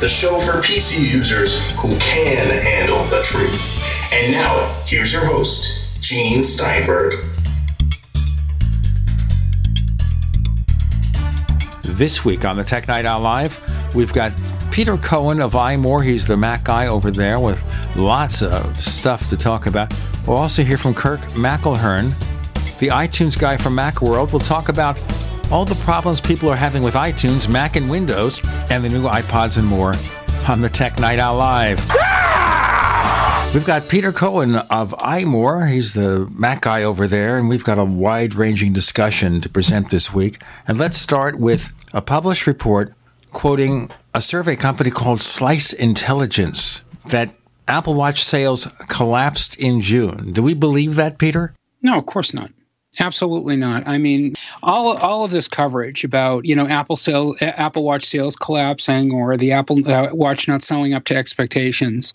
the show for PC users who can handle the truth. And now, here's your host, Gene Steinberg. This week on the Tech Night Owl Live, we've got Peter Cohen of iMore. He's the Mac guy over there with lots of stuff to talk about. We'll also hear from Kirk McElhearn, the iTunes guy from Macworld. We'll talk about all the problems people are having with iTunes, Mac and Windows, and the new iPods and more on the Tech Night Owl Live. Ah! We've got Peter Cohen of iMore. He's the Mac guy over there, and we've got a wide ranging discussion to present this week. And let's start with a published report quoting a survey company called Slice Intelligence that Apple Watch sales collapsed in June. Do we believe that, Peter? No, of course not. Absolutely not. I mean, all all of this coverage about you know Apple sale, Apple Watch sales collapsing or the Apple uh, Watch not selling up to expectations,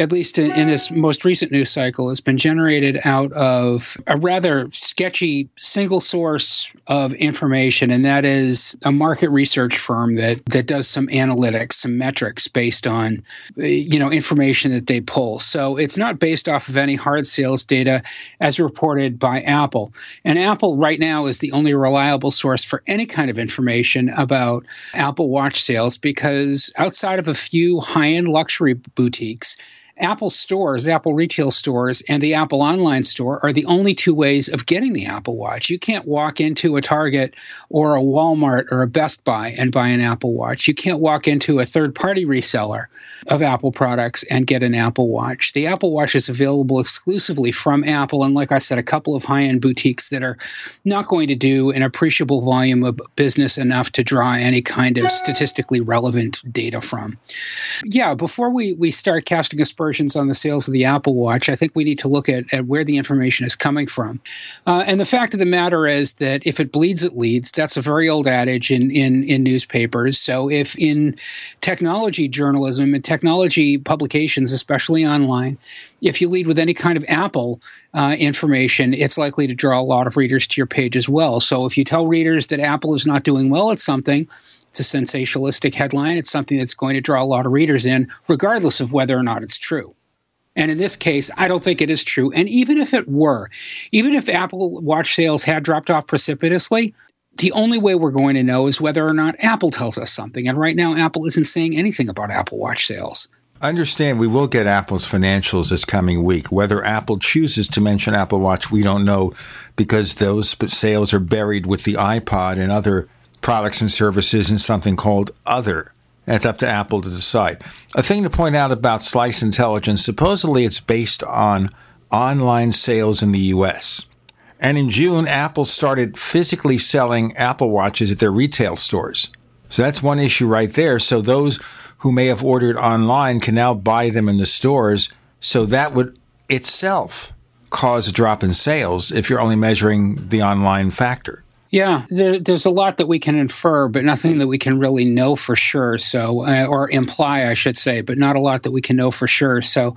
at least in, in, this most recent news cycle, has been generated out of a rather sketchy single source of information, and that is a market research firm that that does some analytics, some metrics based on you know information that they pull. So it's not based off of any hard sales data as reported by Apple. And Apple right now is the only reliable source for any kind of information about Apple Watch sales because outside of a few high end luxury boutiques, Apple stores, Apple retail stores, and the Apple online store are the only two ways of getting the Apple Watch. You can't walk into a Target or a Walmart or a Best Buy and buy an Apple Watch. You can't walk into a third party reseller of Apple products and get an Apple Watch. The Apple Watch is available exclusively from Apple, and like I said, a couple of high end boutiques that are not going to do an appreciable volume of business enough to draw any kind of statistically relevant data from. Yeah, before we, we start casting aspersions, on the sales of the Apple Watch, I think we need to look at, at where the information is coming from. Uh, and the fact of the matter is that if it bleeds, it leads. That's a very old adage in, in, in newspapers. So if in technology journalism and technology publications, especially online, if you lead with any kind of Apple uh, information, it's likely to draw a lot of readers to your page as well. So if you tell readers that Apple is not doing well at something, it's a sensationalistic headline. It's something that's going to draw a lot of readers in, regardless of whether or not it's true. And in this case, I don't think it is true. And even if it were, even if Apple Watch sales had dropped off precipitously, the only way we're going to know is whether or not Apple tells us something. And right now, Apple isn't saying anything about Apple Watch sales. Understand, we will get Apple's financials this coming week. Whether Apple chooses to mention Apple Watch, we don't know because those sales are buried with the iPod and other products and services in something called Other. That's up to Apple to decide. A thing to point out about Slice Intelligence supposedly it's based on online sales in the US. And in June, Apple started physically selling Apple Watches at their retail stores. So that's one issue right there. So those who may have ordered online can now buy them in the stores. So that would itself cause a drop in sales if you're only measuring the online factor. Yeah, there, there's a lot that we can infer, but nothing that we can really know for sure. So, uh, or imply, I should say, but not a lot that we can know for sure. So,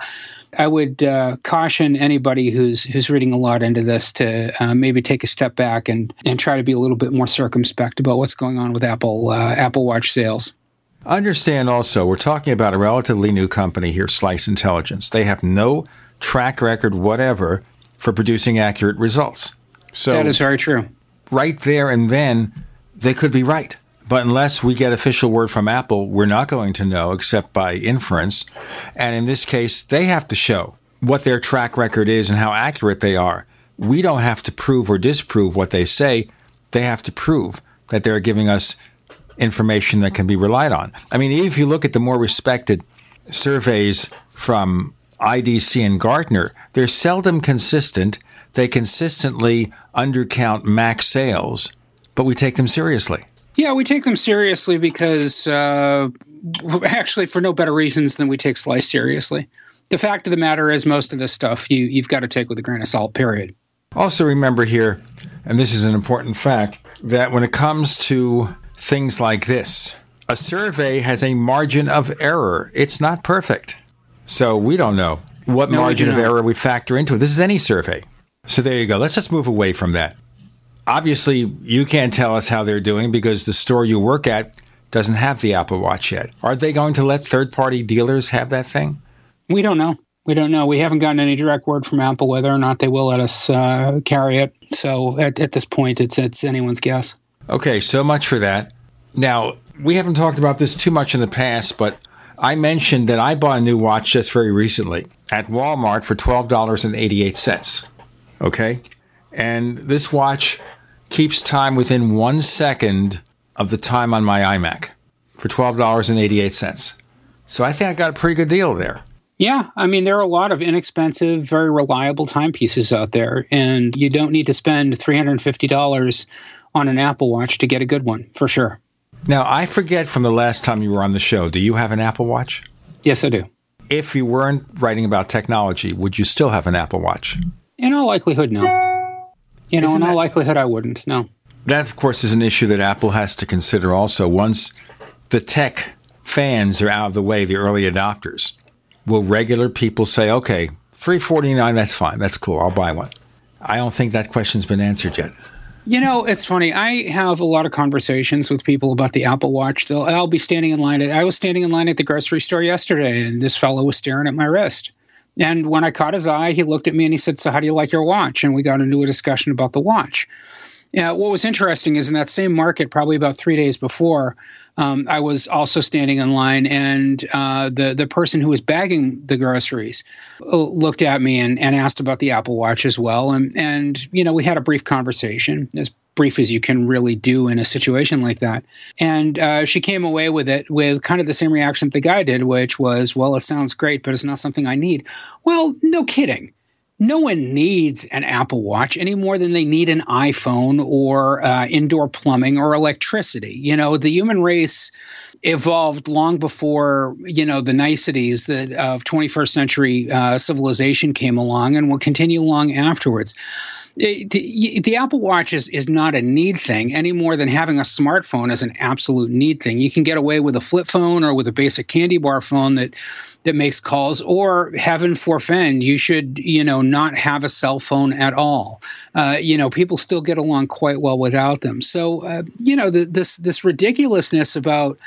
I would uh, caution anybody who's who's reading a lot into this to uh, maybe take a step back and and try to be a little bit more circumspect about what's going on with Apple uh, Apple Watch sales. Understand also, we're talking about a relatively new company here, Slice Intelligence. They have no track record whatever for producing accurate results. So that is very true right there and then, they could be right. But unless we get official word from Apple, we're not going to know except by inference. And in this case, they have to show what their track record is and how accurate they are. We don't have to prove or disprove what they say. They have to prove that they're giving us information that can be relied on. I mean, if you look at the more respected surveys from IDC and Gartner, they're seldom consistent they consistently undercount Mac sales, but we take them seriously. Yeah, we take them seriously because uh, actually, for no better reasons than we take Slice seriously. The fact of the matter is, most of this stuff you, you've got to take with a grain of salt, period. Also, remember here, and this is an important fact, that when it comes to things like this, a survey has a margin of error. It's not perfect. So we don't know what no, margin of error we factor into it. This is any survey. So there you go. Let's just move away from that. Obviously, you can't tell us how they're doing because the store you work at doesn't have the Apple Watch yet. Are they going to let third party dealers have that thing? We don't know. We don't know. We haven't gotten any direct word from Apple whether or not they will let us uh, carry it. So at, at this point, it's it's anyone's guess. Okay, so much for that. Now we haven't talked about this too much in the past, but I mentioned that I bought a new watch just very recently at Walmart for twelve dollars and eighty eight cents. Okay, and this watch keeps time within one second of the time on my iMac for twelve dollars and eighty eight cents. So I think I got a pretty good deal there. Yeah, I mean, there are a lot of inexpensive, very reliable timepieces out there, and you don't need to spend $350 on an Apple Watch to get a good one, for sure. Now, I forget from the last time you were on the show, do you have an Apple Watch? Yes, I do. If you weren't writing about technology, would you still have an Apple Watch? In all likelihood, no. You know, Isn't in all that, likelihood, I wouldn't, no. That, of course, is an issue that Apple has to consider also. Once the tech fans are out of the way, the early adopters, will regular people say, okay, 349 that's fine. That's cool. I'll buy one. I don't think that question's been answered yet. You know, it's funny. I have a lot of conversations with people about the Apple Watch. They'll, I'll be standing in line. At, I was standing in line at the grocery store yesterday, and this fellow was staring at my wrist. And when I caught his eye, he looked at me and he said, "So, how do you like your watch?" And we got into a discussion about the watch. Yeah, what was interesting is in that same market, probably about three days before, um, I was also standing in line, and uh, the the person who was bagging the groceries uh, looked at me and, and asked about the Apple Watch as well, and and you know we had a brief conversation, as brief as you can really do in a situation like that, and uh, she came away with it with kind of the same reaction that the guy did, which was, well, it sounds great, but it's not something I need. Well, no kidding no one needs an Apple Watch any more than they need an iPhone or uh, indoor plumbing or electricity. You know, the human race evolved long before you know the niceties that of 21st century uh, civilization came along and will continue long afterwards. It, the, the, Apple Watch is, is not a need thing any more than having a smartphone is an absolute need thing. You can get away with a flip phone or with a basic candy bar phone that that makes calls, or heaven forfend, you should, you know, not have a cell phone at all. Uh, you know, people still get along quite well without them. So, uh, you know, the, this this ridiculousness about,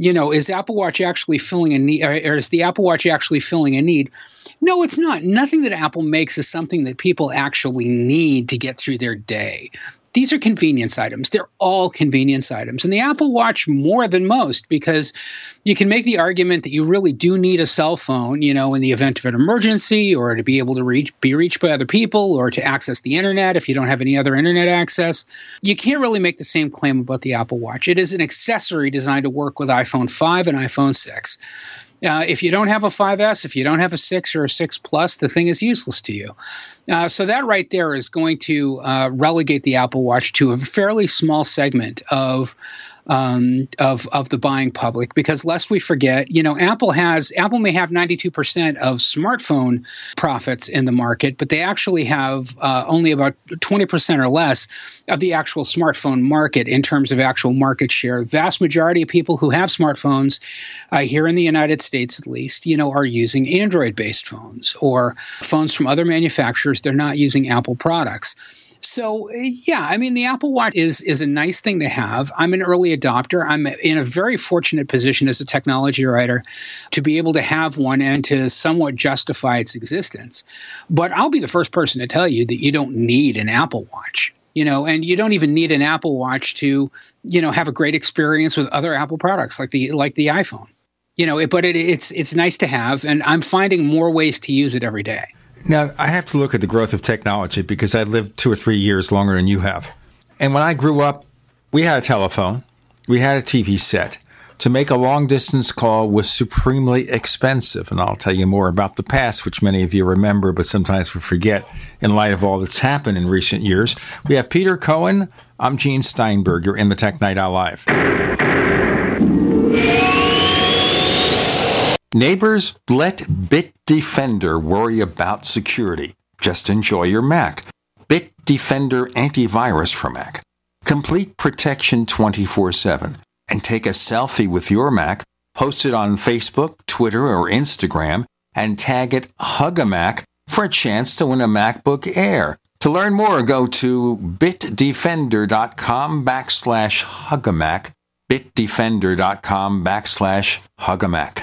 you know, is Apple Watch actually filling a need, or is the Apple Watch actually filling a need? No, it's not. Nothing that Apple makes is something that people actually need to get through their day these are convenience items. They're all convenience items. And the Apple Watch more than most because you can make the argument that you really do need a cell phone, you know, in the event of an emergency or to be able to reach be reached by other people or to access the internet if you don't have any other internet access. You can't really make the same claim about the Apple Watch. It is an accessory designed to work with iPhone 5 and iPhone 6. Uh, if you don't have a 5S, if you don't have a 6 or a 6 Plus, the thing is useless to you. Uh, so that right there is going to uh, relegate the Apple Watch to a fairly small segment of um, of of the buying public because lest we forget, you know, Apple has Apple may have 92% of smartphone profits in the market, but they actually have uh, only about 20% or less of the actual smartphone market in terms of actual market share. vast majority of people who have smartphones uh, here in the United States, at least, you know, are using Android-based phones or phones from other manufacturers. They're not using Apple products. So yeah, I mean the Apple Watch is is a nice thing to have. I'm an early adopter. I'm in a very fortunate position as a technology writer to be able to have one and to somewhat justify its existence. But I'll be the first person to tell you that you don't need an Apple Watch you know and you don't even need an apple watch to you know have a great experience with other apple products like the like the iphone you know it, but it, it's it's nice to have and i'm finding more ways to use it every day now, I have to look at the growth of technology because I lived two or three years longer than you have. And when I grew up, we had a telephone, we had a TV set. To make a long distance call was supremely expensive. And I'll tell you more about the past, which many of you remember, but sometimes we forget in light of all that's happened in recent years. We have Peter Cohen. I'm Gene Steinberg. You're in the Tech Night Owl Live. Neighbors, let Bitdefender worry about security. Just enjoy your Mac. Bitdefender antivirus for Mac. Complete protection 24 7. And take a selfie with your Mac, post it on Facebook, Twitter, or Instagram, and tag it Hugamac for a chance to win a MacBook Air. To learn more, go to bitdefender.com backslash Hugamac bitdefender.com backslash hugamac.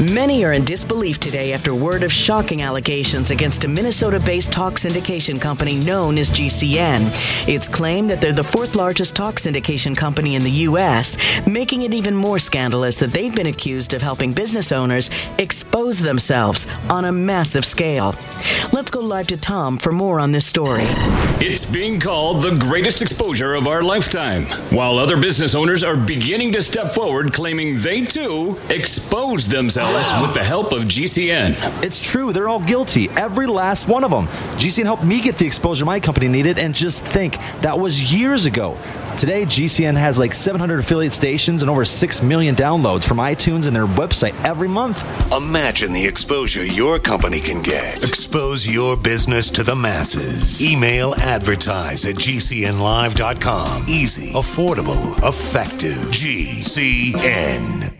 Many are in disbelief today after word of shocking allegations against a Minnesota based talk syndication company known as GCN. It's claimed that they're the fourth largest talk syndication company in the U.S., making it even more scandalous that they've been accused of helping business owners expose themselves on a massive scale. Let's go live to Tom for more on this story. It's being called the greatest exposure of our lifetime, while other business owners are beginning to step forward claiming they too exposed themselves with the help of GCN. It's true. They're all guilty. Every last one of them. GCN helped me get the exposure my company needed, and just think, that was years ago. Today, GCN has like 700 affiliate stations and over 6 million downloads from iTunes and their website every month. Imagine the exposure your company can get. Expose your business to the masses. Email advertise at gcnlive.com. Easy, affordable, effective. GCN.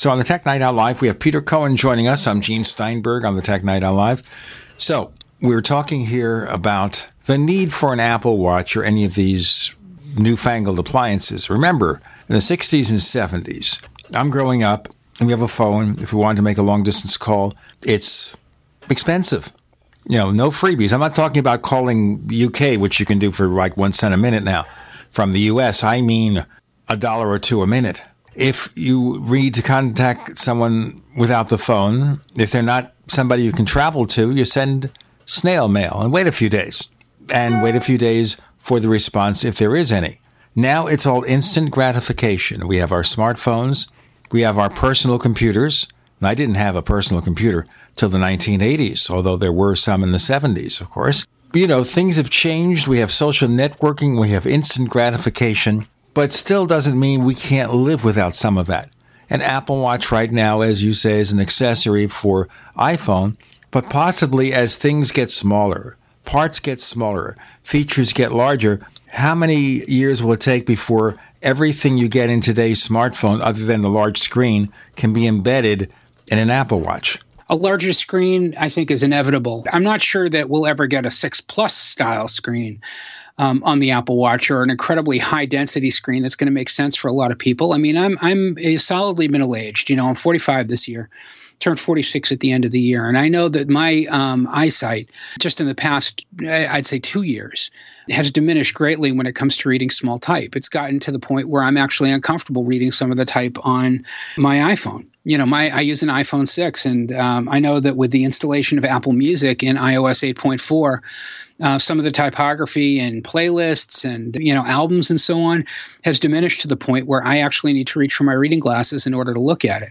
So on the Tech Night Owl Live, we have Peter Cohen joining us. I'm Gene Steinberg on the Tech Night Owl Live. So we're talking here about the need for an Apple Watch or any of these newfangled appliances. Remember, in the 60s and 70s, I'm growing up and we have a phone. If we wanted to make a long distance call, it's expensive. You know, no freebies. I'm not talking about calling UK, which you can do for like one cent a minute now from the US. I mean a dollar or two a minute if you need to contact someone without the phone, if they're not somebody you can travel to, you send snail mail and wait a few days and wait a few days for the response if there is any. Now it's all instant gratification. We have our smartphones, we have our personal computers. I didn't have a personal computer till the 1980s, although there were some in the 70s, of course. you know, things have changed. We have social networking, we have instant gratification, but still doesn't mean we can't live without some of that. An Apple Watch right now, as you say, is an accessory for iPhone, but possibly as things get smaller, parts get smaller, features get larger, how many years will it take before everything you get in today's smartphone, other than the large screen, can be embedded in an Apple Watch? A larger screen, I think, is inevitable. I'm not sure that we'll ever get a 6 Plus style screen. Um, on the Apple Watch or an incredibly high density screen that's going to make sense for a lot of people. I mean, I'm I'm solidly middle aged. You know, I'm 45 this year, turned 46 at the end of the year, and I know that my um, eyesight, just in the past, I'd say two years, has diminished greatly when it comes to reading small type. It's gotten to the point where I'm actually uncomfortable reading some of the type on my iPhone you know, my I use an iPhone 6, and um, I know that with the installation of Apple Music in iOS 8.4, uh, some of the typography and playlists and you know albums and so on has diminished to the point where I actually need to reach for my reading glasses in order to look at it.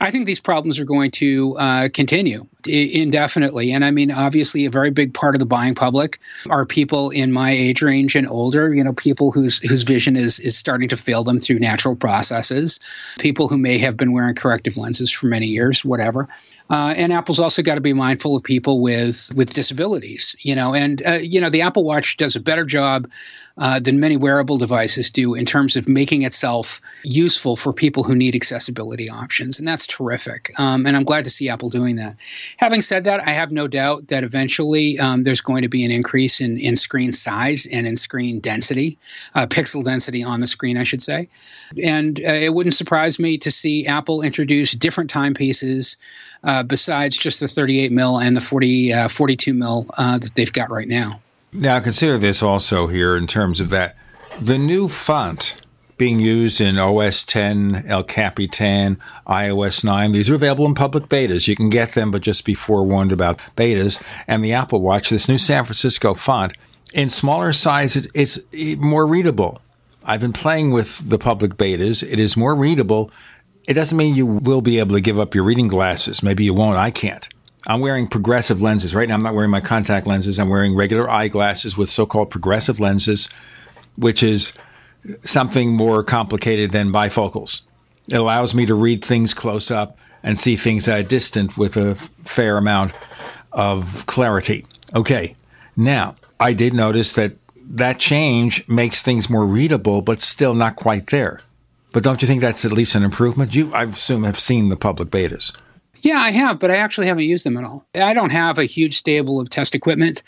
I think these problems are going to uh, continue indefinitely, and I mean obviously a very big part of the buying public are people in my age range and older. You know, people whose whose vision is is starting to fail them through natural processes, people who may have been wearing corrective lenses for many years, whatever. Uh, and Apple's also got to be mindful of people with with disabilities, you know. And uh, you know, the Apple Watch does a better job uh, than many wearable devices do in terms of making itself useful for people who need accessibility options. And that's terrific. Um, and I'm glad to see Apple doing that. Having said that, I have no doubt that eventually um, there's going to be an increase in, in screen size and in screen density, uh, pixel density on the screen, I should say. And uh, it wouldn't surprise me to see Apple introduce different timepieces. Uh, besides just the 38 mil and the 40, uh, 42 mil that they've got right now. Now, consider this also here in terms of that. The new font being used in OS 10, El Capitan, iOS 9, these are available in public betas. You can get them, but just be forewarned about betas. And the Apple Watch, this new San Francisco font, in smaller size, it's more readable. I've been playing with the public betas. It is more readable. It doesn't mean you will be able to give up your reading glasses. Maybe you won't. I can't. I'm wearing progressive lenses. Right now, I'm not wearing my contact lenses. I'm wearing regular eyeglasses with so called progressive lenses, which is something more complicated than bifocals. It allows me to read things close up and see things at a distance with a fair amount of clarity. Okay, now I did notice that that change makes things more readable, but still not quite there. But don't you think that's at least an improvement? You, I assume, have seen the public betas. Yeah, I have, but I actually haven't used them at all. I don't have a huge stable of test equipment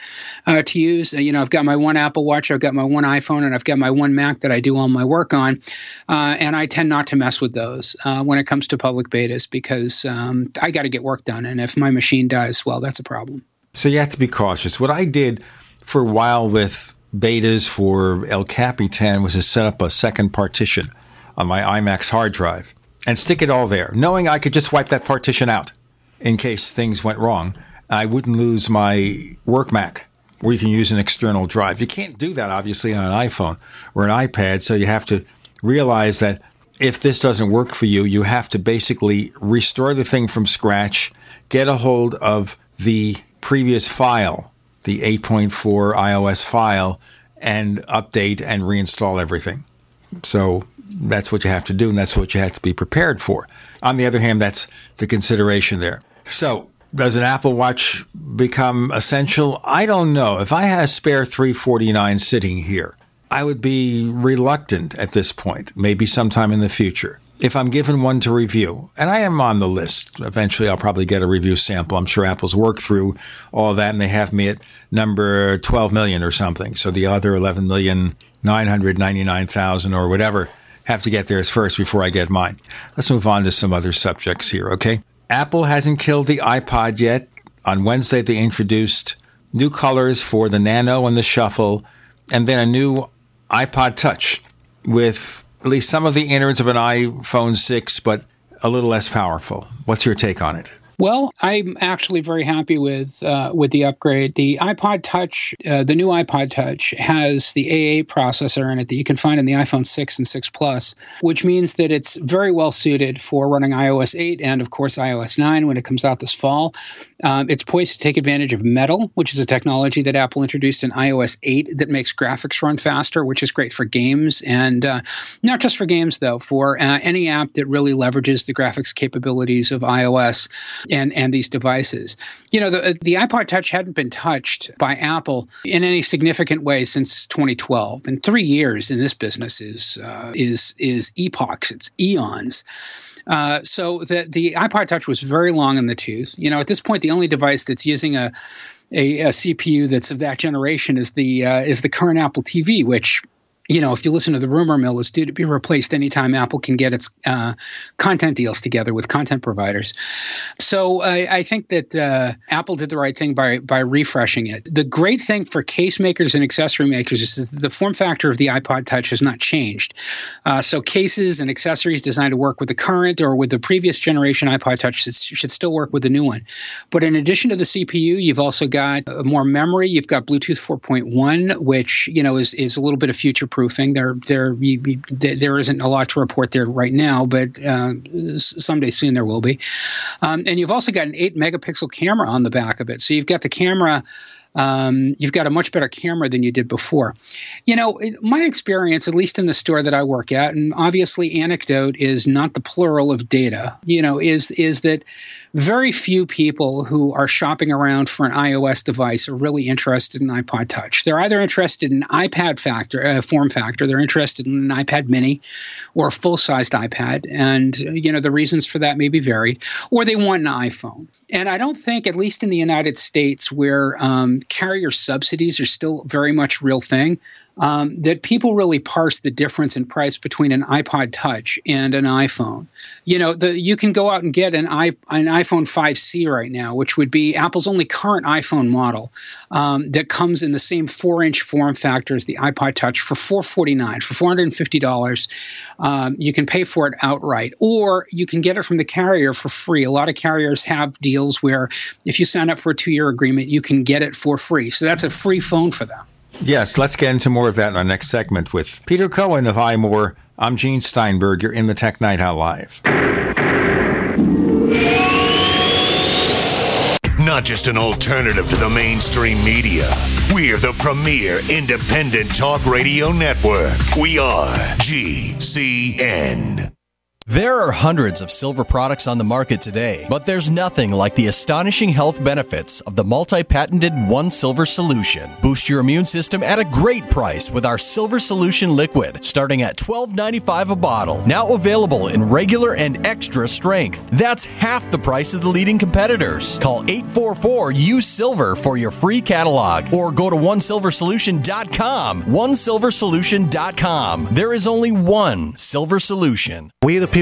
uh, to use. You know, I've got my one Apple Watch, I've got my one iPhone, and I've got my one Mac that I do all my work on. Uh, and I tend not to mess with those uh, when it comes to public betas because um, I got to get work done. And if my machine dies, well, that's a problem. So you have to be cautious. What I did for a while with betas for El Capitan was to set up a second partition on my iMacs hard drive and stick it all there, knowing I could just wipe that partition out in case things went wrong. I wouldn't lose my work Mac where you can use an external drive. You can't do that, obviously, on an iPhone or an iPad. So you have to realize that if this doesn't work for you, you have to basically restore the thing from scratch, get a hold of the previous file, the 8.4 iOS file, and update and reinstall everything. So that's what you have to do, and that's what you have to be prepared for. On the other hand, that's the consideration there. So, does an Apple Watch become essential? I don't know. If I had a spare 349 sitting here, I would be reluctant at this point, maybe sometime in the future. If I'm given one to review, and I am on the list, eventually I'll probably get a review sample. I'm sure Apple's worked through all that and they have me at number 12 million or something. So the other 11 million, 999,000 or whatever have to get theirs first before I get mine. Let's move on to some other subjects here, okay? Apple hasn't killed the iPod yet. On Wednesday, they introduced new colors for the Nano and the Shuffle, and then a new iPod Touch with at least some of the innards of an iPhone 6, but a little less powerful. What's your take on it? Well, I'm actually very happy with uh, with the upgrade. The iPod Touch, uh, the new iPod Touch, has the A8 processor in it that you can find in the iPhone 6 and 6 Plus, which means that it's very well suited for running iOS 8 and, of course, iOS 9 when it comes out this fall. Um, it's poised to take advantage of Metal, which is a technology that Apple introduced in iOS 8 that makes graphics run faster, which is great for games and uh, not just for games though, for uh, any app that really leverages the graphics capabilities of iOS and and these devices. You know, the the iPod Touch hadn't been touched by Apple in any significant way since 2012. And three years in this business is uh, is is epochs. It's eons. Uh, so the the iPod Touch was very long in the tooth. You know, at this point, the only device that's using a a, a CPU that's of that generation is the uh, is the current Apple TV, which you know, if you listen to the rumor mill, is due to be replaced anytime Apple can get its uh, content deals together with content providers. So I, I think that uh, Apple did the right thing by by refreshing it. The great thing for case makers and accessory makers is the form factor of the iPod Touch has not changed. Uh, so cases and accessories designed to work with the current or with the previous generation iPod Touch should still work with the new one. But in addition to the CPU, you've also got more memory. You've got Bluetooth 4.1, which you know is is a little bit of future proofing. There, there, there isn't a lot to report there right now, but uh, someday soon there will be. Um, and you've also got an eight megapixel camera on the back of it, so you've got the camera. Um, you've got a much better camera than you did before. You know, my experience, at least in the store that I work at, and obviously anecdote is not the plural of data. You know, is is that very few people who are shopping around for an iOS device are really interested in iPod Touch. They're either interested in iPad factor uh, form factor, they're interested in an iPad Mini or a full-sized iPad, and you know the reasons for that may be varied, or they want an iPhone. And I don't think, at least in the United States, where um, carrier subsidies are still very much real thing, um, that people really parse the difference in price between an iPod Touch and an iPhone. You know, the, you can go out and get an, I, an iPhone 5C right now, which would be Apple's only current iPhone model um, that comes in the same four-inch form factor as the iPod Touch for 449 for $450. Um, you can pay for it outright, or you can get it from the carrier for free. A lot of carriers have deals where if you sign up for a two-year agreement, you can get it for free. So that's a free phone for them. Yes, let's get into more of that in our next segment with Peter Cohen of iMore. I'm Gene Steinberg. You're in the Tech Night Owl Live. Not just an alternative to the mainstream media. We're the premier independent talk radio network. We are GCN. There are hundreds of silver products on the market today, but there's nothing like the astonishing health benefits of the multi patented One Silver solution. Boost your immune system at a great price with our Silver Solution liquid, starting at $12.95 a bottle. Now available in regular and extra strength. That's half the price of the leading competitors. Call 844 Use Silver for your free catalog or go to onesilversolution.com. Onesilversolution.com. There is only one Silver Solution. We, the people,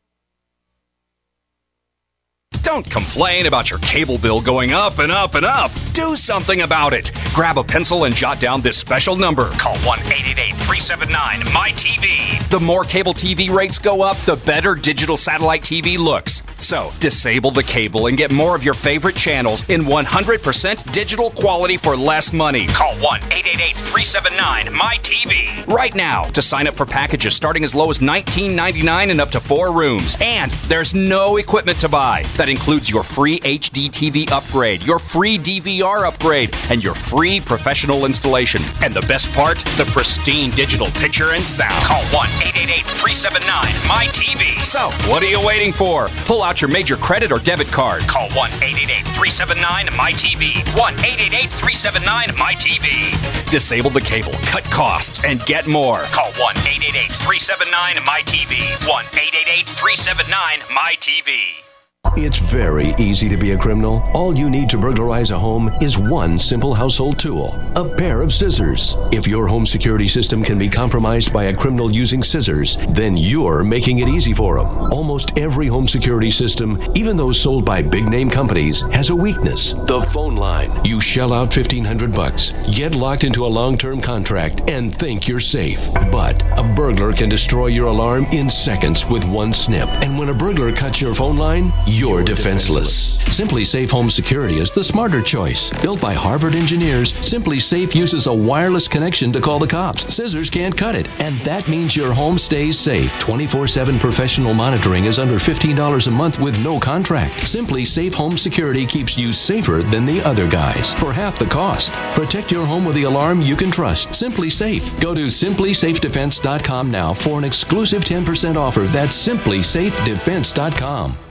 Don't complain about your cable bill going up and up and up. Do something about it. Grab a pencil and jot down this special number. Call 1 888 379 MyTV. The more cable TV rates go up, the better digital satellite TV looks. So, disable the cable and get more of your favorite channels in 100% digital quality for less money. Call 1 888 379 MyTV right now to sign up for packages starting as low as $19.99 and up to four rooms. And there's no equipment to buy. That includes your free HD TV upgrade, your free DVR upgrade, and your free professional installation. And the best part, the pristine digital picture and sound. Call 1 888 379 MyTV. So, what are you waiting for? Pull out your major credit or debit card. Call 1 888 379 MyTV. 1 888 379 MyTV. Disable the cable, cut costs, and get more. Call 1 888 379 MyTV. 1 888 379 MyTV. It's very easy to be a criminal. All you need to burglarize a home is one simple household tool a pair of scissors. If your home security system can be compromised by a criminal using scissors, then you're making it easy for them. Almost every home security system, even those sold by big name companies, has a weakness the phone line. You shell out 1500 bucks, get locked into a long term contract, and think you're safe. But a burglar can destroy your alarm in seconds with one snip. And when a burglar cuts your phone line, you're defenseless. SimpliSafe Home Security is the smarter choice. Built by Harvard engineers, SimpliSafe uses a wireless connection to call the cops. Scissors can't cut it, and that means your home stays safe. 24 7 professional monitoring is under $15 a month with no contract. SimpliSafe Home Security keeps you safer than the other guys for half the cost. Protect your home with the alarm you can trust. SimpliSafe. Go to simplysafedefense.com now for an exclusive 10% offer. That's simplysafedefense.com.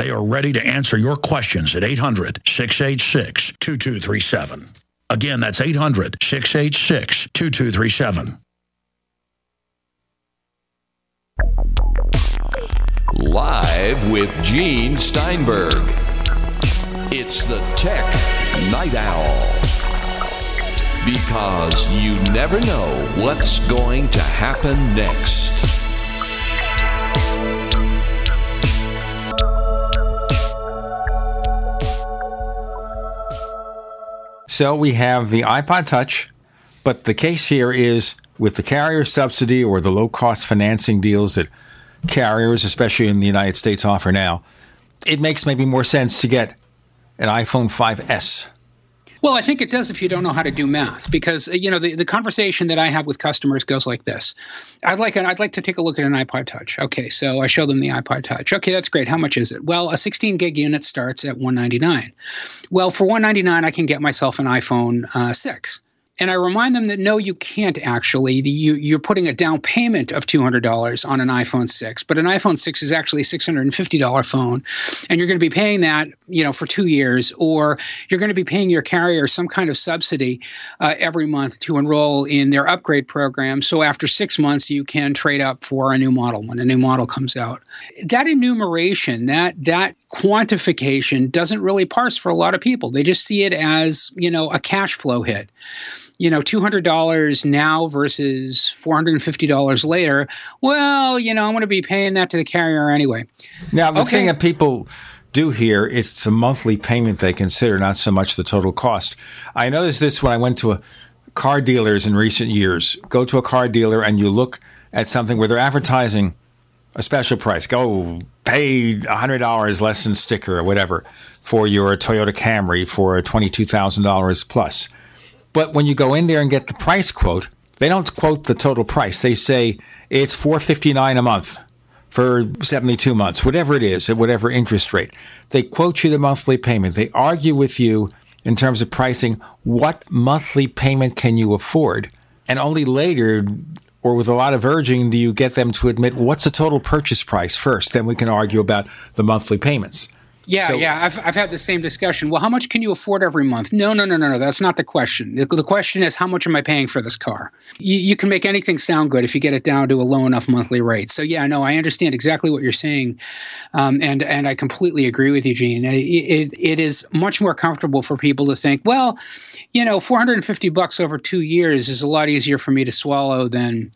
They are ready to answer your questions at 800 686 2237. Again, that's 800 686 2237. Live with Gene Steinberg. It's the Tech Night Owl. Because you never know what's going to happen next. So we have the iPod Touch, but the case here is with the carrier subsidy or the low cost financing deals that carriers, especially in the United States, offer now, it makes maybe more sense to get an iPhone 5S. Well, I think it does if you don't know how to do math, because you know the, the conversation that I have with customers goes like this: I'd like an, I'd like to take a look at an iPod Touch. Okay, so I show them the iPod Touch. Okay, that's great. How much is it? Well, a 16 gig unit starts at 199. Well, for 199, I can get myself an iPhone uh, 6. And I remind them that no, you can't actually. You, you're putting a down payment of $200 on an iPhone 6, but an iPhone 6 is actually a $650 phone. And you're going to be paying that, you know, for two years, or you're going to be paying your carrier some kind of subsidy uh, every month to enroll in their upgrade program. So after six months, you can trade up for a new model when a new model comes out. That enumeration, that, that quantification doesn't really parse for a lot of people. They just see it as, you know, a cash flow hit you know, $200 now versus $450 later, well, you know, I'm going to be paying that to the carrier anyway. Now, the okay. thing that people do here, it's a monthly payment they consider, not so much the total cost. I noticed this when I went to a car dealers in recent years. Go to a car dealer and you look at something where they're advertising a special price. Go pay $100 less than sticker or whatever for your Toyota Camry for $22,000 plus but when you go in there and get the price quote, they don't quote the total price. They say it's 459 a month for 72 months, whatever it is, at whatever interest rate. They quote you the monthly payment. They argue with you in terms of pricing what monthly payment can you afford? And only later or with a lot of urging do you get them to admit what's the total purchase price first. Then we can argue about the monthly payments. Yeah, so, yeah, I've, I've had the same discussion. Well, how much can you afford every month? No, no, no, no, no. That's not the question. The, the question is, how much am I paying for this car? You, you, can make anything sound good if you get it down to a low enough monthly rate. So, yeah, no, I understand exactly what you're saying, um, and and I completely agree with you, Gene. It, it, it is much more comfortable for people to think, well, you know, 450 bucks over two years is a lot easier for me to swallow than,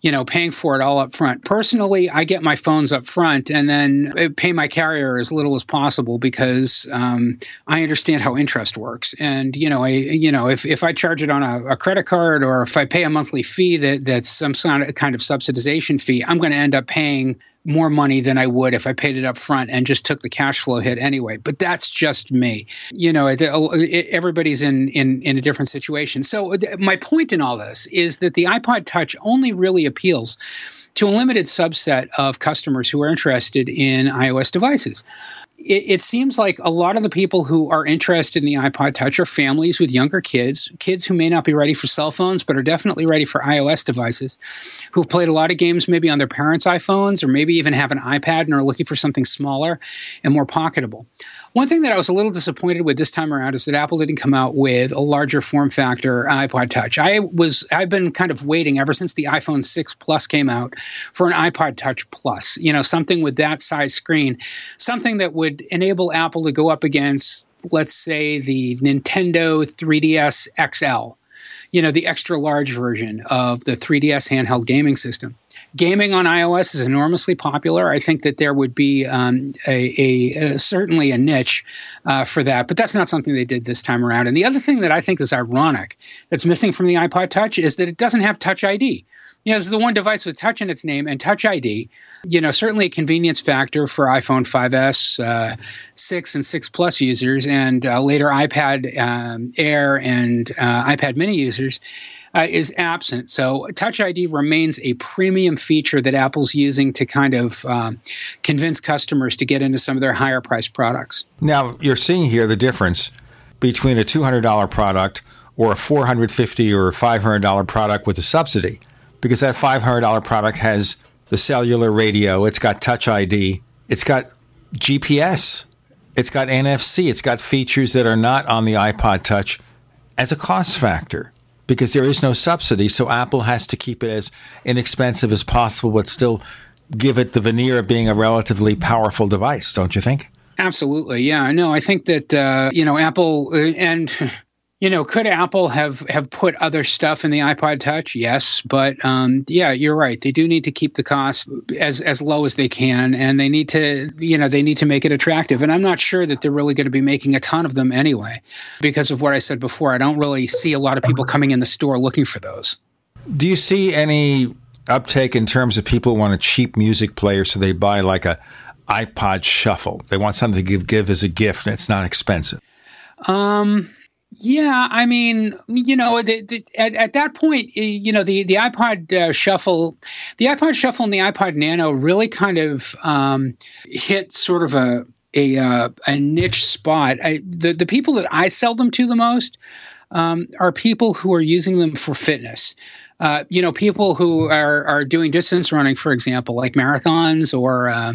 you know, paying for it all up front. Personally, I get my phones up front and then pay my carrier as little as possible possible because um, I understand how interest works. And you know, I you know if, if I charge it on a, a, credit card or if I pay a monthly fee that that's some kind of subsidization fee, I'm going to end up paying more money than I would if I paid it up front and just took the cash flow hit anyway. But that's just me. You know, everybody's in in in a different situation. So my point in all this is that the iPod Touch only really appeals to a limited subset of customers who are interested in iOS devices it, it, seems like a lot of the people who are interested in the iPod Touch are families with younger kids, kids who may not be ready for cell phones, but are definitely ready for iOS devices, who've played a lot of games maybe on their parents' iPhones, or maybe even have an iPad and are looking for something smaller and more pocketable. One thing that I was a little disappointed with this time around is that Apple didn't come out with a larger form factor iPod Touch. I was I've been kind of waiting ever since the iPhone 6 Plus came out for an iPod Touch Plus. You know, something with that size screen, something that would enable Apple to go up against let's say the Nintendo 3DS XL you know, the extra large version of the 3DS handheld gaming system. Gaming on iOS is enormously popular. I think that there would be um, a, a, a, certainly a niche uh, for that, but that's not something they did this time around. And the other thing that I think is ironic that's missing from the iPod Touch is that it doesn't have Touch ID. You know, this is the one device with Touch in its name and Touch ID. You know, certainly a convenience factor for iPhone 5S, uh, 6 and 6 Plus users, and uh, later iPad um, Air and uh, iPad Mini users. Uh, is absent. So Touch ID remains a premium feature that Apple's using to kind of um, convince customers to get into some of their higher priced products. Now, you're seeing here the difference between a $200 product or a 450 or $500 product with a subsidy because that $500 product has the cellular radio, it's got Touch ID, it's got GPS, it's got NFC, it's got features that are not on the iPod Touch as a cost factor because there is no subsidy. So Apple has to keep it as inexpensive as possible, but still give it the veneer of being a relatively powerful device, don't you think? Absolutely. Yeah. No, I think that, uh, you know, Apple uh, and you know, could Apple have have put other stuff in the iPod Touch? Yes, but um, yeah, you're right. They do need to keep the cost as as low as they can, and they need to, you know, they need to make it attractive. And I'm not sure that they're really going to be making a ton of them anyway, because of what I said before. I don't really see a lot of people coming in the store looking for those. Do you see any uptake in terms of people want a cheap music player, so they buy like a iPod Shuffle? They want something to give give as a gift, and it's not expensive. Um yeah, I mean, you know, the, the, at, at that point, you know, the the iPod uh, Shuffle, the iPod Shuffle and the iPod Nano really kind of um, hit sort of a a, uh, a niche spot. I, the the people that I sell them to the most um, are people who are using them for fitness. Uh, you know, people who are are doing distance running, for example, like marathons or uh,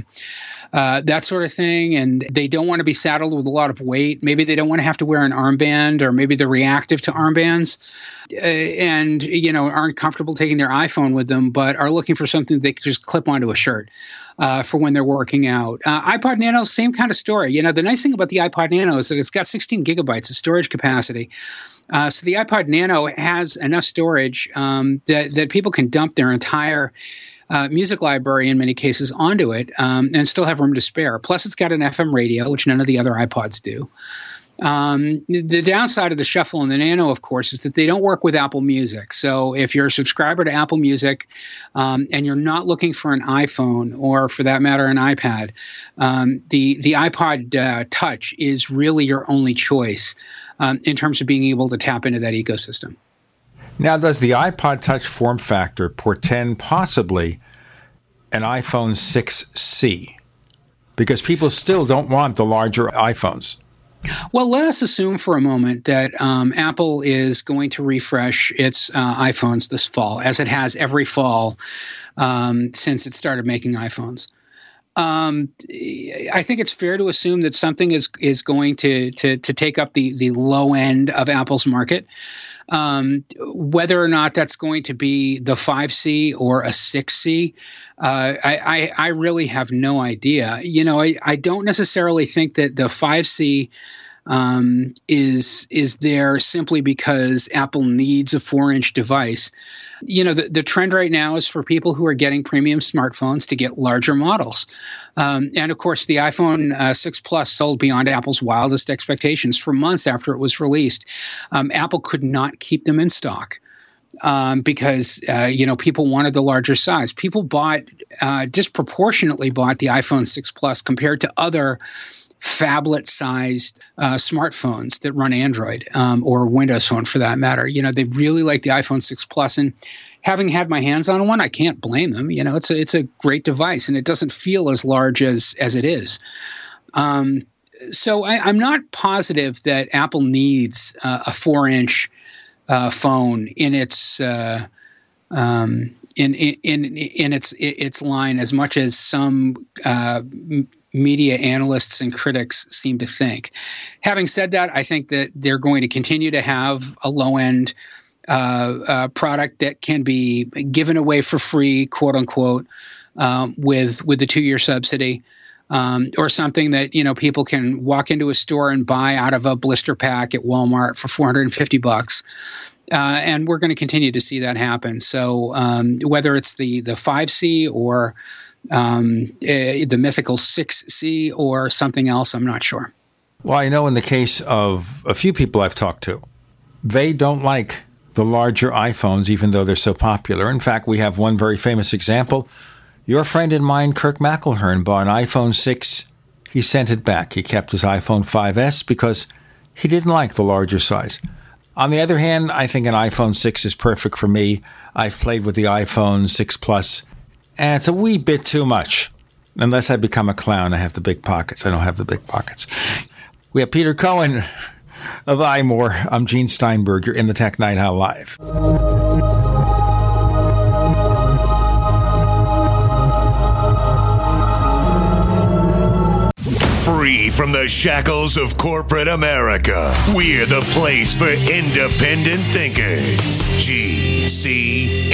uh, that sort of thing. And they don't want to be saddled with a lot of weight. Maybe they don't want to have to wear an armband, or maybe they're reactive to armbands and, you know, aren't comfortable taking their iPhone with them, but are looking for something they can just clip onto a shirt. Uh, for when they're working out. Uh, iPod Nano, same kind of story. You know, the nice thing about the iPod Nano is that it's got 16 gigabytes of storage capacity. Uh, so the iPod Nano has enough storage um, that, that people can dump their entire uh, music library in many cases onto it um, and still have room to spare. Plus, it's got an FM radio, which none of the other iPods do. Um, the downside of the Shuffle and the Nano, of course, is that they don't work with Apple Music. So if you're a subscriber to Apple Music um, and you're not looking for an iPhone or, for that matter, an iPad, um, the the iPod uh, Touch is really your only choice um, in terms of being able to tap into that ecosystem. Now, does the iPod Touch form factor portend possibly an iPhone 6C? Because people still don't want the larger iPhones. Well, let us assume for a moment that um, Apple is going to refresh its uh, iPhones this fall, as it has every fall um, since it started making iPhones. Um, I think it's fair to assume that something is is going to to, to take up the the low end of Apple's market. Um, whether or not that's going to be the 5C or a 6C, uh, I, I, I, really have no idea. You know, I, I don't necessarily think that the 5C um, is is there simply because Apple needs a four inch device. You know, the, the trend right now is for people who are getting premium smartphones to get larger models. Um, and of course, the iPhone uh, 6 Plus sold beyond Apple's wildest expectations for months after it was released. Um, Apple could not keep them in stock. Um, because uh, you know people wanted the larger size. People bought uh, disproportionately bought the iPhone 6 Plus compared to other phablet sized uh, smartphones that run Android um, or Windows Phone for that matter. You know, they really like the iPhone 6 Plus, and having had my hands on one, I can't blame them. You know, it's a it's a great device, and it doesn't feel as large as as it is. Um, so I, am not positive that Apple needs uh, a four inch uh, phone in its. Uh, um, in, in in its its line as much as some uh, media analysts and critics seem to think. Having said that, I think that they're going to continue to have a low end uh, uh, product that can be given away for free, quote unquote, um, with with the two year subsidy. Um, or something that you know people can walk into a store and buy out of a blister pack at Walmart for 450 bucks. Uh, and we're going to continue to see that happen. So um, whether it's the the 5C or um, uh, the mythical 6C or something else. I'm not sure. Well, I know in the case of a few people I've talked to, they don't like the larger iPhones, even though they're so popular. In fact, we have one very famous example. Your friend and mine, Kirk McElhearn, bought an iPhone 6. He sent it back. He kept his iPhone 5S because he didn't like the larger size. On the other hand, I think an iPhone 6 is perfect for me. I've played with the iPhone 6 Plus and it's a wee bit too much. Unless I become a clown, I have the big pockets. I don't have the big pockets. We have Peter Cohen of iMore. I'm Gene Steinberg. You're in the Tech Night Owl Live. Free from the shackles of corporate America, we're the place for independent thinkers. GCN.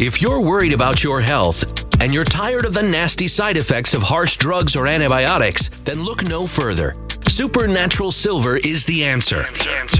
If you're worried about your health and you're tired of the nasty side effects of harsh drugs or antibiotics, then look no further. Supernatural Silver is the answer.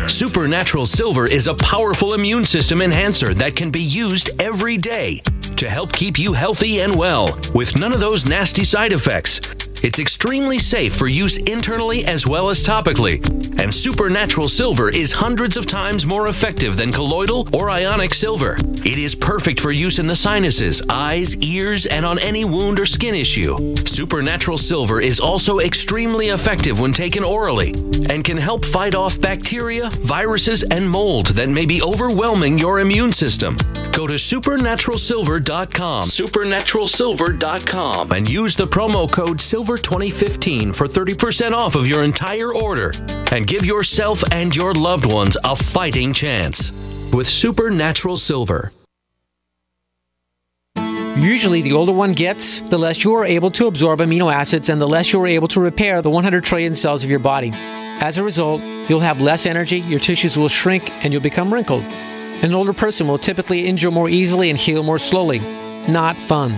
Supernatural Silver is a powerful immune system enhancer that can be used every day to help keep you healthy and well with none of those nasty side effects. It's extremely safe for use internally as well as topically. And Supernatural Silver is hundreds of times more effective than colloidal or ionic silver. It is perfect for use in the sinuses, eyes, ears, and on any wound or skin issue. Supernatural Silver is also extremely effective when taken orally and can help fight off bacteria, viruses, and mold that may be overwhelming your immune system. Go to supernaturalsilver.com, supernaturalsilver.com, and use the promo code SILVER2015 for 30% off of your entire order and give yourself and your loved ones a fighting chance with Supernatural Silver. Usually, the older one gets, the less you are able to absorb amino acids and the less you are able to repair the 100 trillion cells of your body. As a result, you'll have less energy, your tissues will shrink, and you'll become wrinkled. An older person will typically injure more easily and heal more slowly. Not fun.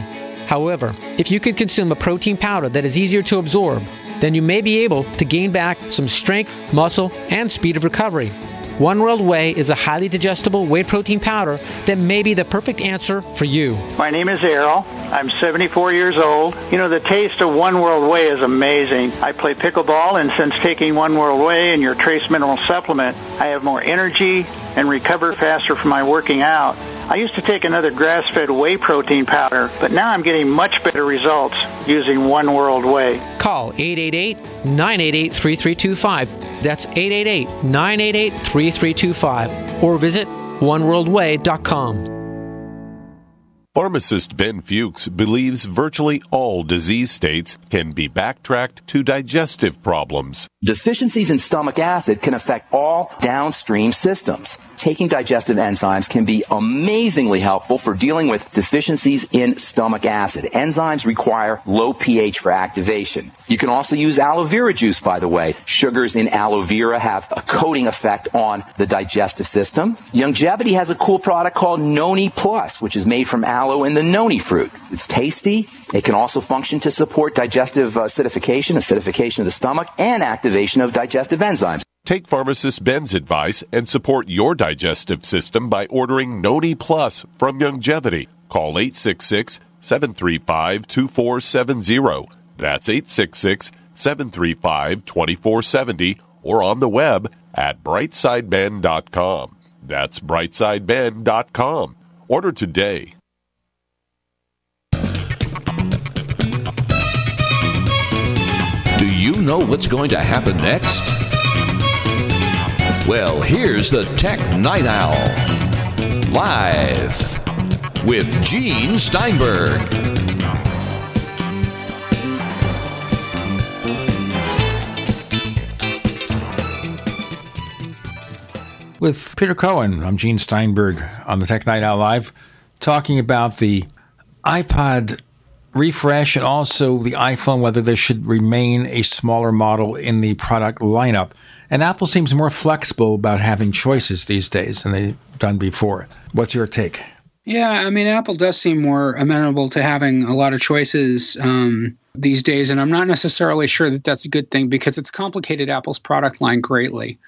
However, if you can consume a protein powder that is easier to absorb, then you may be able to gain back some strength, muscle, and speed of recovery. One World Whey is a highly digestible whey protein powder that may be the perfect answer for you. My name is Errol. I'm 74 years old. You know, the taste of One World Whey is amazing. I play pickleball, and since taking One World Whey and your trace mineral supplement, I have more energy and recover faster from my working out. I used to take another grass fed whey protein powder, but now I'm getting much better results using One World Whey. Call 888 988 3325. That's 888 988 3325. Or visit oneworldwhey.com. Pharmacist Ben Fuchs believes virtually all disease states can be backtracked to digestive problems. Deficiencies in stomach acid can affect all downstream systems. Taking digestive enzymes can be amazingly helpful for dealing with deficiencies in stomach acid. Enzymes require low pH for activation. You can also use aloe vera juice, by the way. Sugars in aloe vera have a coating effect on the digestive system. Youngevity has a cool product called Noni Plus, which is made from aloe and the noni fruit. It's tasty. It can also function to support digestive uh, acidification, acidification of the stomach, and activation of digestive enzymes. Take pharmacist Ben's advice and support your digestive system by ordering Noni Plus from Youngevity. Call 866 735 2470. That's 866 735 2470 or on the web at brightsideben.com. That's brightsideben.com. Order today. Know what's going to happen next? Well, here's the Tech Night Owl. Live with Gene Steinberg. With Peter Cohen, I'm Gene Steinberg on the Tech Night Owl Live, talking about the iPod refresh and also the iPhone, whether there should remain a smaller model in the product lineup. And Apple seems more flexible about having choices these days than they've done before. What's your take? Yeah, I mean, Apple does seem more amenable to having a lot of choices um, these days, and I'm not necessarily sure that that's a good thing because it's complicated Apple's product line greatly.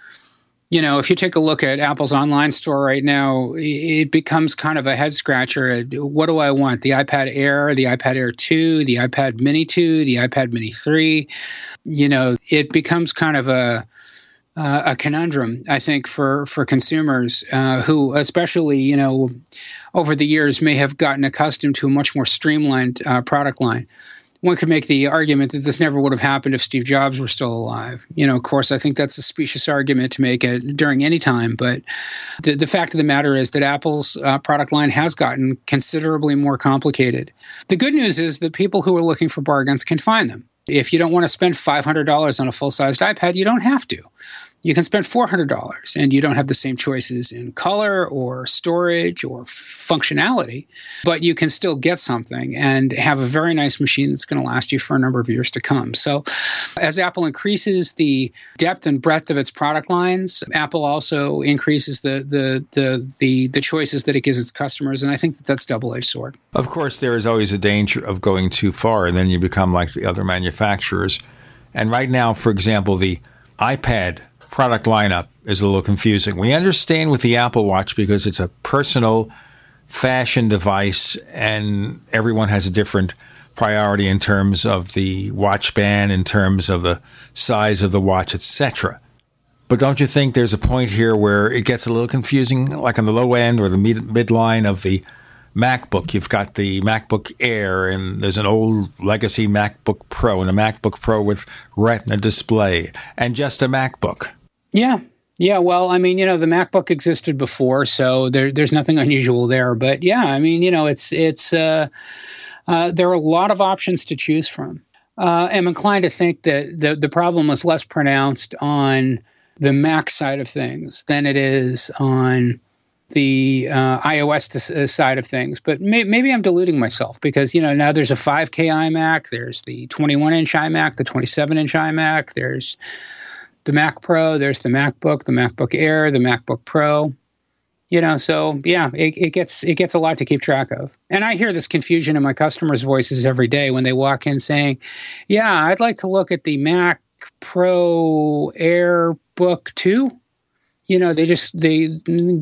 You know, if you take a look at Apple's online store right now, it becomes kind of a head scratcher. What do I want? The iPad Air, the iPad Air 2, the iPad Mini 2, the iPad Mini 3. You know, it becomes kind of a uh, a conundrum, I think, for for consumers uh, who, especially you know, over the years may have gotten accustomed to a much more streamlined uh, product line. One could make the argument that this never would have happened if Steve Jobs were still alive. You know, of course, I think that's a specious argument to make it during any time. But the, the fact of the matter is that Apple's uh, product line has gotten considerably more complicated. The good news is that people who are looking for bargains can find them. If you don't want to spend $500 on a full sized iPad, you don't have to you can spend $400 and you don't have the same choices in color or storage or functionality, but you can still get something and have a very nice machine that's going to last you for a number of years to come. So, as Apple increases the depth and breadth of its product lines, Apple also increases the the the the, the choices that it gives its customers, and I think that that's double-edged sword. Of course, there is always a danger of going too far, and then you become like the other manufacturers. And right now, for example, the iPad product lineup is a little confusing. We understand with the Apple Watch because it's a personal fashion device and everyone has a different priority in terms of the watch band, in terms of the size of the watch, etc. But don't you think there's a point here where it gets a little confusing, like on the low end or the mid midline of the MacBook? You've got the MacBook Air, and there's an old legacy MacBook Pro, and a MacBook Pro with Retina display, and just a MacBook. Yeah. Yeah, well, I mean, you know, the MacBook existed before, so there, there's nothing unusual there. But yeah, I mean, you know, it's it's uh, uh, there are a lot of options to choose from. Uh, I'm inclined to think that the the problem was less pronounced on the Mac side of things than it is on the uh, iOS uh, side of things. But may, maybe I'm deluding myself because you know now there's a 5K iMac, there's the 21 inch iMac, the 27 inch iMac, there's the Mac Pro, there's the MacBook, the MacBook Air, the MacBook Pro. You know, so yeah, it, it gets it gets a lot to keep track of. And I hear this confusion in my customers' voices every day when they walk in saying, "Yeah, I'd like to look at the Mac Pro Air Book 2." you know, they just they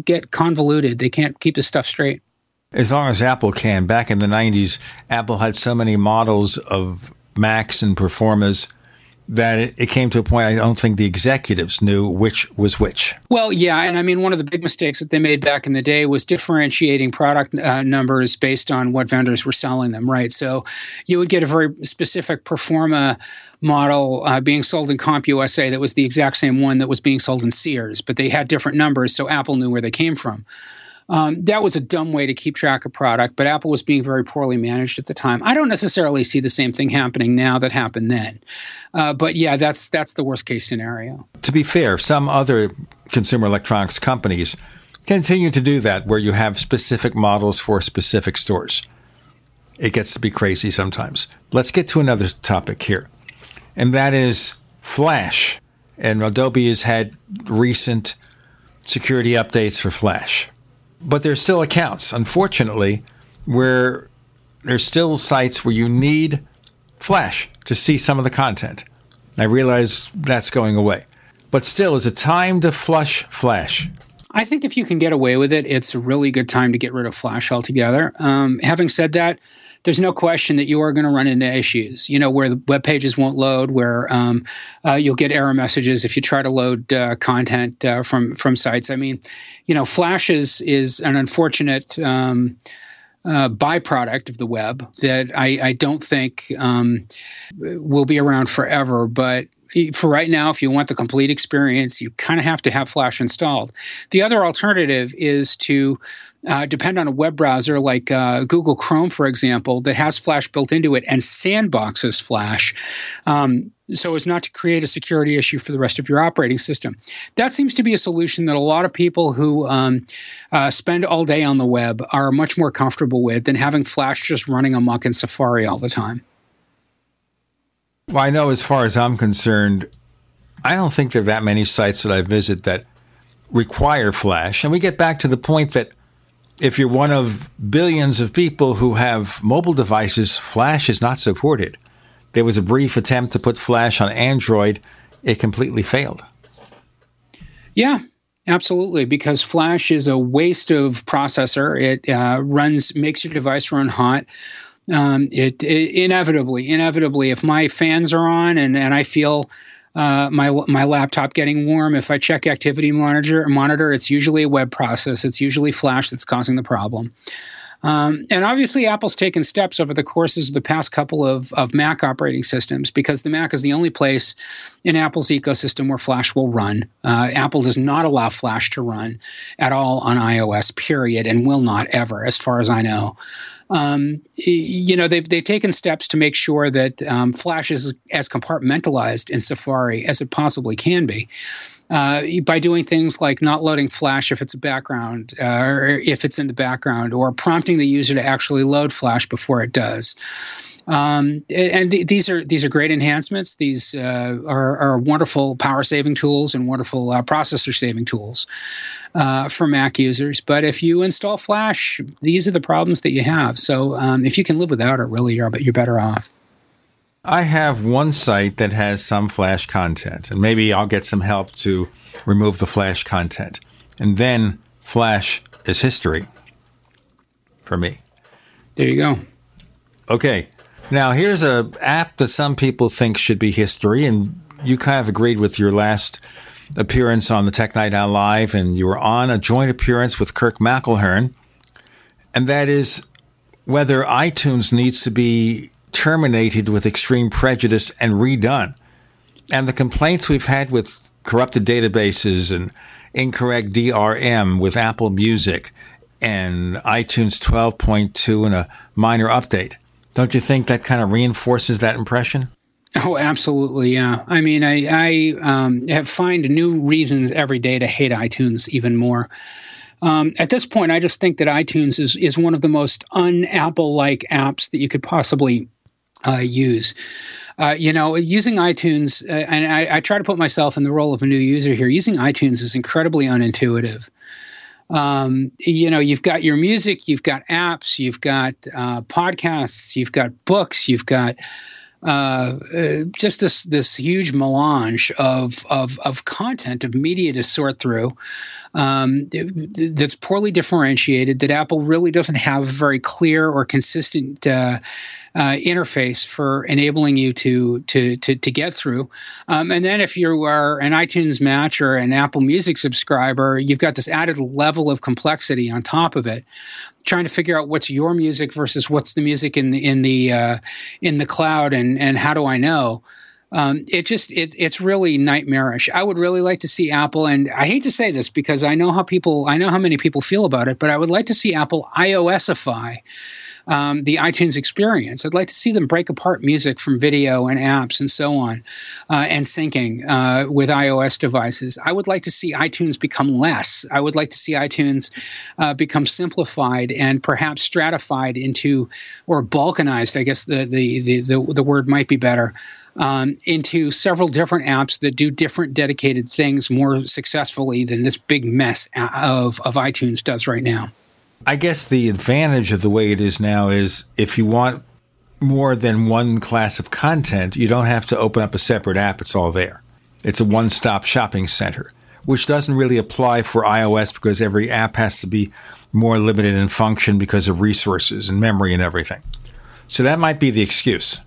get convoluted. They can't keep the stuff straight. As long as Apple can. Back in the 90s, Apple had so many models of Macs and Performas that it, came to a point I don't think the executives knew which was which. Well, yeah, and I mean one of the big mistakes that they made back in the day was differentiating product uh, numbers based on what vendors were selling them, right? So you would get a very specific Performa model uh, being sold in CompUSA that was the exact same one that was being sold in Sears, but they had different numbers, so Apple knew where they came from. Um, that was a dumb way to keep track of product, but Apple was being very poorly managed at the time. I don't necessarily see the same thing happening now that happened then, uh, but yeah, that's that's the worst case scenario. To be fair, some other consumer electronics companies continue to do that, where you have specific models for specific stores. It gets to be crazy sometimes. Let's get to another topic here, and that is Flash. And Adobe has had recent security updates for Flash but there's still accounts, unfortunately, where there's still sites where you need Flash to see some of the content. I realize that's going away. But still, is it time to flush Flash? I think if you can get away with it, it's a really good time to get rid of Flash altogether. Um, having said that, there's no question that you are going to run into issues. You know, where the web pages won't load, where um, uh, you'll get error messages if you try to load uh, content uh, from from sites. I mean, you know, Flash is is an unfortunate. Um, uh, byproduct of the web that I, I don't think um, will be around forever. But for right now, if you want the complete experience, you kind of have to have Flash installed. The other alternative is to uh, depend on a web browser like uh, Google Chrome, for example, that has Flash built into it and sandboxes Flash. Um, so as not to create a security issue for the rest of your operating system. That seems to be a solution that a lot of people who um, uh, spend all day on the web are much more comfortable with than having Flash just running amok in Safari all the time. Well, I know as far as I'm concerned, I don't think there are that many sites that I visit that require Flash. And we get back to the point that if you're one of billions of people who have mobile devices, Flash is not supported. There was a brief attempt to put Flash on Android, it completely failed. Yeah, absolutely. Because Flash is a waste of processor. It uh, runs, makes your device run hot um, it, it, inevitably, inevitably, if my fans are on and, and I feel uh, my my laptop getting warm, if I check activity monitor monitor, it's usually a web process. It's usually Flash that's causing the problem. Um, and obviously, Apple's taken steps over the courses of the past couple of, of Mac operating systems because the Mac is the only place in Apple's ecosystem where Flash will run. Uh, Apple does not allow Flash to run at all on iOS, period, and will not ever, as far as I know um, you know, they've they've taken steps to make sure that um, Flash is as compartmentalized in Safari as it possibly can be. Uh, by doing things like not loading Flash if it's a background, uh, or if it's in the background, or prompting the user to actually load Flash before it does. Um, and th- these are these are great enhancements. These uh, are, are, wonderful power saving tools and wonderful uh, processor saving tools uh, for Mac users. But if you install Flash, these are the problems that you have. So um, if you can live without it, really, you're but you're better off. I have one site that has some Flash content, and maybe I'll get some help to remove the Flash content, and then Flash is history for me. There you go. Okay, now, here's a app that some people think should be history, and you kind of agreed with your last appearance on the Tech Night Owl Live, and you were on a joint appearance with Kirk McElhearn, and that is whether iTunes needs to be terminated with extreme prejudice and redone. And the complaints we've had with corrupted databases and incorrect DRM with Apple Music and iTunes 12.2 and a minor update. Don't you think that kind of reinforces that impression? Oh, absolutely. Yeah. I mean, I, I um, have find new reasons every day to hate iTunes even more. Um, at this point, I just think that iTunes is is one of the most un-Apple like apps that you could possibly uh, use. Uh, you know, using iTunes, uh, and I, I, try to put myself in the role of a new user here. Using iTunes is incredibly unintuitive um, you know, you've got your music, you've got apps, you've got uh, podcasts, you've got books, you've got uh, uh, just this this huge melange of of of content of media to sort through um, that's poorly differentiated. That Apple really doesn't have very clear or consistent. Uh, uh, interface for enabling you to to to, to get through. Um, and then if you are an iTunes Match or an Apple Music subscriber, you've got this added level of complexity on top of it, trying to figure out what's your music versus what's the music in the in the uh, in the cloud, and and how do I know? Um, it just it, it's really nightmarish. I would really like to see Apple, and I hate to say this because I know how people I know how many people feel about it, but I would like to see Apple iOSify um, the iTunes experience. I'd like to see them break apart music from video and apps and so on, uh, and syncing uh, with iOS devices. I would like to see iTunes become less. I would like to see iTunes uh, become simplified and perhaps stratified into, or balkanized. I guess the the the, the, the word might be better. Um, into several different apps that do different dedicated things more successfully than this big mess of, of iTunes does right now. I guess the advantage of the way it is now is if you want more than one class of content, you don't have to open up a separate app. It's all there. It's a one stop shopping center, which doesn't really apply for iOS because every app has to be more limited in function because of resources and memory and everything. So that might be the excuse.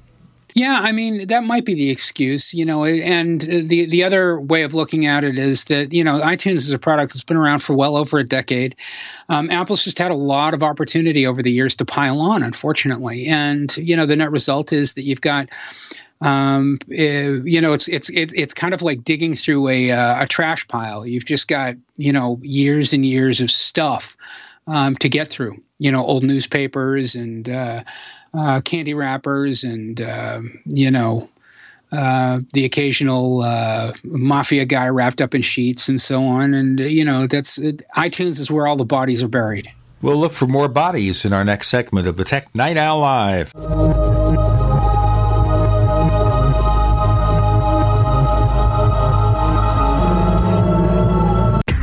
Yeah, I mean that might be the excuse, you know. And the the other way of looking at it is that you know iTunes is a product that's been around for well over a decade. Um, Apple's just had a lot of opportunity over the years to pile on, unfortunately, and you know the net result is that you've got um, uh, you know, it's it's it's kind of like digging through a uh, a trash pile. You've just got you know years and years of stuff um, to get through. You know, old newspapers and uh, uh, candy wrappers and uh, you know uh, the occasional uh, mafia guy wrapped up in sheets and so on. And you know that's iTunes is where all the bodies are buried. We'll look for more bodies in our next segment of the Tech Night Owl Live.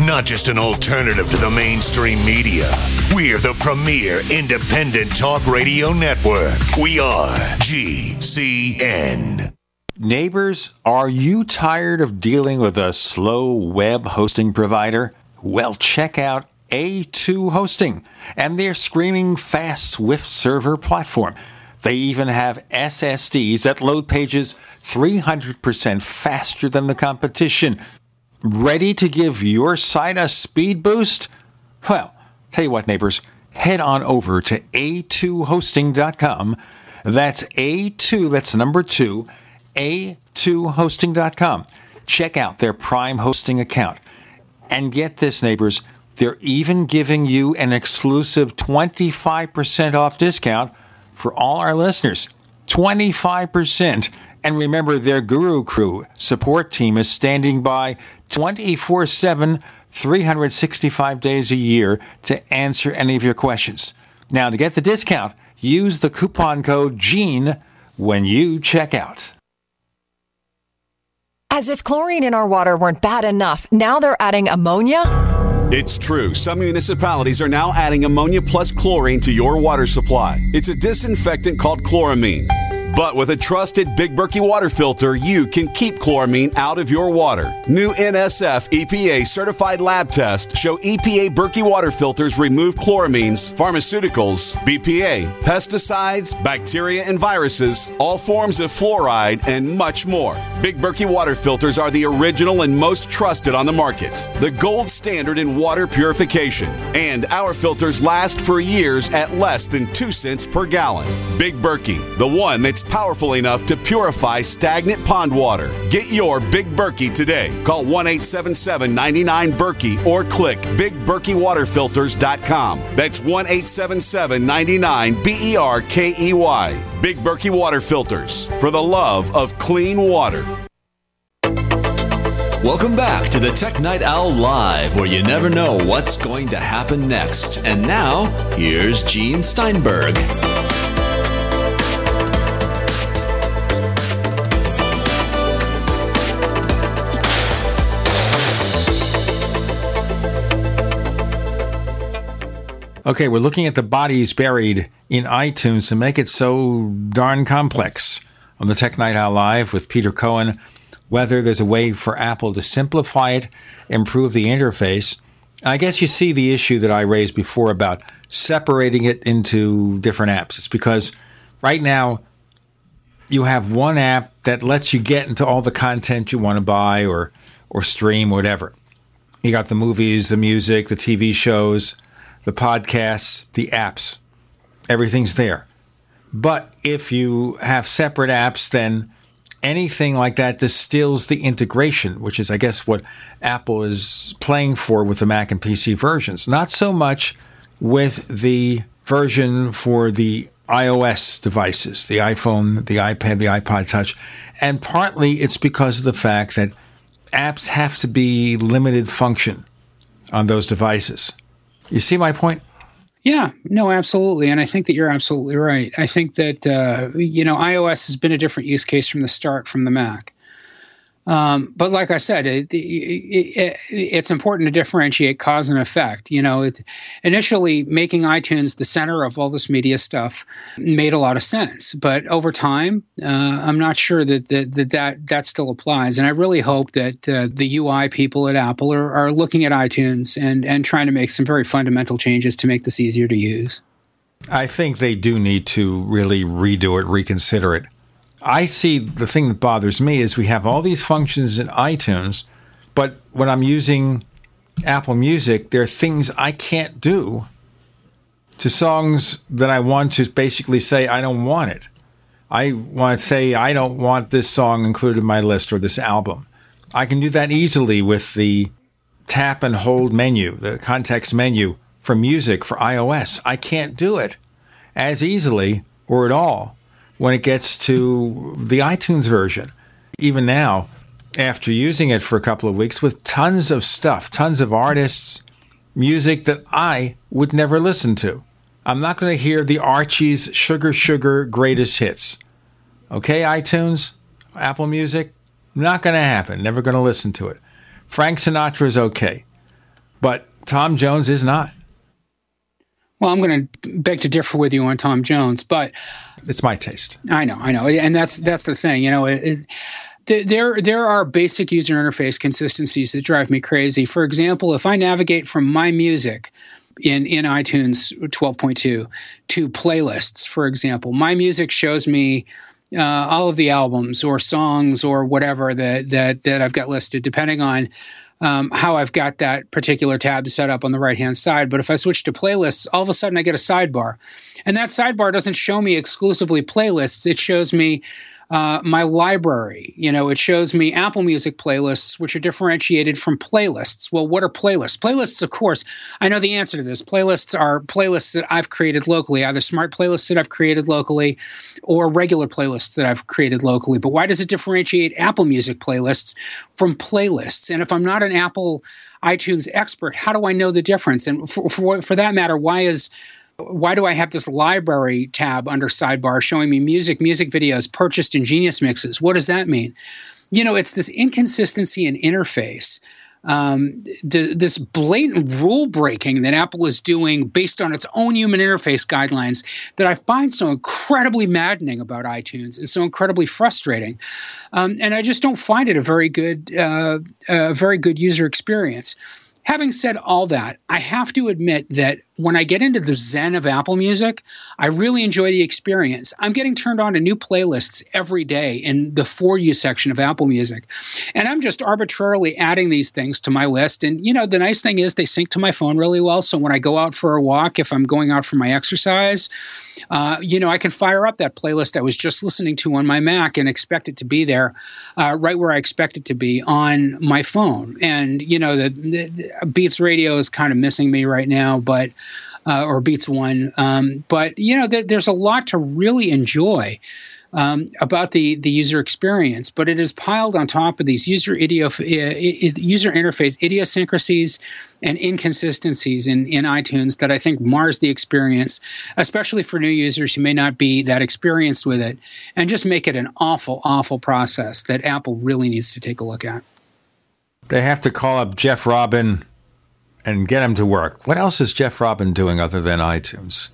Not just an alternative to the mainstream media. We're the premier independent talk radio network. We are GCN. Neighbors, are you tired of dealing with a slow web hosting provider? Well, check out A2 Hosting and their screaming fast Swift server platform. They even have SSDs that load pages 300% faster than the competition. Ready to give your site a speed boost? Well, tell you what, neighbors, head on over to a2hosting.com. That's A2, that's number two, a2hosting.com. Check out their Prime hosting account. And get this, neighbors, they're even giving you an exclusive 25% off discount for all our listeners. 25%. And remember, their Guru Crew support team is standing by 24 7, 365 days a year to answer any of your questions. Now, to get the discount, use the coupon code GENE when you check out. As if chlorine in our water weren't bad enough, now they're adding ammonia? It's true. Some municipalities are now adding ammonia plus chlorine to your water supply. It's a disinfectant called chloramine. But with a trusted Big Berkey water filter, you can keep chloramine out of your water. New NSF EPA certified lab tests show EPA Berkey water filters remove chloramines, pharmaceuticals, BPA, pesticides, bacteria and viruses, all forms of fluoride, and much more. Big Berkey water filters are the original and most trusted on the market, the gold standard in water purification. And our filters last for years at less than 2 cents per gallon. Big Berkey, the one that's powerful enough to purify stagnant pond water. Get your Big Berkey today. Call 1 877 99 Berkey or click BigBerkeyWaterFilters.com. That's 1 877 99 B E R K E Y. Big Berkey Water Filters for the love of clean water. Welcome back to the Tech Night Owl Live, where you never know what's going to happen next. And now, here's Gene Steinberg. Okay, we're looking at the bodies buried in iTunes to make it so darn complex. on the Tech Night Owl Live with Peter Cohen whether there's a way for Apple to simplify it, improve the interface. I guess you see the issue that I raised before about separating it into different apps. It's because right now you have one app that lets you get into all the content you want to buy or or stream, whatever. You got the movies, the music, the TV shows, the podcasts, the apps. Everything's there. But if you have separate apps, then anything like that distills the integration, which is, I guess, what Apple is playing for with the Mac and PC versions. Not so much with the version for the iOS devices, the iPhone, the iPad, the iPod Touch. And partly it's because of the fact that apps have to be limited function on those devices. You see my point? Yeah, no, absolutely. And I think that you're absolutely right. I think that, uh, you know, iOS has been a different use case from the start from the Mac. Um, but like I said, it, it, it, it's important to differentiate cause and effect. You know, initially making iTunes the center of all this media stuff made a lot of sense, but over time, uh, I'm not sure that that, that that that still applies. And I really hope that uh, the UI people at Apple are, are looking at iTunes and and trying to make some very fundamental changes to make this easier to use. I think they do need to really redo it, reconsider it. I see the thing that bothers me is we have all these functions in iTunes, but when I'm using Apple Music, there are things I can't do to songs that I want to basically say I don't want it. I want to say I don't want this song included in my list or this album. I can do that easily with the tap and hold menu, the context menu for music for iOS. I can't do it as easily or at all when it gets to the iTunes version. Even now, after using it for a couple of weeks with tons of stuff, tons of artists, music that I would never listen to. I'm not going to hear the Archie's Sugar Sugar greatest hits. Okay, iTunes, Apple Music, not going to happen. Never going to listen to it. Frank Sinatra is okay, but Tom Jones is not. Well, I'm going to beg to differ with you on Tom Jones, but it's my taste. I know, I know, and that's that's the thing. You know, it, it, there there are basic user interface consistencies that drive me crazy. For example, if I navigate from my music in in iTunes 12.2 to playlists, for example, my music shows me uh, all of the albums or songs or whatever that that that I've got listed, depending on um, how I've got that particular tab set up on the right hand side. But if I switch to playlists, all of a sudden I get a sidebar. And that sidebar doesn't show me exclusively playlists, it shows me uh, my library. You know, it shows me Apple Music playlists, which are differentiated from playlists. Well, what are playlists? Playlists, of course, I know the answer to this. Playlists are playlists that I've created locally, either smart playlists that I've created locally or regular playlists that I've created locally. But why does it differentiate Apple Music playlists from playlists? And if I'm not an Apple iTunes expert, how do I know the difference? And for, for, for that matter, why is why do I have this library tab under sidebar showing me music, music videos purchased in Genius Mixes? What does that mean? You know, it's this inconsistency in interface. Um, th- this blatant rule breaking that Apple is doing based on its own human interface guidelines that I find so incredibly maddening about iTunes and so incredibly frustrating. Um, and I just don't find it a very good, uh, a very good user experience. Having said all that, I have to admit that when I get into the zen of Apple Music, I really enjoy the experience. I'm getting turned on to new playlists every day in the For You section of Apple Music. And I'm just arbitrarily adding these things to my list. And, you know, the nice thing is they sync to my phone really well. So when I go out for a walk, if I'm going out for my exercise, uh, you know, I can fire up that playlist I was just listening to on my Mac and expect it to be there uh, right where I expect it to be on my phone. And, you know, the, the Beats Radio is kind of missing me right now, but uh, or Beats One. Um, but you know, th- there's a lot to really enjoy. Um, about the the user experience, but it is piled on top of these user idio- uh, user interface idiosyncrasies and inconsistencies in, in iTunes that I think mars the experience, especially for new users who may not be that experienced with it, and just make it an awful, awful process that Apple really needs to take a look at. They have to call up Jeff Robbin and get him to work. What else is Jeff Robbin doing other than iTunes?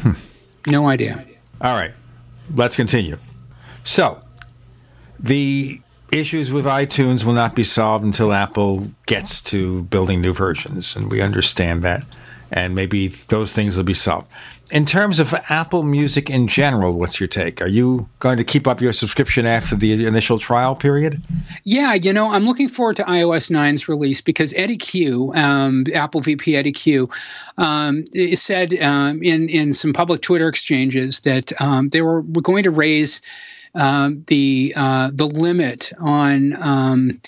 Hmm. No idea. All right, let's continue. So, the issues with iTunes will not be solved until Apple gets to building new versions, and we understand that. And maybe those things will be solved. In terms of Apple Music in general, what's your take? Are you going to keep up your subscription after the initial trial period? Yeah, you know, I'm looking forward to iOS 9's release because Eddie Cue, um, Apple VP Eddie Cue, um, said um, in in some public Twitter exchanges that um, they were, were going to raise um, the uh, the limit on um,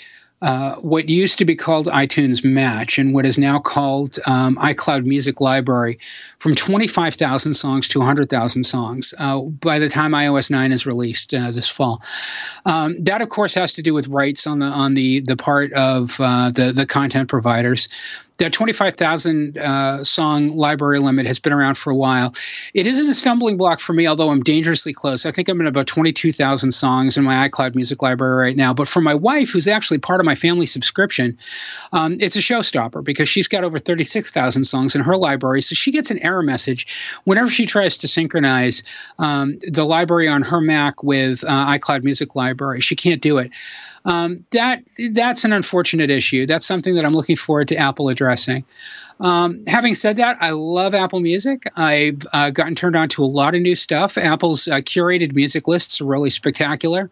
uh, what used to be called iTunes Match and what is now called um, iCloud Music Library from 25,000 songs to 100,000 songs uh, by the time iOS 9 is released uh, this fall. Um, that, of course, has to do with rights on the on the the part of uh, the the content providers that 25,000 uh, song library limit has been around for a while. It isn't a stumbling block for me, although I'm dangerously close. I think I'm at about 22,000 songs in my iCloud music library right now. But for my wife, who's actually part of my family subscription, um, it's a showstopper because she's got over 36,000 songs in her library. So she gets an error message whenever she tries to synchronize um, the library on her Mac with uh, iCloud music library. She can't do it. Um, that that's an unfortunate issue. That's something that I'm looking forward to Apple addressing. Um, having said that, I love Apple Music. I've uh, gotten turned on to a lot of new stuff. Apple's uh, curated music lists are really spectacular.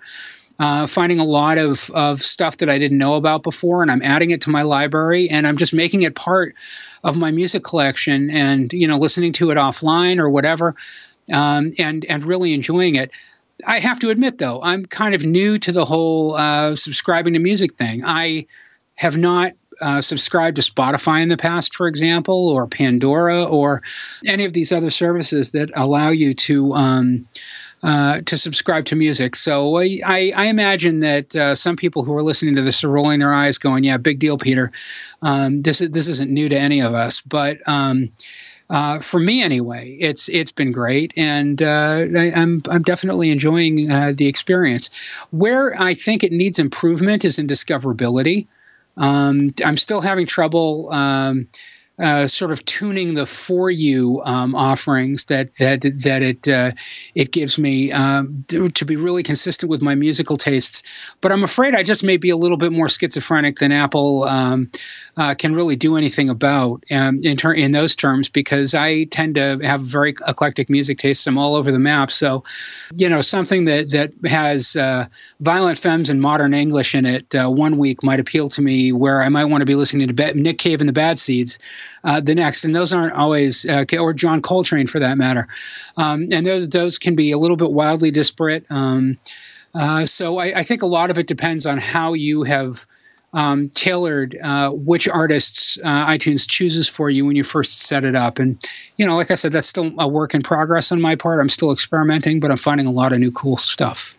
Uh, finding a lot of, of stuff that I didn't know about before, and I'm adding it to my library, and I'm just making it part of my music collection, and you know, listening to it offline or whatever, um, and and really enjoying it. I have to admit, though, I'm kind of new to the whole uh, subscribing to music thing. I have not uh, subscribed to Spotify in the past, for example, or Pandora, or any of these other services that allow you to. Um, uh, to subscribe to music. So I, I imagine that uh, some people who are listening to this are rolling their eyes, going, "Yeah, big deal, Peter. Um, this is this isn't new to any of us." But um, uh, for me anyway, it's it's been great, and uh, I, am I'm, I'm definitely enjoying uh, the experience. Where I think it needs improvement is in discoverability. Um, I'm still having trouble. Um, uh, sort of tuning the for you um, offerings that that that it uh, it gives me um, to be really consistent with my musical tastes. But I'm afraid I just may be a little bit more schizophrenic than Apple um, uh, can really do anything about um, in ter- in those terms because I tend to have very eclectic music tastes. I'm all over the map. So, you know, something that that has uh, violent femmes and modern English in it uh, one week might appeal to me, where I might want to be listening to Nick Cave and the Bad Seeds uh, the next. And those aren't always, uh, or John Coltrane for that matter. Um, and those those can be a little bit wildly disparate. Um, uh, so I, I, think a lot of it depends on how you have um, tailored uh, which artists uh, iTunes chooses for you when you first set it up. And, you know, like I said, that's still a work in progress on my part. I'm still experimenting, but I'm finding a lot of new cool stuff.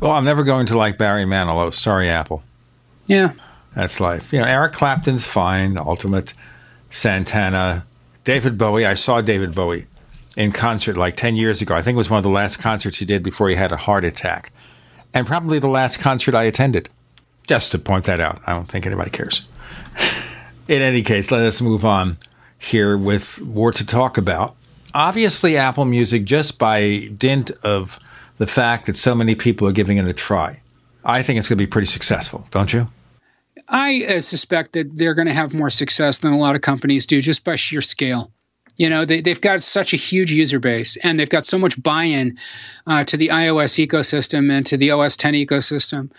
Well, I'm never going to like Barry Manilow. Sorry, Apple. Yeah. That's life. You know, Eric Clapton's fine, ultimate Santana, David Bowie. I saw David Bowie in concert like 10 years ago. I think it was one of the last concerts he did before he had a heart attack. And probably the last concert I attended. Just to point that out. I don't think anybody cares. In any case, let us move on here with more to talk about. Obviously, Apple Music, just by dint of the fact that so many people are giving it a try, I think it's going to be pretty successful, don't you? I uh, suspect that they're going to have more success than a lot of companies do just by sheer scale. You know, they, they've got such a huge user base and they've got so much buy in uh, to the iOS ecosystem and to the OS 10 ecosystem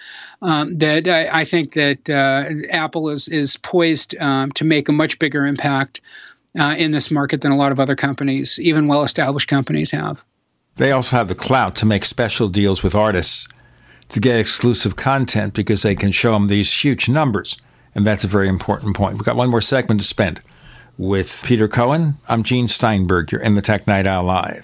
um, that I, I, think that uh, Apple is, is poised um, to make a much bigger impact uh, in this market than a lot of other companies, even well established companies, have. They also have the clout to make special deals with artists to get exclusive content because they can show them these huge numbers. And that's a very important point. We've got one more segment to spend with Peter Cohen. I'm Gene Steinberg. You're in the Tech Night Owl Live.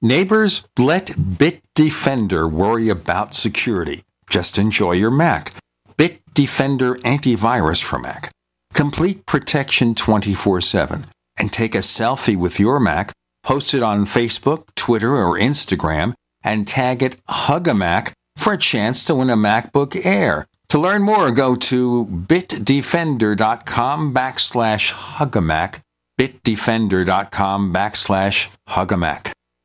Neighbors, let Bitdefender worry about security. Just enjoy your Mac. Bitdefender antivirus for Mac. Complete protection 24 7. And take a selfie with your Mac, post it on Facebook, Twitter, or Instagram, and tag it Hugamac for a chance to win a MacBook Air. To learn more, go to bitdefender.com backslash Hugamac, bitdefender.com backslash Hugamac.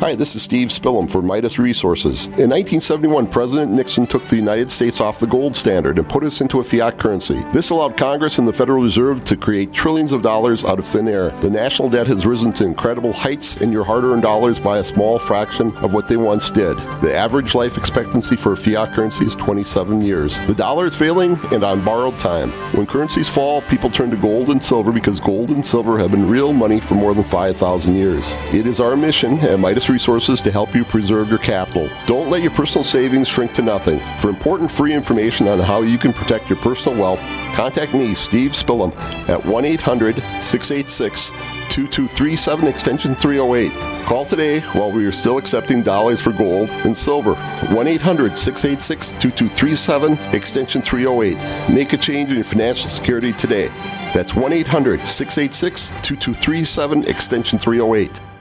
Hi, this is Steve Spillum for Midas Resources. In 1971, President Nixon took the United States off the gold standard and put us into a fiat currency. This allowed Congress and the Federal Reserve to create trillions of dollars out of thin air. The national debt has risen to incredible heights, and your hard earned dollars by a small fraction of what they once did. The average life expectancy for a fiat currency is 27 years. The dollar is failing and on borrowed time. When currencies fall, people turn to gold and silver because gold and silver have been real money for more than 5,000 years. It is our mission at Midas Resources to help you preserve your capital. Don't let your personal savings shrink to nothing. For important free information on how you can protect your personal wealth, contact me, Steve Spillum, at 1 800 686 2237 extension 308. Call today while we are still accepting dollars for gold and silver. 1 800 686 2237 extension 308. Make a change in your financial security today. That's 1 800 686 2237 extension 308.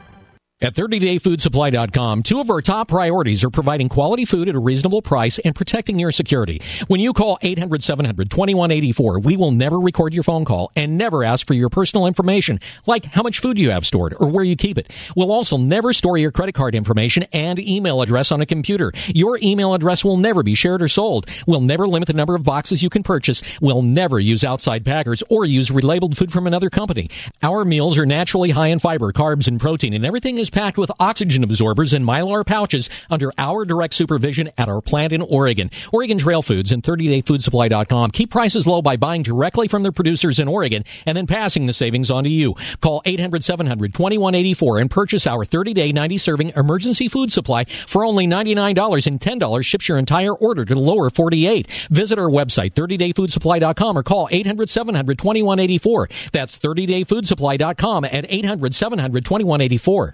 At 30dayfoodsupply.com, two of our top priorities are providing quality food at a reasonable price and protecting your security. When you call 800 700 2184, we will never record your phone call and never ask for your personal information, like how much food you have stored or where you keep it. We'll also never store your credit card information and email address on a computer. Your email address will never be shared or sold. We'll never limit the number of boxes you can purchase. We'll never use outside packers or use relabeled food from another company. Our meals are naturally high in fiber, carbs, and protein, and everything is packed with oxygen absorbers and mylar pouches under our direct supervision at our plant in Oregon. Oregon Trail Foods and 30dayfoodsupply.com keep prices low by buying directly from their producers in Oregon and then passing the savings on to you. Call 800-700-2184 and purchase our 30-day 90-serving emergency food supply for only $99 and $10 ships your entire order to the lower 48. Visit our website 30dayfoodsupply.com or call 800-700-2184. That's 30dayfoodsupply.com at 800-700-2184.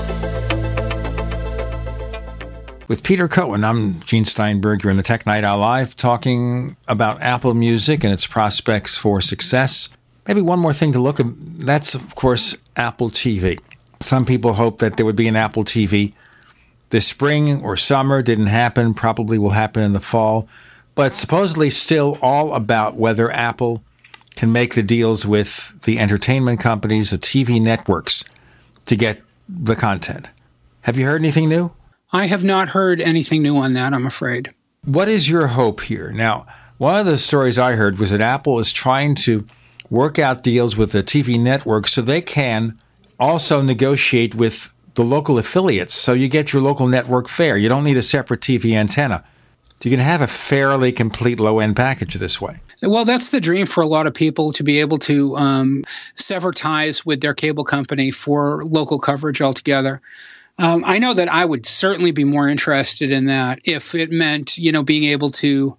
With Peter Cohen, I'm Gene Steinberg. You're in the Tech Night Owl Live talking about Apple Music and its prospects for success. Maybe one more thing to look at that's, of course, Apple TV. Some people hope that there would be an Apple TV this spring or summer. Didn't happen, probably will happen in the fall. But supposedly, still all about whether Apple can make the deals with the entertainment companies, the TV networks, to get the content. Have you heard anything new? I have not heard anything new on that, I'm afraid. What is your hope here? Now, one of the stories I heard was that Apple is trying to work out deals with the TV network so they can also negotiate with the local affiliates so you get your local network fare. You don't need a separate TV antenna. You can have a fairly complete low end package this way. Well, that's the dream for a lot of people to be able to um, sever ties with their cable company for local coverage altogether. Um, I know that I would certainly be more interested in that if it meant, you know, being able to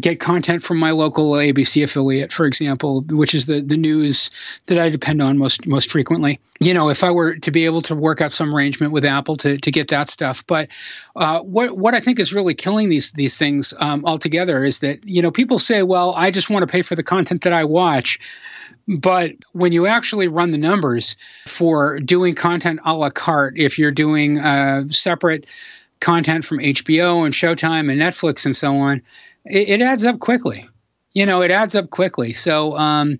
get content from my local ABC affiliate, for example, which is the the news that I depend on most most frequently. You know, if I were to be able to work out some arrangement with Apple to to get that stuff, but uh, what what I think is really killing these these things um, altogether is that you know people say, well, I just want to pay for the content that I watch. But when you actually run the numbers for doing content a la carte, if you're doing uh, separate content from HBO and Showtime and Netflix and so on, it, it adds up quickly. You know, it adds up quickly. So um,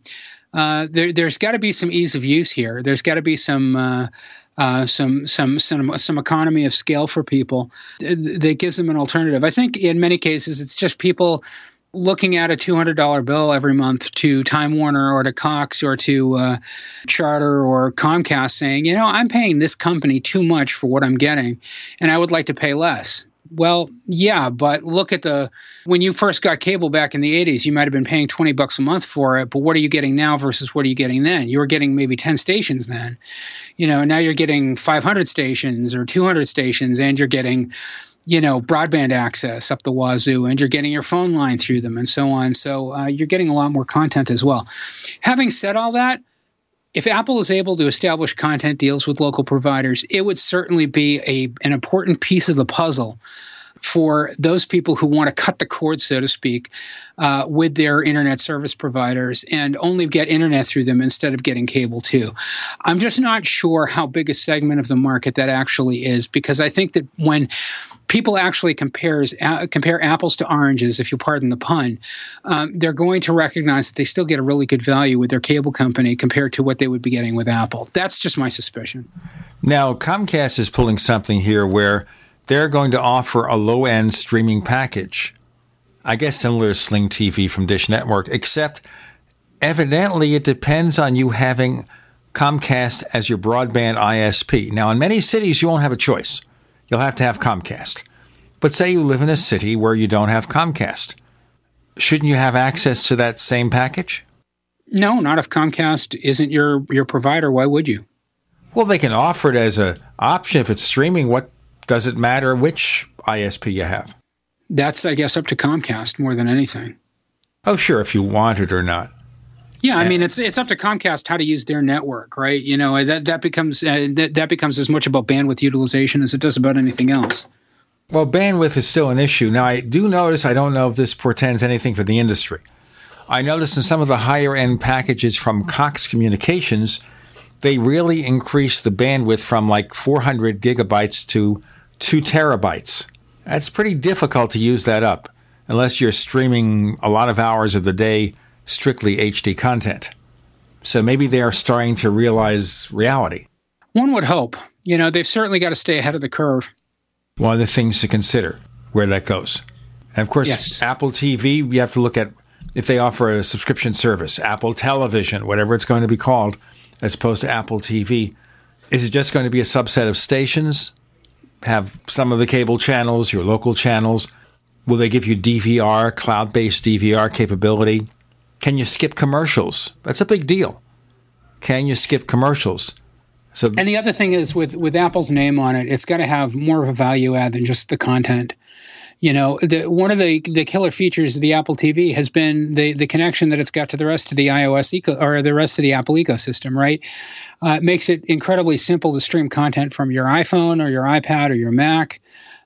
uh, there, has got to be some ease of use here. There's got to be some. Uh, uh, some some some some economy of scale for people that gives them an alternative. I think in many cases it's just people looking at a $200 bill every month to Time Warner or to Cox or to uh, Charter or Comcast saying, you know, I'm paying this company too much for what I'm getting and I would like to pay less. Well, yeah, but look at the when you first got cable back in the 80s, you might have been paying 20 bucks a month for it, but what are you getting now versus what are you getting then? You were getting maybe 10 stations then. You know, now you're getting 500 stations or 200 stations and you're getting you know broadband access up the wazoo and you're getting your phone line through them and so on so uh, you're getting a lot more content as well having said all that if Apple is able to establish content deals with local providers, it would certainly be a, an important piece of the puzzle for those people who want to cut the cord, so to speak, uh, with their internet service providers and only get internet through them instead of getting cable too. I'm just not sure how big a segment of the market that actually is because I think that when people actually compares uh, compare apples to oranges, if you pardon the pun, um, they're going to recognize that they still get a really good value with their cable company compared to what they would be getting with Apple. That's just my suspicion. Now, Comcast is pulling something here where they're going to offer a low end streaming package. I guess similar to Sling TV from Dish Network, except evidently it depends on you having Comcast as your broadband ISP. Now, in many cities, you won't have a choice. You'll have to have Comcast. But say you live in a city where you don't have Comcast. Shouldn't you have access to that same package? No, not if Comcast isn't your, your provider. Why would you? Well, they can offer it as an option if it's streaming. What does it matter which ISP you have? That's, I guess, up to Comcast more than anything. Oh, sure, if you want it or not. Yeah, I mean it's it's up to Comcast how to use their network, right? You know that that becomes uh, that that becomes as much about bandwidth utilization as it does about anything else. Well, bandwidth is still an issue. Now, I do notice. I don't know if this portends anything for the industry. I noticed in some of the higher end packages from Cox Communications, they really increased the bandwidth from like 400 gigabytes to two terabytes. That's pretty difficult to use that up unless you're streaming a lot of hours of the day strictly HD content. So maybe they are starting to realize reality. One would hope. You know, they've certainly got to stay ahead of the curve. One of the things to consider where that goes. And of course, yes. Apple TV, you have to look at if they offer a subscription service, Apple Television, whatever it's going to be called, as opposed to Apple TV. Is it just going to be a subset of stations? Have some of the cable channels, your local channels? Will they give you DVR, cloud based DVR capability? Can you skip commercials? That's a big deal. Can you skip commercials? So, and the other thing is with with Apple's name on it, it's got to have more of a value add than just the content. You know, the, one of the the killer features of the Apple TV has been the the connection that it's got to the rest of the iOS eco or the rest of the Apple ecosystem. Right, uh, it makes it incredibly simple to stream content from your iPhone or your iPad or your Mac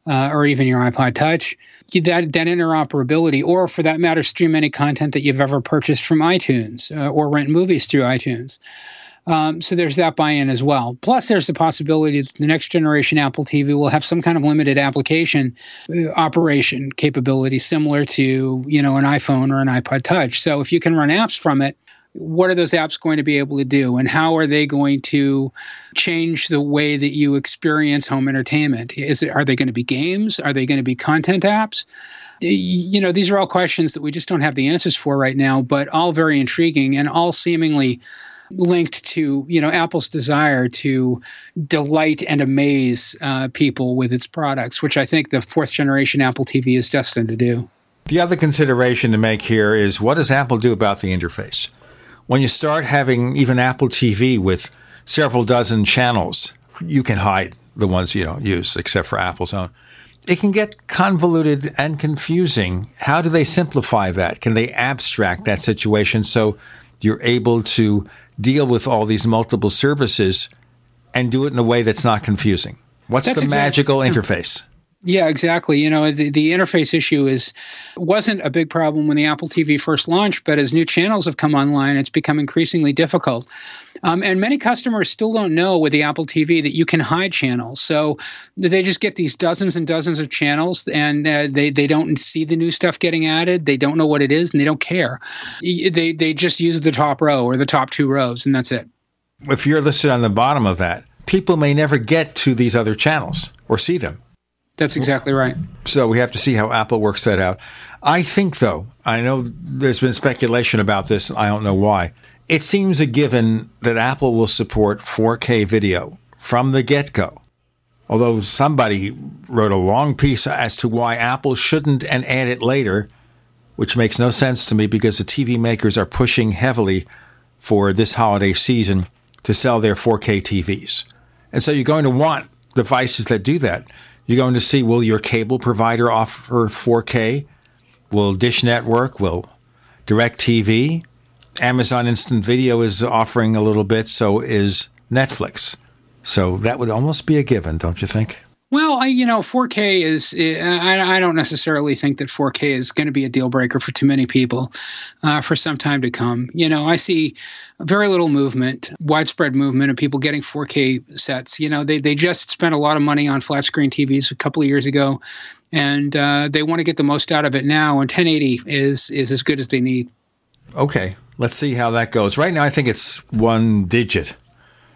uh, or even your iPod Touch. That, that interoperability, or for that matter, stream any content that you've ever purchased from iTunes uh, or rent movies through iTunes. Um, so there's that buy-in as well. Plus, there's the possibility that the next generation Apple TV will have some kind of limited application uh, operation capability, similar to you know an iPhone or an iPod Touch. So if you can run apps from it, what are those apps going to be able to do and how are they going to change the way that you experience home entertainment is it are they going to be games are they going to be content apps you know these are all questions that we just don't have the answers for right now but all very intriguing and all seemingly linked to you know Apple's desire to delight and amaze uh, people with its products, which I think the fourth generation Apple TV is destined to do. The other consideration to make here is what does Apple do about the interface? When you start having even Apple TV with several dozen channels, you can hide the ones you don't use, except for Apple's own. It can get convoluted and confusing. How do they simplify that? Can they abstract that situation so you're able to deal with all these multiple services and do it in a way that's not confusing? What's that's the magical hmm. interface? Yeah, exactly. You know, the, the interface issue is wasn't a big problem when the Apple TV first launched, but as new channels have come online, it's become increasingly difficult. Um, and many customers still don't know with the Apple TV that you can hide channels. So they just get these dozens and dozens of channels, and uh, they they don't see the new stuff getting added. They don't know what it is, and they don't care. They they just use the top row or the top two rows, and that's it. If you're listed on the bottom of that, people may never get to these other channels or see them. That's exactly right. So we have to see how Apple works that out. I think, though, I know there's been speculation about this. I don't know why. It seems a given that Apple will support 4K video from the get go. Although somebody wrote a long piece as to why Apple shouldn't and add it later, which makes no sense to me because the TV makers are pushing heavily for this holiday season to sell their 4K TVs. And so you're going to want devices that do that. You're going to see will your cable provider offer 4K? Will Dish Network? Will DirecTV? Amazon Instant Video is offering a little bit, so is Netflix. So that would almost be a given, don't you think? Well, I, you know, 4K is, I, I don't necessarily think that 4K is going to be a deal breaker for too many people uh, for some time to come. You know, I see very little movement, widespread movement of people getting 4K sets. You know, they, they just spent a lot of money on flat screen TVs a couple of years ago, and uh, they want to get the most out of it now, and 1080 is, is as good as they need. Okay, let's see how that goes. Right now, I think it's one digit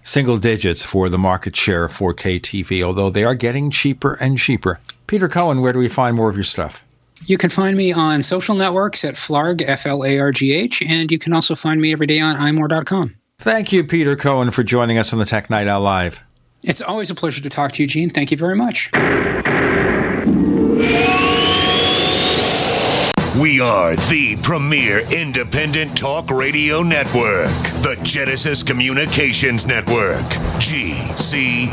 single digits for the market share of 4K TV, although they are getting cheaper and cheaper. Peter Cohen, where do we find more of your stuff? You can find me on social networks at Flargh, F L A R G H, and you can also find me every day on imore.com. Thank you, Peter Cohen, for joining us on the Tech Night Owl Live. It's always a pleasure to talk to you, Gene. Thank you very much. We are the premier independent talk radio network, the Genesis Communications Network, GCN.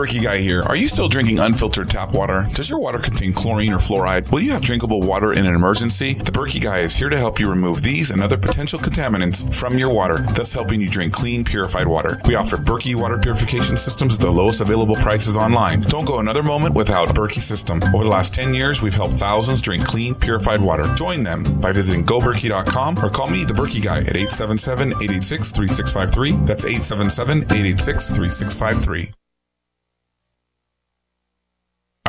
Berkey Guy here. Are you still drinking unfiltered tap water? Does your water contain chlorine or fluoride? Will you have drinkable water in an emergency? The Berkey Guy is here to help you remove these and other potential contaminants from your water, thus helping you drink clean, purified water. We offer Berkey water purification systems at the lowest available prices online. Don't go another moment without Berkey system. Over the last 10 years, we've helped thousands drink clean, purified water. Join them by visiting goberkey.com or call me, the Berkey Guy, at 877-886-3653. That's 877-886-3653.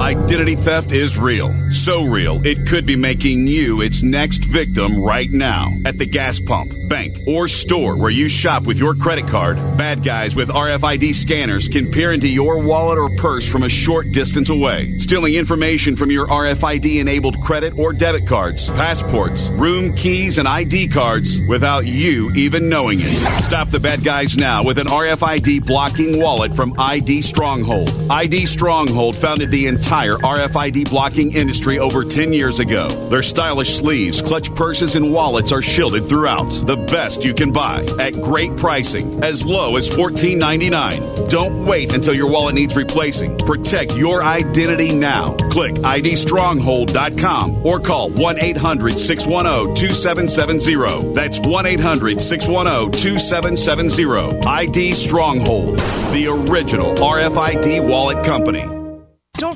Identity theft is real. So real, it could be making you its next victim right now. At the gas pump, bank, or store where you shop with your credit card, bad guys with RFID scanners can peer into your wallet or purse from a short distance away, stealing information from your RFID enabled credit or debit cards, passports, room keys, and ID cards without you even knowing it. Stop the bad guys now with an RFID blocking wallet from ID Stronghold. ID Stronghold founded the entire RFID blocking industry over 10 years ago. Their stylish sleeves, clutch purses, and wallets are shielded throughout. The best you can buy at great pricing, as low as $14.99. Don't wait until your wallet needs replacing. Protect your identity now. Click IDStronghold.com or call 1 800 610 2770. That's 1 800 610 2770. ID Stronghold, the original RFID wallet company.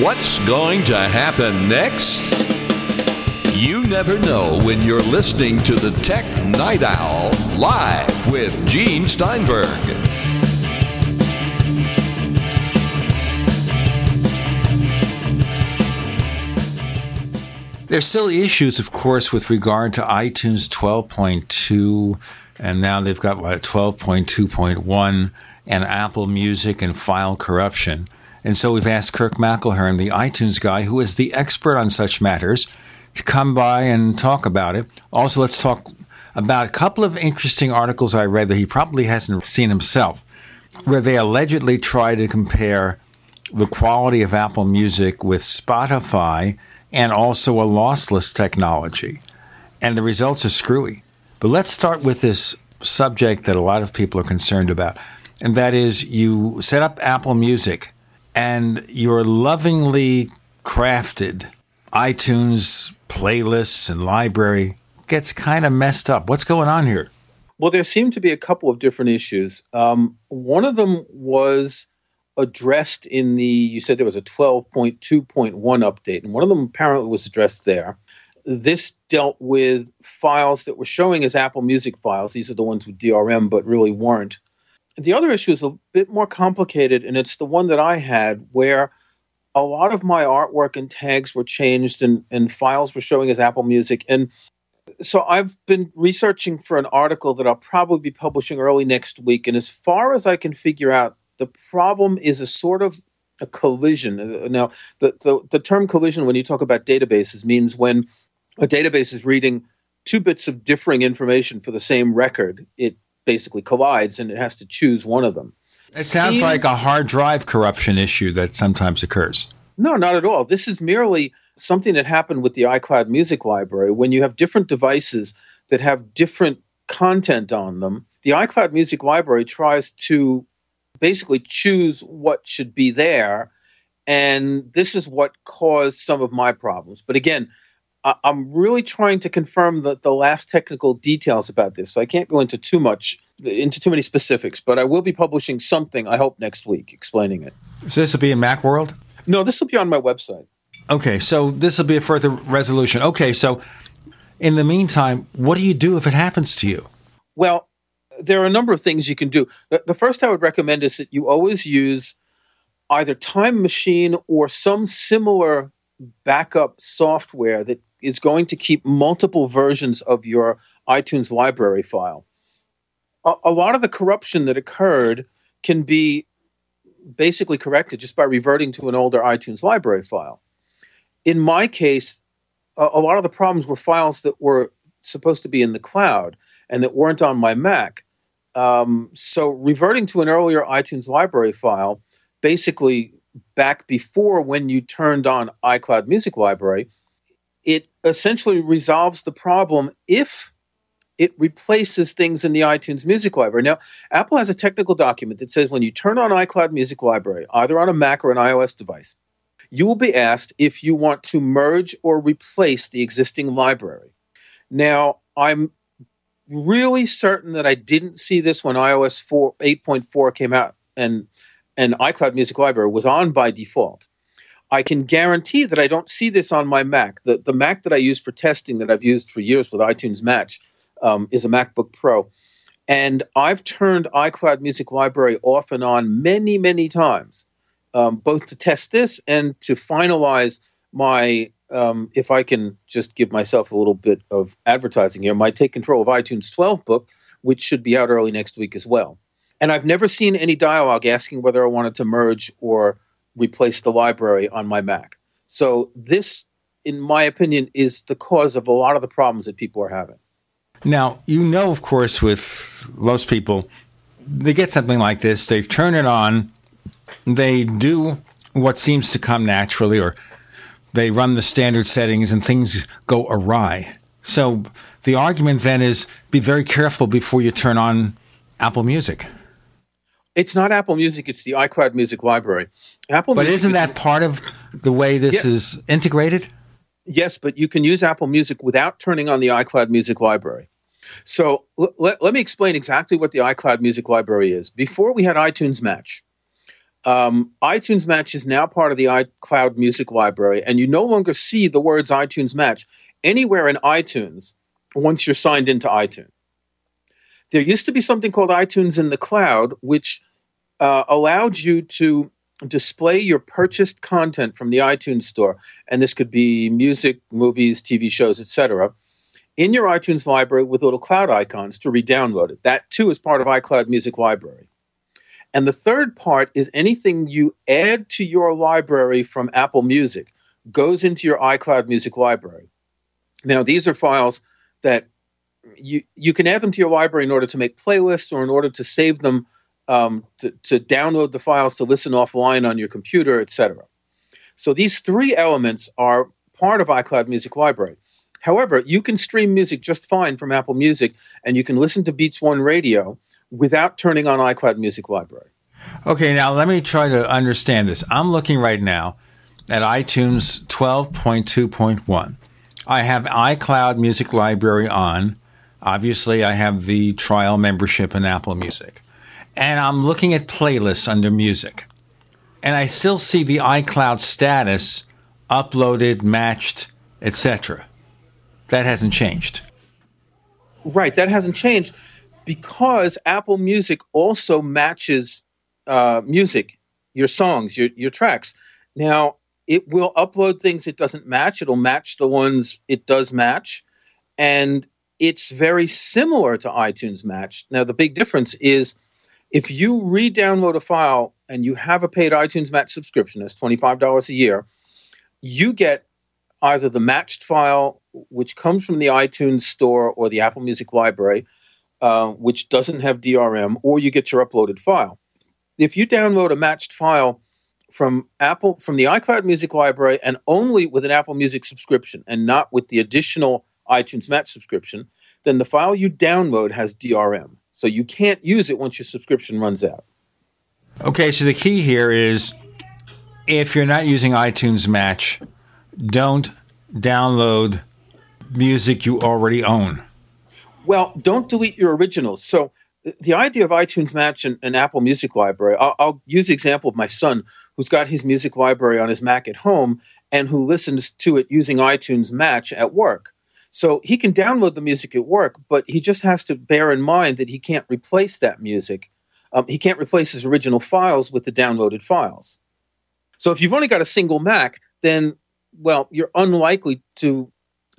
What's going to happen next? You never know when you're listening to the Tech Night Owl live with Gene Steinberg. There's still issues, of course, with regard to iTunes 12.2, and now they've got what 12.2.1 and Apple Music and file corruption. And so we've asked Kirk McElhearn, the iTunes guy, who is the expert on such matters, to come by and talk about it. Also, let's talk about a couple of interesting articles I read that he probably hasn't seen himself, where they allegedly try to compare the quality of Apple Music with Spotify and also a lossless technology. And the results are screwy. But let's start with this subject that a lot of people are concerned about, and that is you set up Apple Music and your lovingly crafted iTunes playlists and library gets kind of messed up. What's going on here? Well, there seem to be a couple of different issues. Um, one of them was addressed in the, you said there was a 12.2.1 update, and one of them apparently was addressed there. This dealt with files that were showing as Apple Music files. These are the ones with DRM, but really weren't the other issue is a bit more complicated, and it's the one that I had where a lot of my artwork and tags were changed and, and files were showing as Apple Music. And so I've been researching for an article that I'll probably be publishing early next week. And as far as I can figure out, the problem is a sort of a collision. Now, the, the, the term collision, when you talk about databases, means when a database is reading two bits of differing information for the same record, it basically collides and it has to choose one of them. It sounds Seem- like a hard drive corruption issue that sometimes occurs. No, not at all. This is merely something that happened with the iCloud Music Library. When you have different devices that have different content on them, the iCloud Music Library tries to basically choose what should be there. And this is what caused some of my problems. But again, I- I'm really trying to confirm the, the last technical details about this. So I can't go into too much, into too many specifics, but I will be publishing something, I hope, next week explaining it. So this will be in Macworld? No, this will be on my website. Okay, so this will be a further resolution. Okay, so In the meantime, what do you do if it happens to you? Well, there are a number of things you can do. The, the first I would recommend is that you always use either Time Machine or some similar backup software that is going to keep multiple versions of your iTunes library file. A, a lot of the corruption that occurred can be basically corrected just by reverting to an older iTunes library file. In my case, a, a lot of the problems were files that were supposed to be in the cloud and that weren't on my Mac. Um, so reverting to an earlier iTunes library file, basically back before when you turned on iCloud Music Library, it essentially resolves the problem if it replaces things in the iTunes Music Library. Now, Apple has a technical document that says when you turn on iCloud Music Library, either on a Mac or an iOS device, you will be asked if you want to merge or replace the existing library. Now, I'm really certain that I didn't see this when iOS 4 8.4 came out and and iCloud Music Library was on by default. I can guarantee that I don't see this on my Mac. The, the Mac that I use for testing that I've used for years with iTunes Match um, is a MacBook Pro. And I've turned iCloud Music Library off and on many, many times, um, both to test this and to finalize my, um, if I can just give myself a little bit of advertising here, my Take Control of iTunes 12 book, which should be out early next week as well. And I've never seen any dialogue asking whether I wanted to merge or replace the library on my Mac. So this, in my opinion, is the cause of a lot of the problems that people are having. Now, you know, of course, with most people, they get something like this, they turn it on, they do what seems to come naturally, or they run the standard settings and things go awry. So the argument then is be very careful before you turn on Apple Music. It's not Apple Music; it's the iCloud Music Library. Apple, but Music isn't is- that part of the way this Yeah. is integrated? Yes, but you can use Apple Music without turning on the iCloud Music Library. So l- let, let me explain exactly what the iCloud Music Library is. Before we had iTunes Match, um, iTunes Match is now part of the iCloud Music Library, and you no longer see the words iTunes Match anywhere in iTunes once you're signed into iTunes. There used to be something called iTunes in the Cloud, which uh, allowed you to display your purchased content from the iTunes store, and this could be music, movies, TV shows, etc., in your iTunes library with little cloud icons to re-download it. That too is part of iCloud Music Library. And the third part is anything you add to your library from Apple Music goes into your iCloud Music Library. Now, these are files that you you can add them to your library in order to make playlists or in order to save them um, to, to download the files to listen offline on your computer, etc. So these three elements are part of iCloud Music Library. However, you can stream music just fine from Apple Music, and you can listen to Beats One Radio without turning on iCloud Music Library. Okay, now let me try to understand this. I'm looking right now at iTunes 12.2.1. I have iCloud Music Library on. Obviously, I have the trial membership in Apple Music. And I'm looking at playlists under music. And I still see the iCloud status uploaded, matched, etc. That hasn't changed. Right, that hasn't changed because Apple Music also matches uh, music, your songs, your your tracks. Now it will upload things it doesn't match. It'll match the ones it does match, and it's very similar to iTunes Match. Now the big difference is if you re-download a file and you have a paid iTunes Match subscription, that's twenty five dollars a year, you get either the matched file, which comes from the iTunes store or the Apple Music Library, uh, which doesn't have DRM, or you get your uploaded file. If you download a matched file from Apple from the iCloud Music Library and only with an Apple Music subscription and not with the additional iTunes Match subscription, then the file you download has DRM. So you can't use it once your subscription runs out. Okay, so the key here is if you're not using iTunes Match, don't download music you already own. Well, don't delete your originals. So the idea of iTunes Match and, and Apple Music Library, I'll, I'll use the example of my son who's got his music library on his Mac at home and who listens to it using iTunes Match at work. So he can download the music at work, but he just has to bear in mind that he can't replace that music. Um, he can't replace his original files with the downloaded files. So if you've only got a single Mac, then, well, you're unlikely to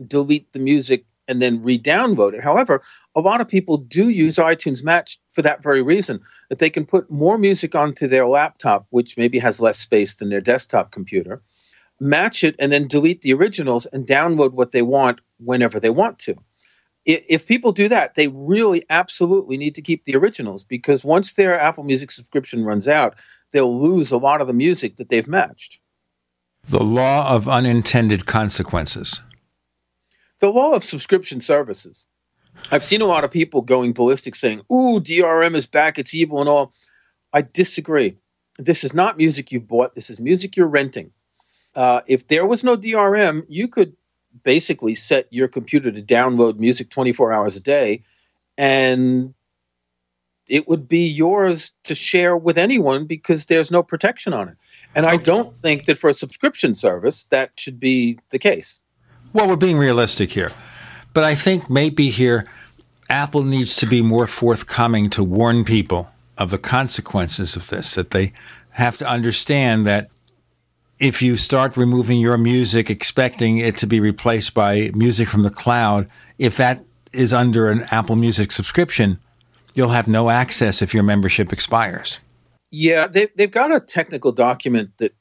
delete the music and then re-download it. However, a lot of people do use iTunes Match for that very reason, that they can put more music onto their laptop, which maybe has less space than their desktop computer, match it, and then delete the originals and download what they want whenever they want to. If people do that, they really absolutely need to keep the originals because once their Apple Music subscription runs out, they'll lose a lot of the music that they've matched. The law of unintended consequences the law of subscription services. I've seen a lot of people going ballistic saying, Ooh, DRM is back, it's evil and all. I disagree. This is not music you bought, this is music you're renting. Uh, if there was no DRM, you could basically set your computer to download music 24 hours a day and it would be yours to share with anyone because there's no protection on it. And I don't think that for a subscription service that should be the case. Well, we're being realistic here. But I think maybe here Apple needs to be more forthcoming to warn people of the consequences of this, that they have to understand that if you start removing your music expecting it to be replaced by music from the cloud, if that is under an Apple Music subscription, you'll have no access if your membership expires. Yeah, they, they've got a technical document that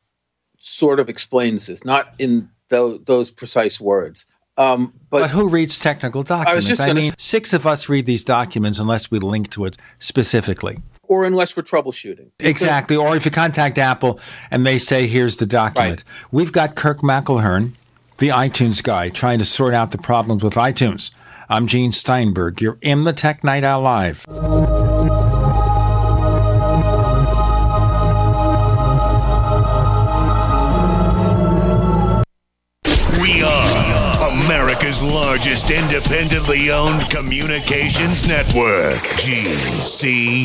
sort of explains this, not in th- those precise words. Um, but, but, who reads technical documents? I, was just I mean, s- six of us read these documents unless we link to it specifically. Or unless we're troubleshooting. Exactly. Or if you contact Apple and they say, here's the document. Right. We've got Kirk McElhearn, the iTunes guy, trying to sort out the problems with iTunes. I'm Gene Steinberg. You're in the Tech Night Owl Live. America's largest independently owned communications network, GCN.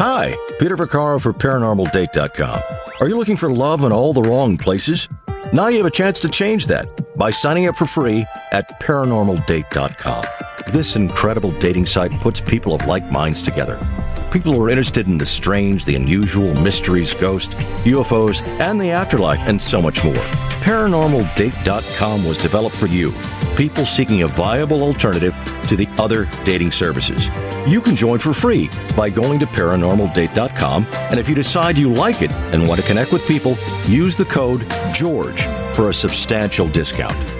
Hi, Peter Vaccaro for ParanormalDate.com. Are you looking for love in all the wrong places? Now you have a chance to change that by signing up for free at ParanormalDate.com. This incredible dating site puts people of like minds together. People who are interested in the strange, the unusual, mysteries, ghosts, UFOs, and the afterlife, and so much more. ParanormalDate.com was developed for you, people seeking a viable alternative to the other dating services. You can join for free by going to paranormaldate.com. And if you decide you like it and want to connect with people, use the code GEORGE for a substantial discount.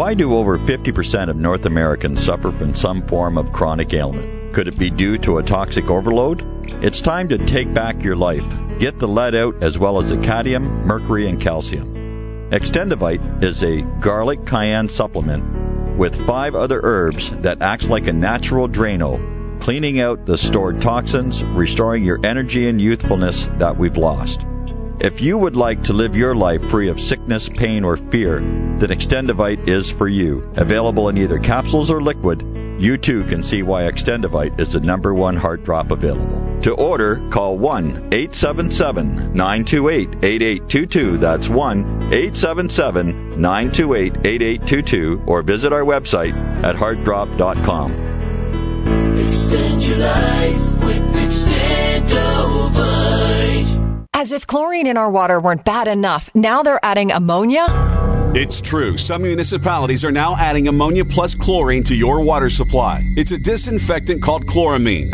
Why do over 50% of North Americans suffer from some form of chronic ailment? Could it be due to a toxic overload? It's time to take back your life. Get the lead out as well as the cadmium, mercury, and calcium. Extendivite is a garlic cayenne supplement with five other herbs that acts like a natural Drano, cleaning out the stored toxins, restoring your energy and youthfulness that we've lost. If you would like to live your life free of sickness, pain, or fear, then Extendivite is for you. Available in either capsules or liquid, you too can see why Extendivite is the number one heart drop available. To order, call 1 877 928 8822. That's 1 877 928 8822. Or visit our website at heartdrop.com. Extend your life with Extendovite. As if chlorine in our water weren't bad enough, now they're adding ammonia? It's true. Some municipalities are now adding ammonia plus chlorine to your water supply. It's a disinfectant called chloramine.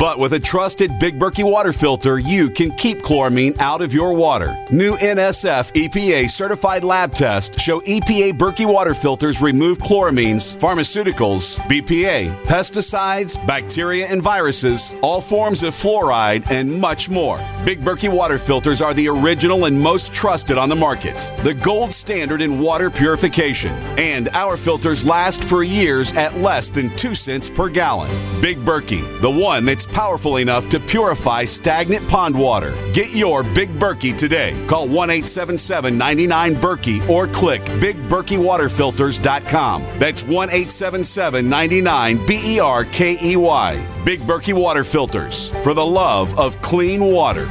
But with a trusted Big Berkey water filter, you can keep chloramine out of your water. New NSF EPA certified lab tests show EPA Berkey water filters remove chloramines, pharmaceuticals, BPA, pesticides, bacteria and viruses, all forms of fluoride, and much more. Big Berkey water filters are the original and most trusted on the market, the gold standard in water purification. And our filters last for years at less than 2 cents per gallon. Big Berkey, the one that's powerful enough to purify stagnant pond water. Get your Big Berkey today. Call 1 877 99 Berkey or click BigBerkeyWaterFilters.com. That's 1 877 99 B E R K E Y. Big Berkey Water Filters for the love of clean water.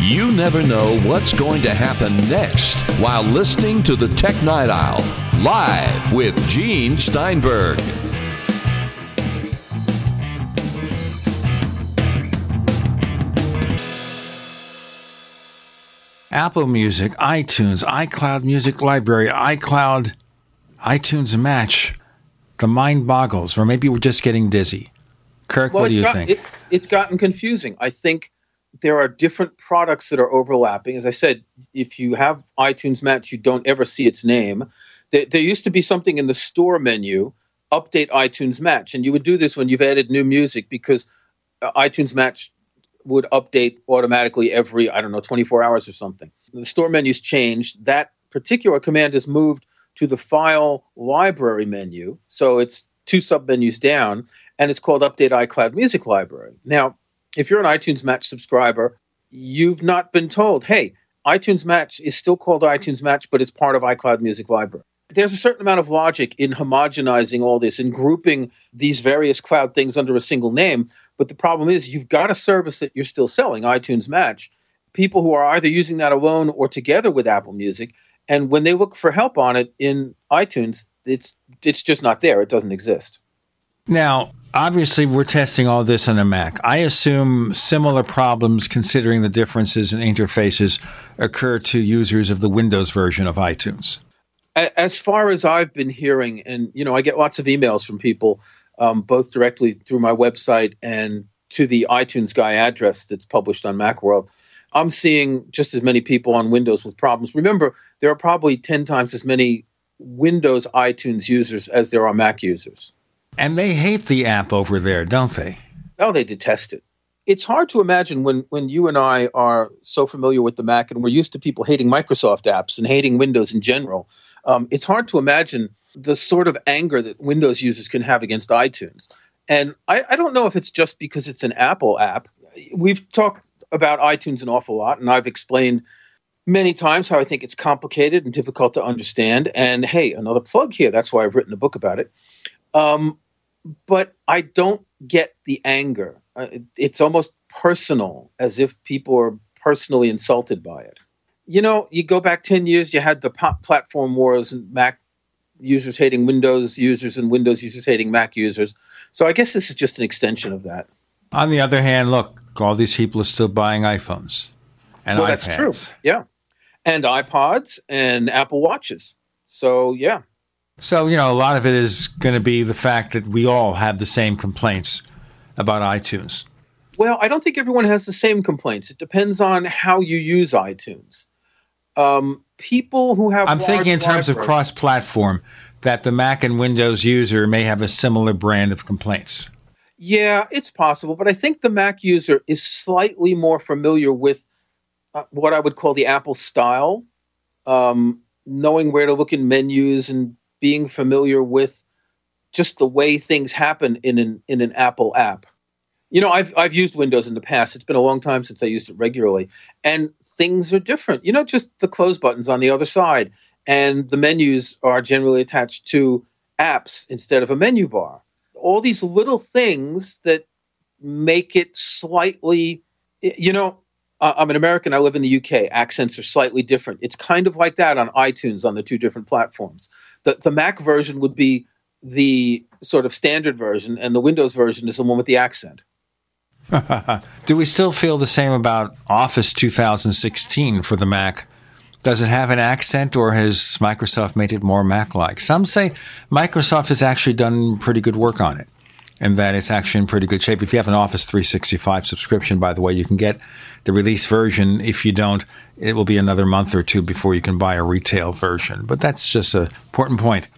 You never know what's going to happen next while listening to the Tech Night Owl live with Gene Steinberg. Apple Music, iTunes, iCloud Music Library, iCloud, iTunes Match. The mind boggles, or maybe we're just getting dizzy. Kirk, Well, what do you got- think? It, it's gotten confusing. I think there are different products that are overlapping. As I said, if you have iTunes Match, you don't ever see its name. There, there used to be something in the store menu, update iTunes Match, and you would do this when you've added new music because uh, iTunes Match would update automatically every I don't know 24 hours or something. The store menu's changed. That particular command has moved to the file library menu, so it's two submenus down, and it's called Update iCloud Music Library. Now, if you're an iTunes Match subscriber, you've not been told, hey, iTunes Match is still called iTunes Match, but it's part of iCloud Music Library. There's a certain amount of logic in homogenizing all this and grouping these various cloud things under a single name. But the problem is, you've got a service that you're still selling, iTunes Match. People who are either using that alone or together with Apple Music, and when they look for help on it in iTunes, it's it's just not there. It doesn't exist. Now, obviously, we're testing all this on a Mac. I assume similar problems, considering the differences in interfaces, occur to users of the Windows version of iTunes. As far as I've been hearing, and you know, I get lots of emails from people, um, both directly through my website and to the iTunes Guy address that's published on MacWorld. I'm seeing just as many people on Windows with problems. Remember, there are probably 10 times as many Windows iTunes users as there are Mac users. And they hate the app over there, don't they? Oh, they detest it. It's hard to imagine when, when you and I are so familiar with the Mac and we're used to people hating Microsoft apps and hating Windows in general. Um, it's hard to imagine the sort of anger that Windows users can have against iTunes. And I, I don't know if it's just because it's an Apple app. We've talked about iTunes an awful lot, and I've explained many times how I think it's complicated and difficult to understand. And hey, another plug here. That's why I've written a book about it. Um, but I don't get the anger. Uh, it- it's almost personal, as if people are personally insulted by it. You know, you go back 10 years, you had the pop platform wars and Mac users hating Windows users and Windows users hating Mac users. So I guess this is just an extension of that. On the other hand, look, all these people are still buying iPhones and well, iPads. that's true. Yeah. And iPods and Apple Watches. So, yeah. So, you know, a lot of it is going to be the fact that we all have the same complaints about iTunes. Well, I don't think everyone has the same complaints. It depends on how you use iTunes. Um, people who have I'm thinking in terms of libraries- cross platform, that the Mac and Windows user may have a similar brand of complaints. Yeah, it's possible, but I think the Mac user is slightly more familiar with uh, what I would call the Apple style, um, knowing where to look in menus and being familiar with just the way things happen in an in an Apple app. You know, I've I've used Windows in the past. It's been a long time since I used it regularly, and things are different. You know, just the close buttons on the other side, and the menus are generally attached to apps instead of a menu bar. All these little things that make it slightly, you know, I'm an American. I live in the UK. Accents are slightly different. It's kind of like that on iTunes on the two different platforms. The the Mac version would be the sort of standard version, and the Windows version is the one with the accent. Do we still feel the same about Office 2016 for the Mac? Does it have an accent or has Microsoft made it more Mac like? Some say Microsoft has actually done pretty good work on it and that it's actually in pretty good shape. If you have an Office 365 subscription, by the way, you can get the release version. If you don't, it will be another month or two before you can buy a retail version. But that's just an important point.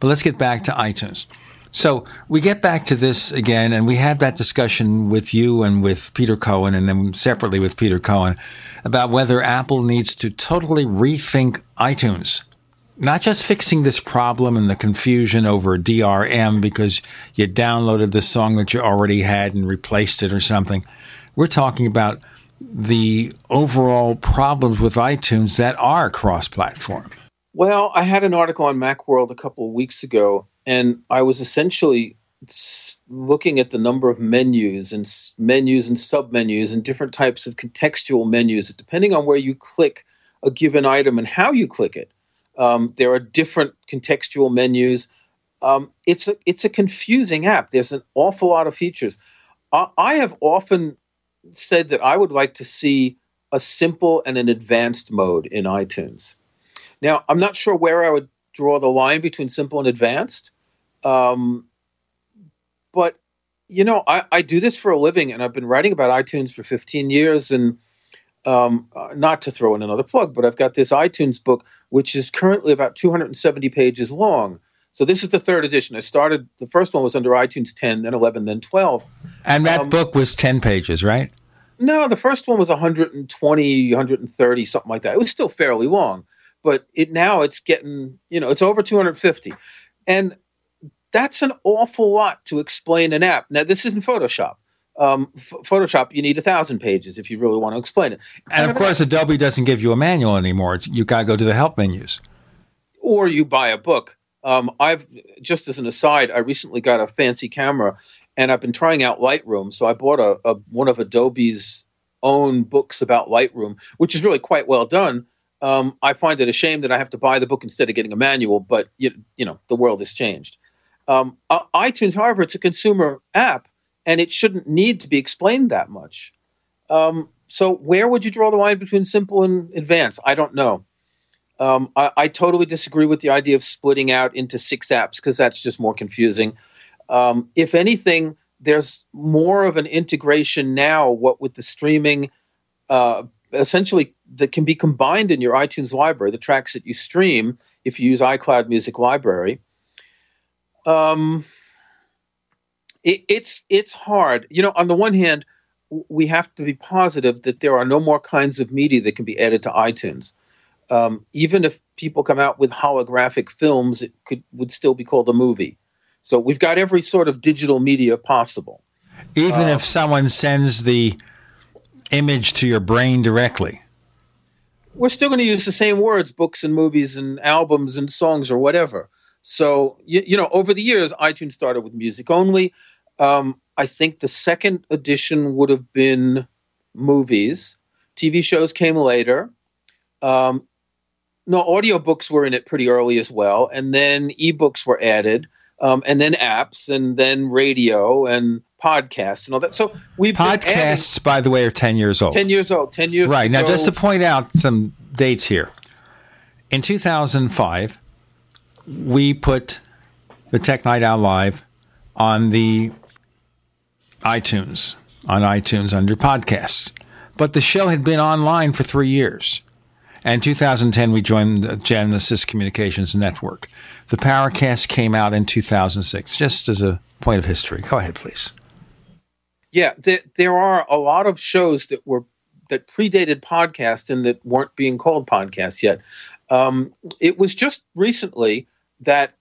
But let's get back to iTunes. So we get back to this again, and we had that discussion with you and with Peter Cohen, and then separately with Peter Cohen about whether Apple needs to totally rethink iTunes. Not just fixing this problem and the confusion over DRM because you downloaded the song that you already had and replaced it or something. We're talking about the overall problems with iTunes that are cross platform. Well, I had an article on Macworld a couple of weeks ago and I was essentially looking at the number of menus and menus and submenus and different types of contextual menus, depending on where you click a given item and how you click it. Um, there are different contextual menus. Um, it's a it's a confusing app. There's an awful lot of features. I, I have often said that I would like to see a simple and an advanced mode in iTunes. Now, I'm not sure where I would draw the line between simple and advanced. Um, but you know, I, I do this for a living, and I've been writing about iTunes for 15 years. And um, uh, not to throw in another plug, but I've got this iTunes book, which is currently about 270 pages long. So this is the third edition. I started the first one was under iTunes 10, then 11, then 12. And that um, book was 10 pages, right? No, the first one was 120, 130, something like that. It was still fairly long but it now it's getting you know it's over 250 and that's an awful lot to explain an app. Now this isn't photoshop. Um, F- photoshop you need a thousand pages if you really want to explain it. And, and of course adobe doesn't give you a manual anymore. It's, you got to go to the help menus. Or you buy a book. Um, i've just as an aside i recently got a fancy camera and i've been trying out lightroom. So i bought a, a one of adobe's own books about lightroom which is really quite well done. Um, I find it a shame that I have to buy the book instead of getting a manual, but you, you know the world has changed. Um, uh, iTunes, however, it's a consumer app, and it shouldn't need to be explained that much. Um, so, where would you draw the line between simple and advanced? I don't know. Um, I, I, totally disagree with the idea of splitting out into six apps because that's just more confusing. Um, if anything, there's more of an integration now. What with the streaming, uh, essentially that can be combined in your iTunes library, the tracks that you stream if you use iCloud Music Library. Um, it, it's it's hard. You know, on the one hand, we have to be positive that there are no more kinds of media that can be added to iTunes. Um, even if people come out with holographic films, it could would still be called a movie. So we've got every sort of digital media possible. Even uh, if someone sends the image to your brain directly we're still going to use the same words books and movies and albums and songs or whatever so you, you know over the years itunes started with music only um, i think the second edition would have been movies tv shows came later um, no audiobooks were in it pretty early as well and then ebooks were added um, and then apps and then radio and podcasts and all that. So we podcasts, adding, by the way, are ten years old. Ten years old. Ten years. Right ago. now, just to point out some dates here. In 2005, we put the Tech Night Owl Live on the iTunes on iTunes under podcasts, but the show had been online for three years. And 2010, we joined the Genesis Communications Network. The Paracast came out in 2006, just as a point of history. Go ahead, please. Yeah, there, there are a lot of shows that were that predated podcasts and that weren't being called podcasts yet. Um, it was just recently that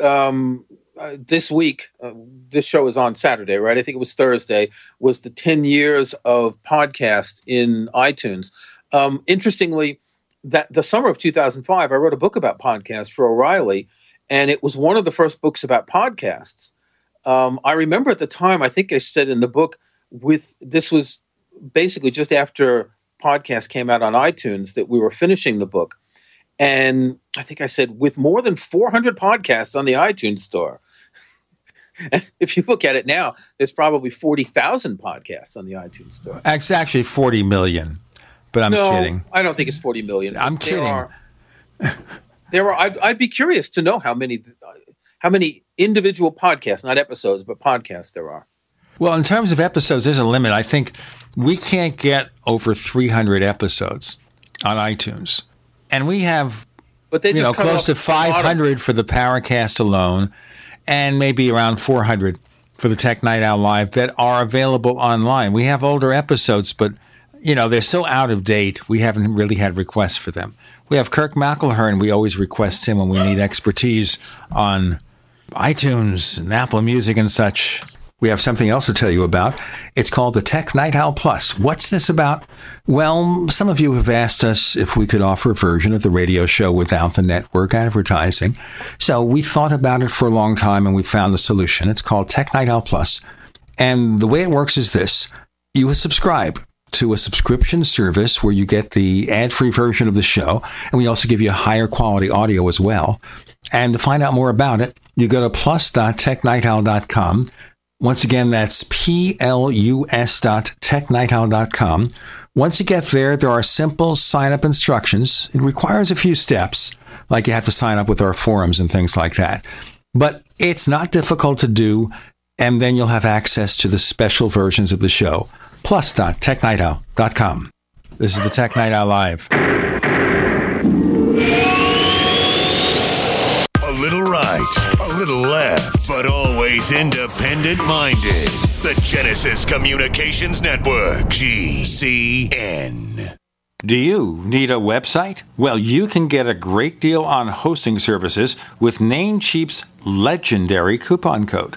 um, uh, this week, uh, this show is on Saturday, right? I think it was Thursday, was the 10 years of podcast in iTunes. Um, interestingly, that the summer of 2005, I wrote a book about podcasts for O'Reilly, and it was one of the first books about podcasts. Um, I remember at the time, I think I said in the book, with this was basically just after podcast came out on iTunes that we were finishing the book. And I think I said, with more than 400 podcasts on the iTunes store. if you look at it now, there's probably 40,000 podcasts on the iTunes store. It's actually 40 million, but I'm no, kidding. I don't think it's 40 million. I'm There kidding. Are, there are. I'd, I'd be curious to know how many, how many individual podcasts, not episodes, but podcasts there are. Well, in terms of episodes, there's a limit. I think we can't get over 300 episodes on iTunes. And we have But they you just know, close to the 500 for the Paracast alone, and maybe around 400 for the Tech Night Owl Live that are available online. We have older episodes, but you know they're so out of date. We haven't really had requests for them. We have Kirk McElhearn. We always request him when we need expertise on iTunes and Apple Music and such. We have something else to tell you about. It's called the Tech Night Owl Plus. What's this about? Well, some of you have asked us if we could offer a version of the radio show without the network advertising. So we thought about it for a long time and we found the solution. It's called Tech Night Owl Plus. And the way it works is this you subscribe to a subscription service where you get the ad free version of the show, and we also give you higher quality audio as well. And to find out more about it, you go to plus.technightowl.com. Once again, that's plus.technightowl.com. Once you get there, there are simple sign up instructions. It requires a few steps, like you have to sign up with our forums and things like that. But it's not difficult to do, and then you'll have access to the special versions of the show. Plus.technightowl.com. This is the Tech Night Owl Live. A little right, little left, but always independent minded. The Genesis Communications Network, GCN. Do you need a website? Well, you can get a great deal on hosting services with Namecheap's legendary coupon code.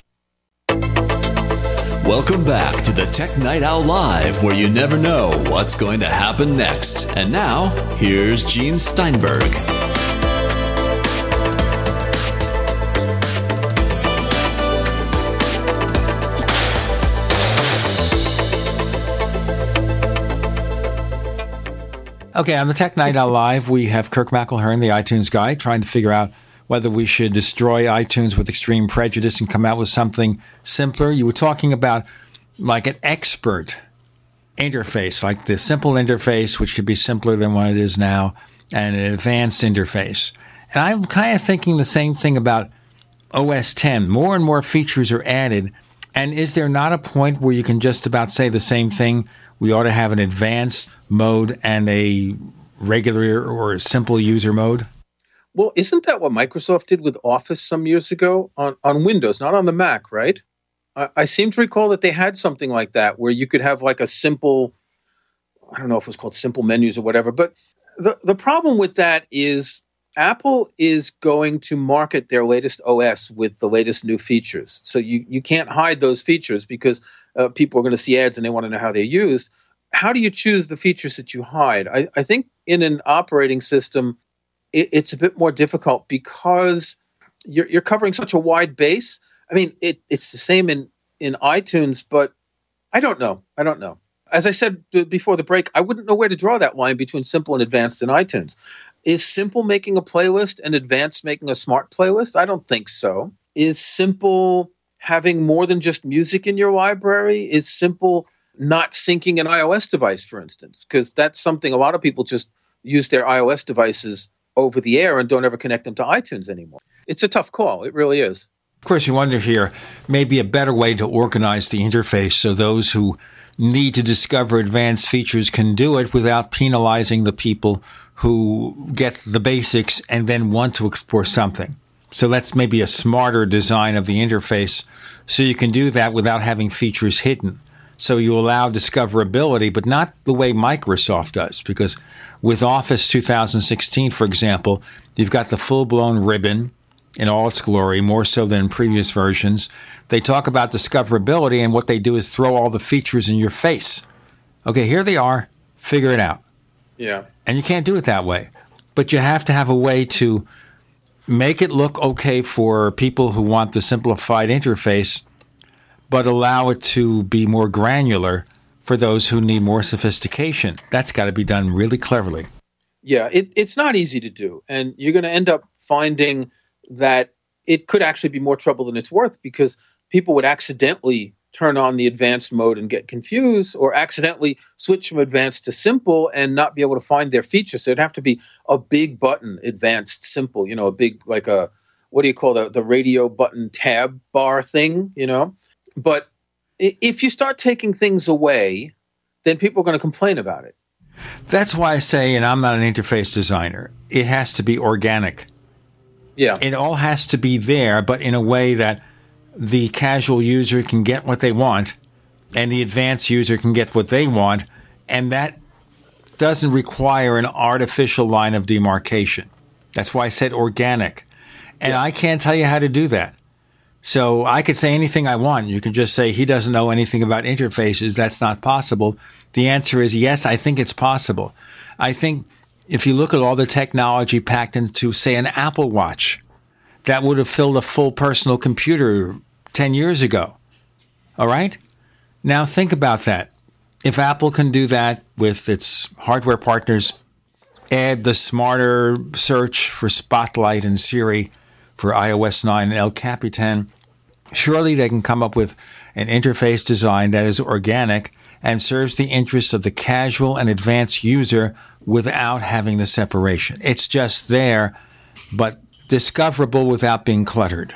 Welcome back to the Tech Night Owl Live, where you never know what's going to happen next. And now, here's Gene Steinberg. Okay, on the Tech Night Owl Live, we have Kirk McElhearn, the iTunes guy, trying to figure out whether we should destroy iTunes with extreme prejudice and come out with something simpler. You were talking about like an expert interface, like the simple interface, which could be simpler than what it is now, and an advanced interface. And I'm kind of thinking the same thing about OS 10. More and more features are added. And is there not a point where you can just about say the same thing? We ought to have an advanced mode and a regular or simple user mode? Well, isn't that what Microsoft did with Office some years ago on, on Windows, not on the Mac, right? I, I seem to recall that they had something like that where you could have like a simple, I don't know if it was called simple menus or whatever. But the, the problem with that is Apple is going to market their latest OS with the latest new features. So you, you can't hide those features because uh, people are going to see ads and they want to know how they're used. How do you choose the features that you hide? I, I think in an operating system, it, it's a bit more difficult because you're, you're covering such a wide base. I mean, it, it's the same in, in iTunes, but I don't know. I don't know. As I said before the break, I wouldn't know where to draw that line between simple and advanced in iTunes. Is simple making a playlist and advanced making a smart playlist? I don't think so. Is simple having more than just music in your library? Is simple not syncing an iOS device, for instance? Because that's something a lot of people just use their iOS devices over the air and don't ever connect them to iTunes anymore. It's a tough call. It really is. Of course, you wonder here maybe a better way to organize the interface so those who need to discover advanced features can do it without penalizing the people who get the basics and then want to explore something. So that's maybe a smarter design of the interface so you can do that without having features hidden. So you allow discoverability, but not the way Microsoft does, because with Office 2016, for example, you've got the full blown ribbon in all its glory, more so than in previous versions. They talk about discoverability, and what they do is throw all the features in your face. Okay, here they are, figure it out. Yeah. And you can't do it that way. But you have to have a way to make it look okay for people who want the simplified interface, but allow it to be more granular for those who need more sophistication. That's got to be done really cleverly. Yeah, it, it's not easy to do. And you're going to end up finding that it could actually be more trouble than it's worth because people would accidentally turn on the advanced mode and get confused or accidentally switch from advanced to simple and not be able to find their features. So it'd have to be a big button, advanced, simple, you know, a big, like a, what do you call? The radio button tab bar thing, you know? But if you start taking things away, then people are going to complain about it. That's why I say, and I'm not an interface designer, it has to be organic. Yeah. It all has to be there, but in a way that the casual user can get what they want and the advanced user can get what they want. And that doesn't require an artificial line of demarcation. That's why I said organic. And yeah. I can't tell you how to do that. So I could say anything I want. You can just say he doesn't know anything about interfaces. That's not possible. The answer is yes, I think it's possible. I think if you look at all the technology packed into, say, an Apple Watch, that would have filled a full personal computer 10 years ago. All right? Now think about that. If Apple can do that with its hardware partners, add the smarter search for Spotlight and Siri for iOS 9 and El Capitan, surely they can come up with an interface design that is organic and serves the interests of the casual and advanced user without having the separation. It's just there, but discoverable without being cluttered.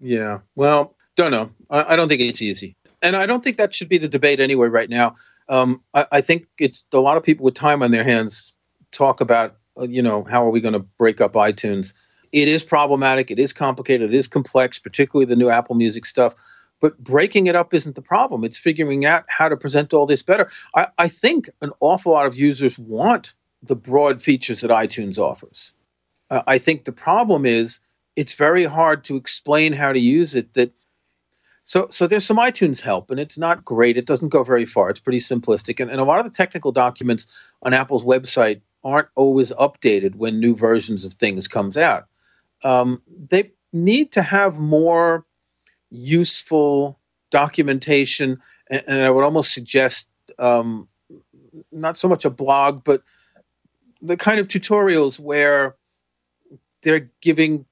Yeah. Well, don't know. I, I, don't think it's easy. And I don't think that should be the debate anyway right now. Um, I, I, think it's a lot of people with time on their hands talk about, uh, you know, how are we going to break up iTunes? It is problematic. It is complicated. It is complex, particularly the new Apple Music stuff. But breaking it up isn't the problem. It's figuring out how to present all this better. I, I think an awful lot of users want the broad features that iTunes offers. Uh, I think the problem is it's very hard to explain how to use it. That so so there's some iTunes help, and it's not great. It doesn't go very far. It's pretty simplistic, and, and a lot of the technical documents on Apple's website aren't always updated when new versions of things comes out. Um, they need to have more useful documentation, and, and I would almost suggest um, not so much a blog, but the kind of tutorials where they're giving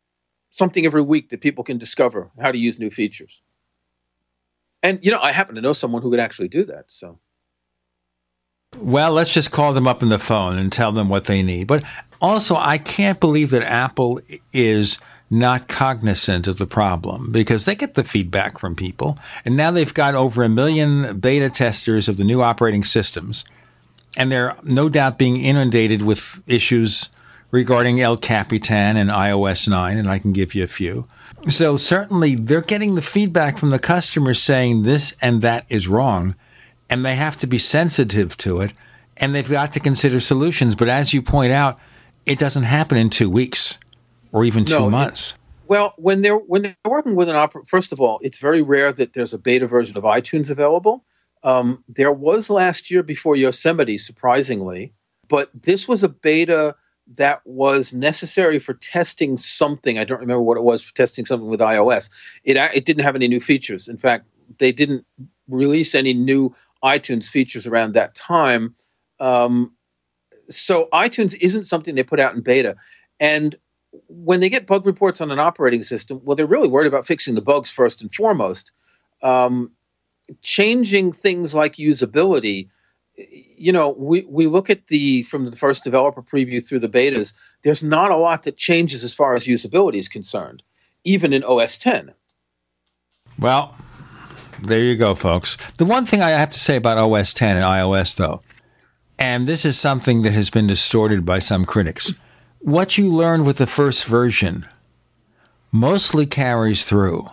something every week that people can discover how to use new features. And you know, I happen to know someone who could actually do that. So Well, let's just call them up on the phone and tell them what they need. But also, I can't believe that Apple is not cognizant of the problem because they get the feedback from people. And now they've got over a million beta testers of the new operating systems. And they're no doubt being inundated with issues regarding El Capitan and iOS 9, and I can give you a few. So certainly they're getting the feedback from the customers saying this and that is wrong, and they have to be sensitive to it, and they've got to consider solutions. But as you point out, it doesn't happen in two weeks or even two No, it- months. Well, when they're when they're working with an opera, first of all, it's very rare that there's a beta version of iTunes available. Um, there was last year before Yosemite, surprisingly, but this was a beta that was necessary for testing something. I don't remember what it was for testing something with iOS. It it didn't have any new features. In fact, they didn't release any new iTunes features around that time. Um, so iTunes isn't something they put out in beta, and when they get bug reports on an operating system, well, they're really worried about fixing the bugs first and foremost. Um, changing things like usability, you know, we, we look at the from the first developer preview through the betas, there's not a lot that changes as far as usability is concerned, even in OS 10. Well, there you go, folks. The one thing I have to say about OS 10 and iOS, though, and this is something that has been distorted by some critics, what you learned with the first version mostly carries through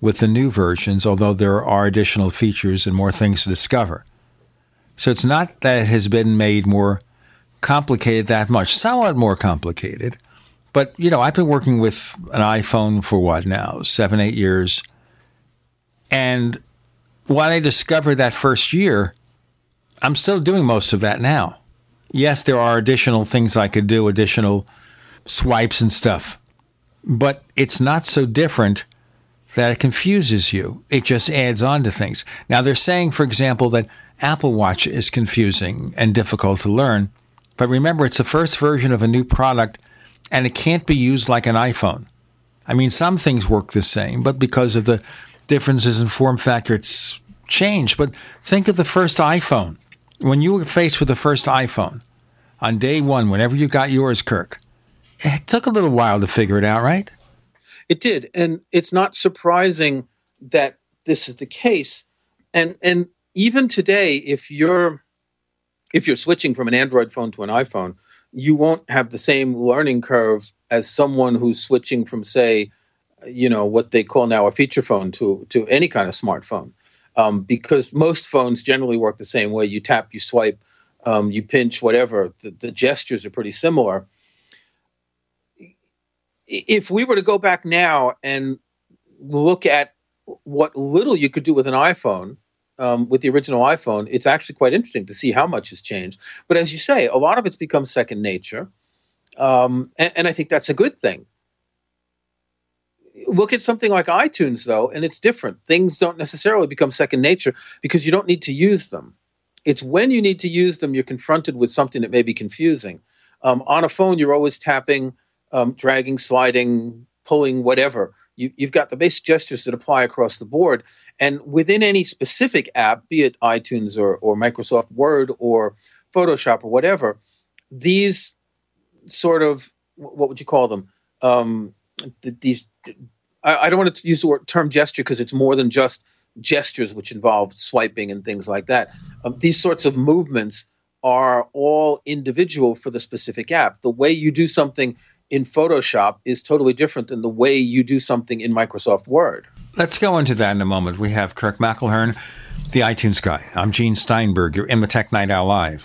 with the new versions, although there are additional features and more things to discover. So it's not that it has been made more complicated that much, somewhat more complicated. But, you know, I've been working with an iPhone for what now, seven, eight years. And what I discovered that first year, I'm still doing most of that now. Yes, there are additional things I could do, additional swipes and stuff, but it's not so different that it confuses you. It just adds on to things. Now, they're saying, for example, that Apple Watch is confusing and difficult to learn, but remember, it's the first version of a new product and it can't be used like an iPhone. I mean, some things work the same, but because of the differences in form factor, it's changed. But think of the first iPhone. When you were faced with the first iPhone on day one, whenever you got yours, Kirk, it took a little while to figure it out, right? It did, and it's not surprising that this is the case. And and even today, if you're if you're switching from an Android phone to an iPhone, you won't have the same learning curve as someone who's switching from, say, you know, what they call now a feature phone to to any kind of smartphone, um, because most phones generally work the same way. You tap, you swipe, um, you pinch, whatever. The, the gestures are pretty similar if we were to go back now and look at what little you could do with an iPhone, um, with the original iPhone, it's actually quite interesting to see how much has changed. But as you say, a lot of it's become second nature. Um, and, and I think that's a good thing. Look at something like iTunes, though, and it's different. Things don't necessarily become second nature because you don't need to use them. It's when you need to use them, you're confronted with something that may be confusing. Um, on a phone, you're always tapping, um, dragging, sliding, pulling, whatever. You, you've got the basic gestures that apply across the board. And within any specific app, be it iTunes or, or Microsoft Word or Photoshop or whatever, these sort of, what would you call them? Um, th- these, I, I don't want to use the word, term gesture because it's more than just gestures, which involve swiping and things like that. Um, these sorts of movements are all individual for the specific app. The way you do something in Photoshop is totally different than the way you do something in Microsoft Word. Let's go into that in a moment. We have Kirk McElhearn, the iTunes guy. I'm Gene Steinberg. You're in the Tech Night Owl Live.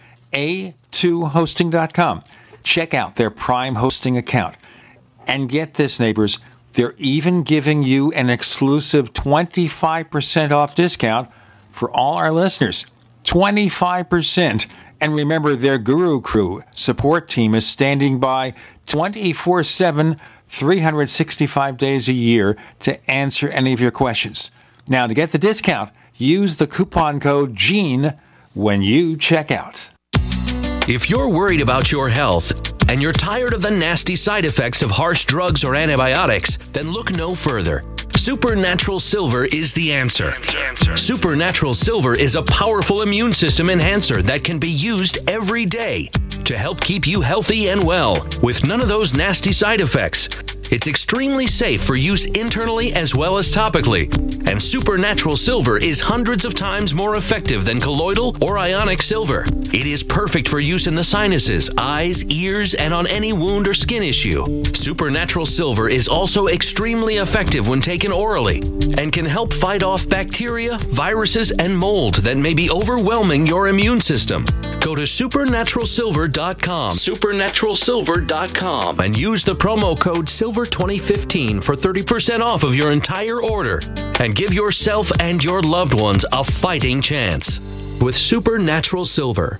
a2hosting.com. Check out their Prime hosting account. And get this, neighbors, They're even giving you an exclusive 25% off discount for all our listeners. 25%. And remember, their Guru Crew support team is standing by 24 7, 365 days a year to answer any of your questions. Now, to get the discount, use the coupon code GENE when you check out. If you're worried about your health and you're tired of the nasty side effects of harsh drugs or antibiotics, then look no further. Supernatural Silver is the answer. Supernatural Silver is a powerful immune system enhancer that can be used every day to help keep you healthy and well with none of those nasty side effects. It's extremely safe for use internally as well as topically. And Supernatural Silver is hundreds of times more effective than colloidal or ionic silver. It is perfect for use in the sinuses, eyes, ears, and on any wound or skin issue. Supernatural Silver is also extremely effective when taken orally and can help fight off bacteria, viruses, and mold that may be overwhelming your immune system. Go to supernaturalsilver.com, supernaturalsilver.com, and use the promo code SILVER2015 for 30% off of your entire order and give yourself and your loved ones a fighting chance with Supernatural Silver.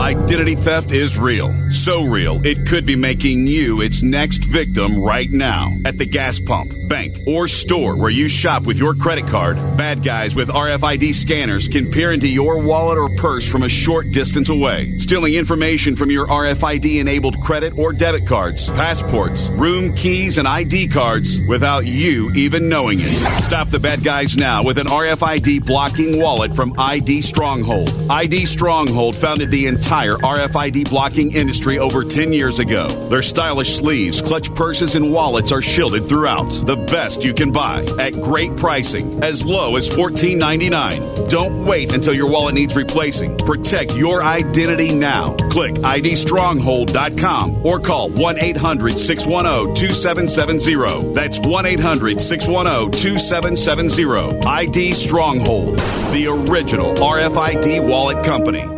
Identity theft is real. So real, it could be making you its next victim right now. At the gas pump, bank, or store where you shop with your credit card, bad guys with RFID scanners can peer into your wallet or purse from a short distance away, stealing information from your RFID enabled credit or debit cards, passports, room keys, and ID cards without you even knowing it. Stop the bad guys now with an RFID blocking wallet from ID Stronghold. ID Stronghold founded the entire RFID blocking industry over 10 years ago. Their stylish sleeves, clutch purses, and wallets are shielded throughout. The best you can buy at great pricing, as low as $14.99. Don't wait until your wallet needs replacing. Protect your identity now. Click IDStronghold.com or call 1 800 610 2770. That's 1 800 610 2770. ID Stronghold, the original RFID wallet company.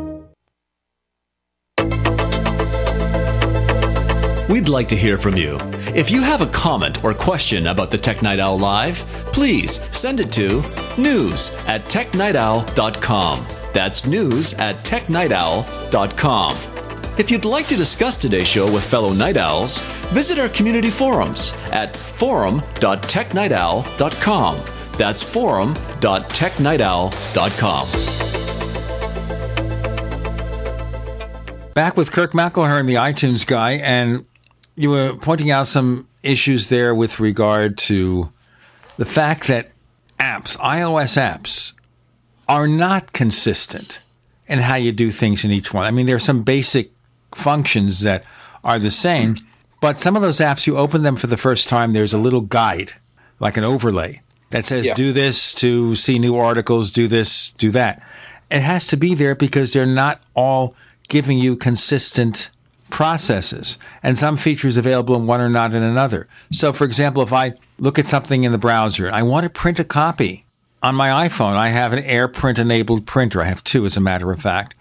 We'd like to hear from you. If you have a comment or question about the Tech Night Owl Live, please send it to news at technightowl.com. That's news at technightowl.com. If you'd like to discuss today's show with fellow night owls, visit our community forums at forum.technightowl.com. That's forum.technightowl.com. Back with Kirk McElhearn, the iTunes guy, and you were pointing out some issues there with regard to the fact that apps, iOS apps, are not consistent in how you do things in each one. I mean, there are some basic functions that are the same, but some of those apps, you open them for the first time, there's a little guide, like an overlay, that says, Yeah. do this to see new articles, do this, do that. It has to be there because they're not all giving you consistent processes and some features available in one are not in another. So, for example, if I look at something in the browser and I want to print a copy on my iPhone, I have an AirPrint enabled printer. I have two, as a matter of fact.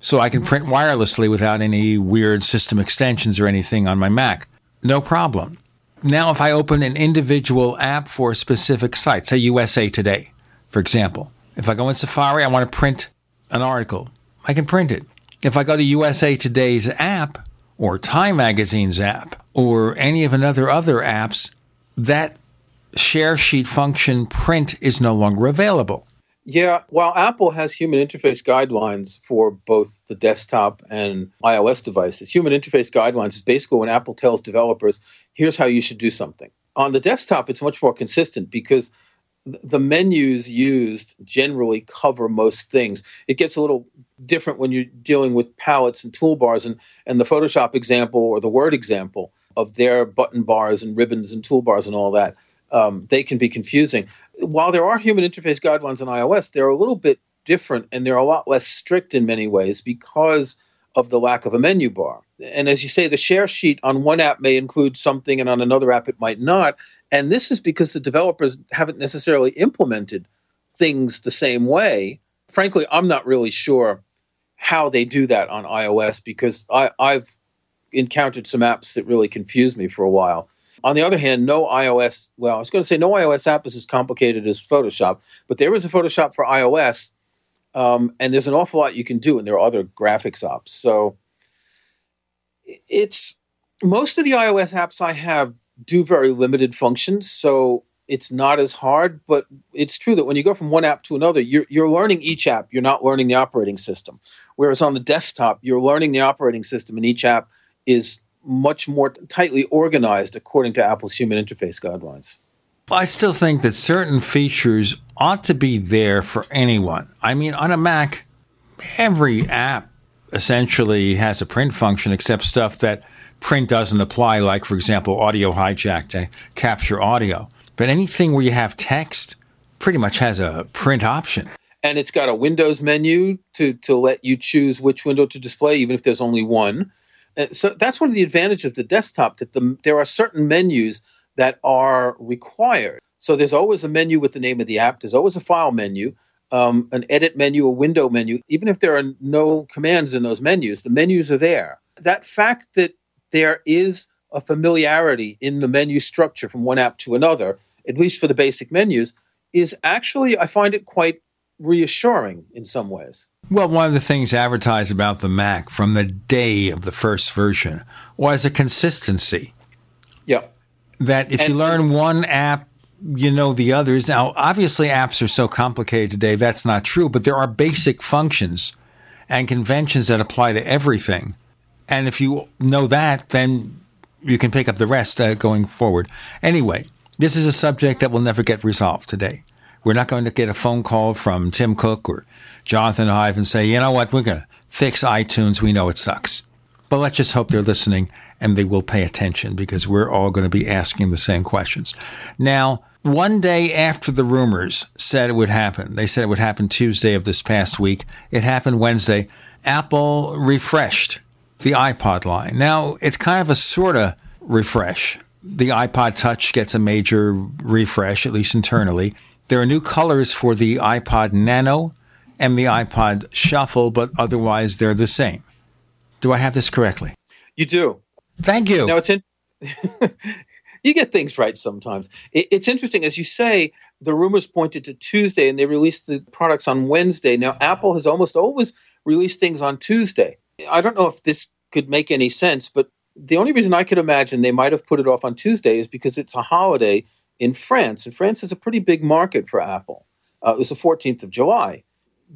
So I can print wirelessly without any weird system extensions or anything on my Mac. No problem. Now, if I open an individual app for a specific site, say USA Today, for example, if I go in Safari, I want to print an article, I can print it. If I go to USA Today's app or Time Magazine's app, or any of another other apps, that share sheet function print is no longer available. Yeah, while Apple has human interface guidelines for both the desktop and iOS devices, human interface guidelines is basically when Apple tells developers, here's how you should do something. On the desktop, it's much more consistent because the menus used generally cover most things. It gets a little different when you're dealing with palettes and toolbars, and, and the Photoshop example or the Word example of their button bars and ribbons and toolbars and all that. Um, they can be confusing while there are human interface guidelines on iOS, they're a little bit different and they're a lot less strict in many ways because of the lack of a menu bar. And as you say, the share sheet on one app may include something and on another app it might not. And this is because the developers haven't necessarily implemented things the same way. Frankly, I'm not really sure how they do that on iOS because I, I've encountered some apps that really confuse me for a while. On the other hand, no iOS, well, I was going to say no iOS app is as complicated as Photoshop, but there is a Photoshop for iOS, um, and there's an awful lot you can do, and there are other graphics apps. So it's most of the iOS apps I have do very limited functions, so it's not as hard. But it's true that when you go from one app to another, you're you're learning each app. You're not learning the operating system. Whereas on the desktop, you're learning the operating system, and each app is much more tightly organized according to Apple's human interface guidelines. I still think that certain features ought to be there for anyone. I mean, on a Mac, every app essentially has a print function except stuff that print doesn't apply, like, for example, audio hijack to capture audio. But anything where you have text pretty much has a print option. And it's got a Windows menu to, to let you choose which window to display, even if there's only one. Uh, so that's one of the advantages of the desktop that the, there are certain menus that are required. So there's always a menu with the name of the app. There's always a file menu, um, an edit menu, a window menu. Even if there are no commands in those menus, the menus are there. That fact that there is a familiarity in the menu structure from one app to another, at least for the basic menus, is actually, I find it quite reassuring in some ways. Well, one of the things advertised about the Mac from the day of the first version was a consistency. Yeah. That if And- you learn one app, you know the others. Now, obviously, apps are so complicated today, that's not true, but there are basic functions and conventions that apply to everything. And if you know that, then you can pick up the rest uh, going forward. Anyway, this is a subject that will never get resolved today. We're not going to get a phone call from Tim Cook or Jonathan Ive and say, you know what, we're going to fix iTunes. We know it sucks. But let's just hope they're listening and they will pay attention because we're all going to be asking the same questions. Now, one day after the rumors said it would happen, they said it would happen Tuesday of this past week. It happened Wednesday. Apple refreshed the iPod line. Now, it's kind of a sort of refresh. The iPod Touch gets a major refresh, at least internally. There are new colors for the iPod Nano and the iPod Shuffle, but otherwise they're the same. Do I have this correctly? You do. Thank you. Now it's in. you get things right sometimes. It, it's interesting, as you say. The rumors pointed to Tuesday, and they released the products on Wednesday. Now Apple has almost always released things on Tuesday. I don't know if this could make any sense, but the only reason I could imagine they might have put it off on Tuesday is because it's a holiday in France, and France is a pretty big market for Apple. Uh, it was the 14th of July.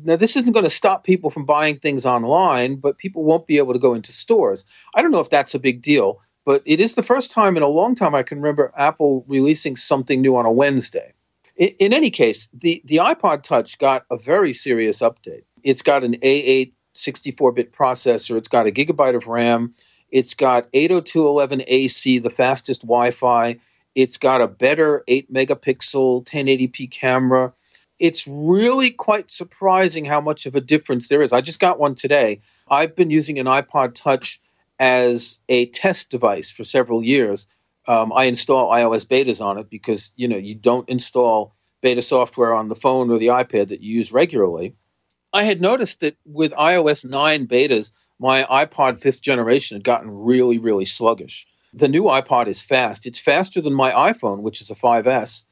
Now, this isn't going to stop people from buying things online, but people won't be able to go into stores. I don't know if that's a big deal, but it is the first time in a long time I can remember Apple releasing something new on a Wednesday. In, in any case, the, the iPod Touch got a very serious update. It's got an A8 64 bit processor, it's got a gigabyte of RAM, it's got 802.11ac, the fastest Wi Fi, it's got a better 8 megapixel 1080p camera. It's really quite surprising how much of a difference there is. I just got one today. I've been using an iPod Touch as a test device for several years. Um, I install iOS betas on it because you know you don't install beta software on the phone or the iPad that you use regularly. I had noticed that with iOS 9 betas, my iPod fifth generation had gotten really, really sluggish. The new iPod is fast. It's faster than my iPhone, which is a 5S.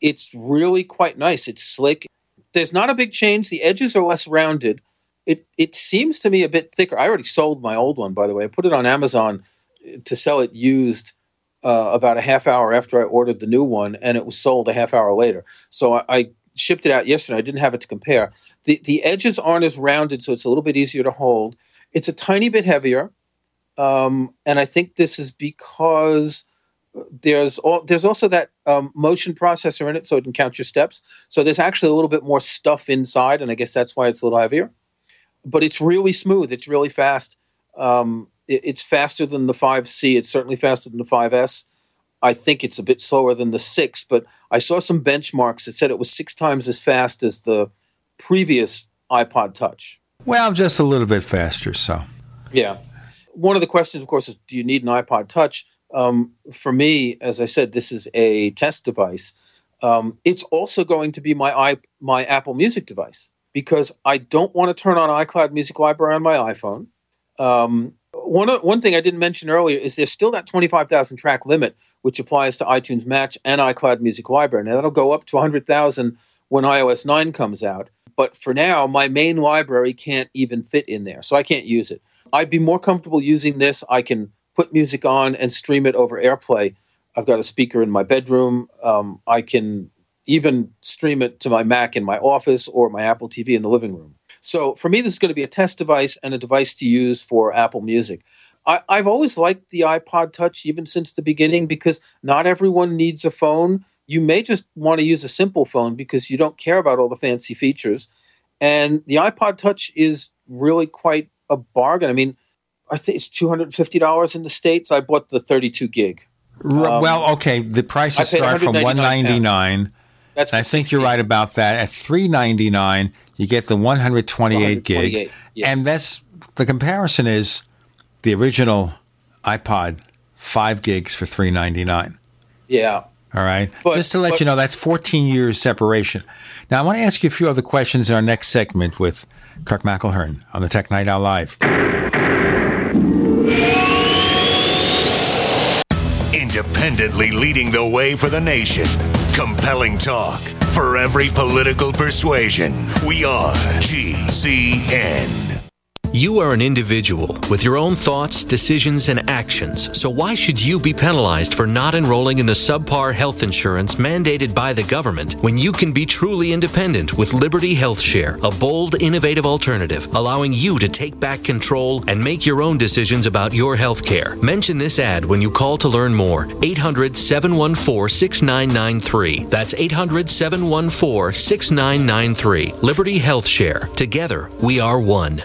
It's really quite nice. It's slick. There's not a big change. The edges are less rounded. It it seems to me a bit thicker. I already sold my old one, by the way. I put it on Amazon to sell it used uh, about a half hour after I ordered the new one, and it was sold a half hour later. So I, I shipped it out yesterday. I didn't have it to compare. The the edges aren't as rounded, so it's a little bit easier to hold. It's a tiny bit heavier, um, and I think this is because there's all, there's also that um, motion processor in it, so it can count your steps. So there's actually a little bit more stuff inside, and I guess that's why it's a little heavier. But it's really smooth. It's really fast. Um, it, it's faster than the 5C. It's certainly faster than the 5S. I think it's a bit slower than the 6, but I saw some benchmarks that said it was six times as fast as the previous iPod Touch. Well, just a little bit faster. So, yeah. One of the questions, of course, is do you need an iPod Touch? Um, for me, as I said, this is a test device. Um, it's also going to be my i my Apple Music device because I don't want to turn on iCloud Music Library on my iPhone. Um, one one thing I didn't mention earlier is there's still that 25,000 track limit, which applies to iTunes Match and iCloud Music Library. Now that'll go up to 100,000 when iOS 9 comes out. But for now, my main library can't even fit in there, so I can't use it. I'd be more comfortable using this. I can put music on and stream it over AirPlay. I've got a speaker in my bedroom. Um, I can even stream it to my Mac in my office or my Apple TV in the living room. So for me, this is going to be a test device and a device to use for Apple Music. I, have always liked the iPod Touch even since the beginning because not everyone needs a phone. You may just want to use a simple phone because you don't care about all the fancy features. And the iPod Touch is really quite a bargain. I mean, I think it's two hundred and fifty dollars in the states. I bought the thirty-two gig. Um, well, okay, the prices start from one ninety nine. That's I think you're right about that. At three ninety nine, you get the one hundred twenty eight gig, yeah. and that's the comparison is the original iPod five gigs for three ninety nine. Yeah. All right. But, Just to let but, you know, that's 14 years separation. Now, I want to ask you a few other questions in our next segment with Kirk McElhearn on the Tech Night Owl Live. Independently leading the way for the nation. Compelling talk for every political persuasion. We are GCN. You are an individual with your own thoughts, decisions, and actions, so why should you be penalized for not enrolling in the subpar health insurance mandated by the government when you can be truly independent with Liberty Health Share, a bold, innovative alternative allowing you to take back control and make your own decisions about your health care? Mention this ad when you call to learn more. 800 714 6993. That's 800 714 6993. Liberty Health Share. Together, we are one.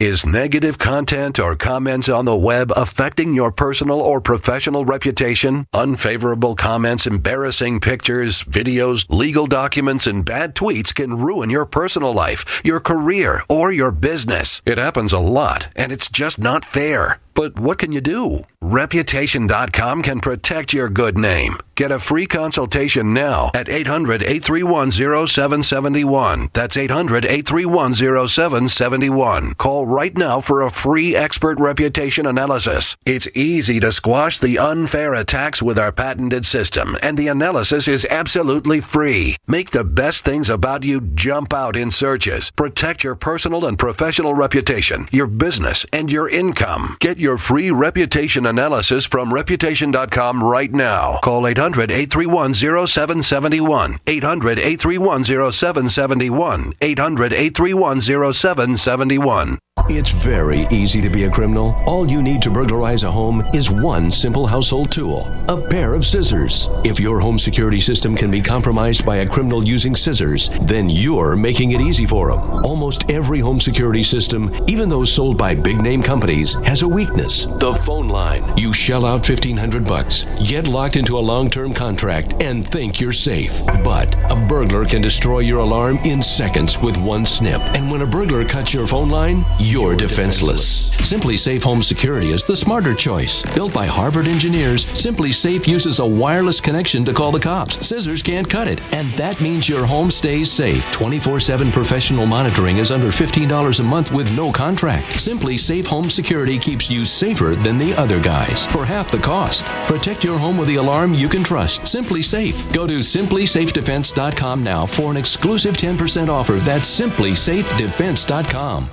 Is negative content or comments on the web affecting your personal or professional reputation? Unfavorable comments, embarrassing pictures, videos, legal documents, and bad tweets can ruin your personal life, your career, or your business. It happens a lot, and it's just not fair. But what can you do? Reputation.com can protect your good name. Get a free consultation now at 800 831 0771. That's 800 831 0771. Call right now for a free expert reputation analysis. It's easy to squash the unfair attacks with our patented system, and the analysis is absolutely free. Make the best things about you jump out in searches. Protect your personal and professional reputation, your business, and your income. Get your free reputation analysis from reputation.com right now. Call 800 831 0771. 800 831 0771. 800 831 0771. It's very easy to be a criminal. All you need to burglarize a home is one simple household tool a pair of scissors. If your home security system can be compromised by a criminal using scissors, then you're making it easy for them. Almost every home security system, even those sold by big name companies, has a weakness the phone line. You shell out 1500 bucks, get locked into a long term contract, and think you're safe. But a burglar can destroy your alarm in seconds with one snip. And when a burglar cuts your phone line, you're defenseless. SimpliSafe Home Security is the smarter choice. Built by Harvard engineers, SimpliSafe uses a wireless connection to call the cops. Scissors can't cut it, and that means your home stays safe. 24 7 professional monitoring is under $15 a month with no contract. SimpliSafe Home Security keeps you safer than the other guys for half the cost. Protect your home with the alarm you can trust. SimpliSafe. Go to simplisafedefense.com now for an exclusive 10% offer. That's simplisafedefense.com.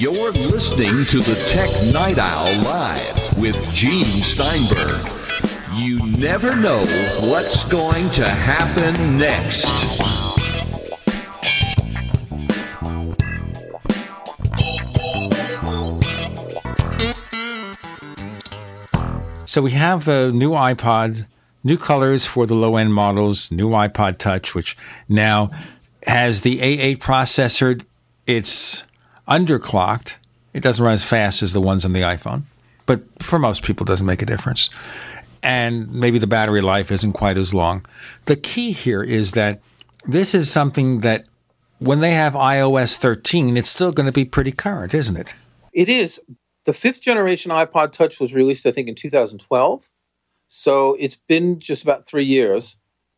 You're listening to the Tech Night Owl Live with Gene Steinberg. You never know what's going to happen next. So we have the new iPod, new colors for the low end models, new iPod Touch, which now has the A8 processor. It's underclocked. It doesn't run as fast as the ones on the iPhone, but for most people, it doesn't make a difference. And maybe the battery life isn't quite as long. The key here is that this is something that when they have iOS 13, it's still going to be pretty current, isn't it? It is. The fifth generation iPod Touch was released, I think, in 2012. So it's been just about three years.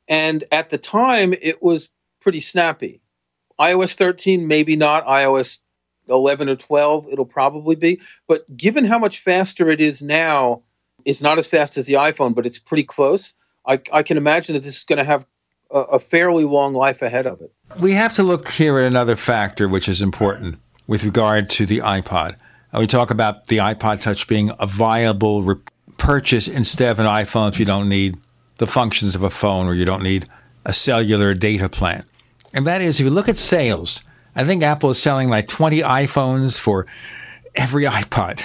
And at the time, it was pretty snappy. iOS 13, maybe not. iOS 11 or 12, it'll probably be. But given how much faster it is now, it's not as fast as the iPhone, but it's pretty close. I, I can imagine that this is going to have a, a fairly long life ahead of it. We have to look here at another factor which is important with regard to the iPod. We talk about the iPod Touch being a viable re- purchase instead of an iPhone if you don't need the functions of a phone or you don't need a cellular data plan. And that is, if you look at sales, I think Apple is selling like 20 iPhones for every iPod.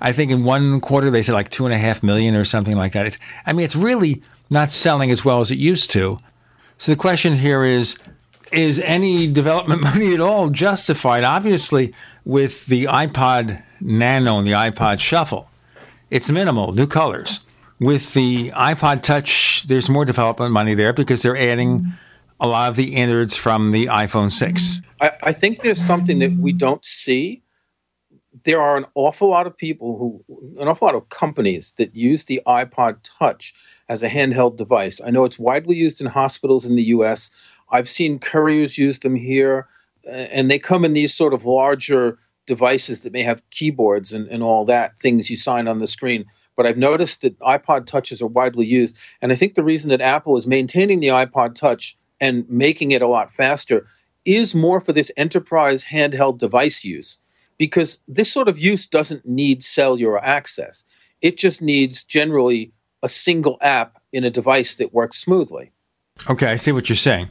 I think in one quarter they said like two and a half million or something like that. It's, I mean, it's really not selling as well as it used to. So the question here is is any development money at all justified? Obviously, with the iPod Nano and the iPod Shuffle, it's minimal, new colors. With the iPod Touch, there's more development money there because they're adding a lot of the innards from the iPhone 6. I, I think there's something that we don't see. There are an awful lot of people who, an awful lot of companies that use the iPod Touch as a handheld device. I know it's widely used in hospitals in the US. I've seen couriers use them here, and they come in these sort of larger devices that may have keyboards and, and all that, things you sign on the screen. But I've noticed that iPod Touches are widely used. And I think the reason that Apple is maintaining the iPod Touch and making it a lot faster is more for this enterprise handheld device use because this sort of use doesn't need cellular access. It just needs generally a single app in a device that works smoothly. Okay, I see what you're saying.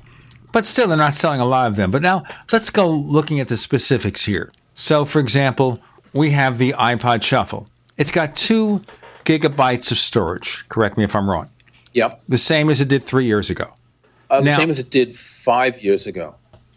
But still, they're not selling a lot of them. But now let's go looking at the specifics here. So, for example, we have the iPod Shuffle. It's got two gigabytes of storage. Correct me if I'm wrong. Yep. The same as it did three years ago. Uh, the now, same as it did five years ago.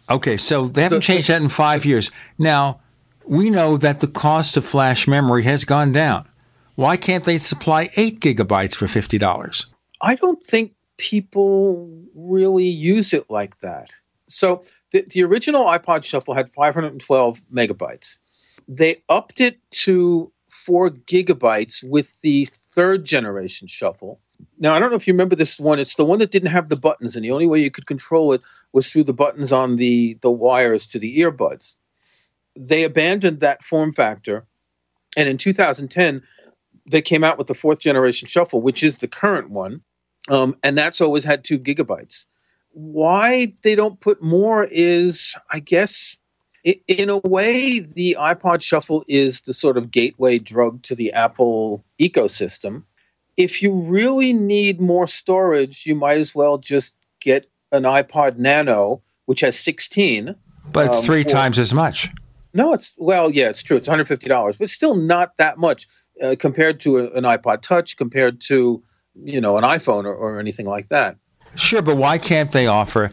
Okay, so they haven't changed that in five years. Now, we know that the cost of flash memory has gone down. Why can't they supply eight gigabytes for $50? I don't think people really use it like that. So the, the original iPod Shuffle had 512 megabytes. They upped it to four gigabytes with the third generation Shuffle. Now, I don't know if you remember this one. It's the one that didn't have the buttons, and the only way you could control it was through the buttons on the, the wires to the earbuds. They abandoned that form factor, and in 2010, they came out with the fourth generation Shuffle, which is the current one, um, and that's always had two gigabytes. Why they don't put more is, I guess, in a way, the iPod Shuffle is the sort of gateway drug to the Apple ecosystem. If you really need more storage, you might as well just get an iPod Nano, which has 16. But it's um, three or- times as much. No, it's well, yeah, it's true. It's one hundred fifty dollars, but still not that much uh, compared to a, an iPod Touch, compared to you know an iPhone or, or anything like that. Sure, but why can't they offer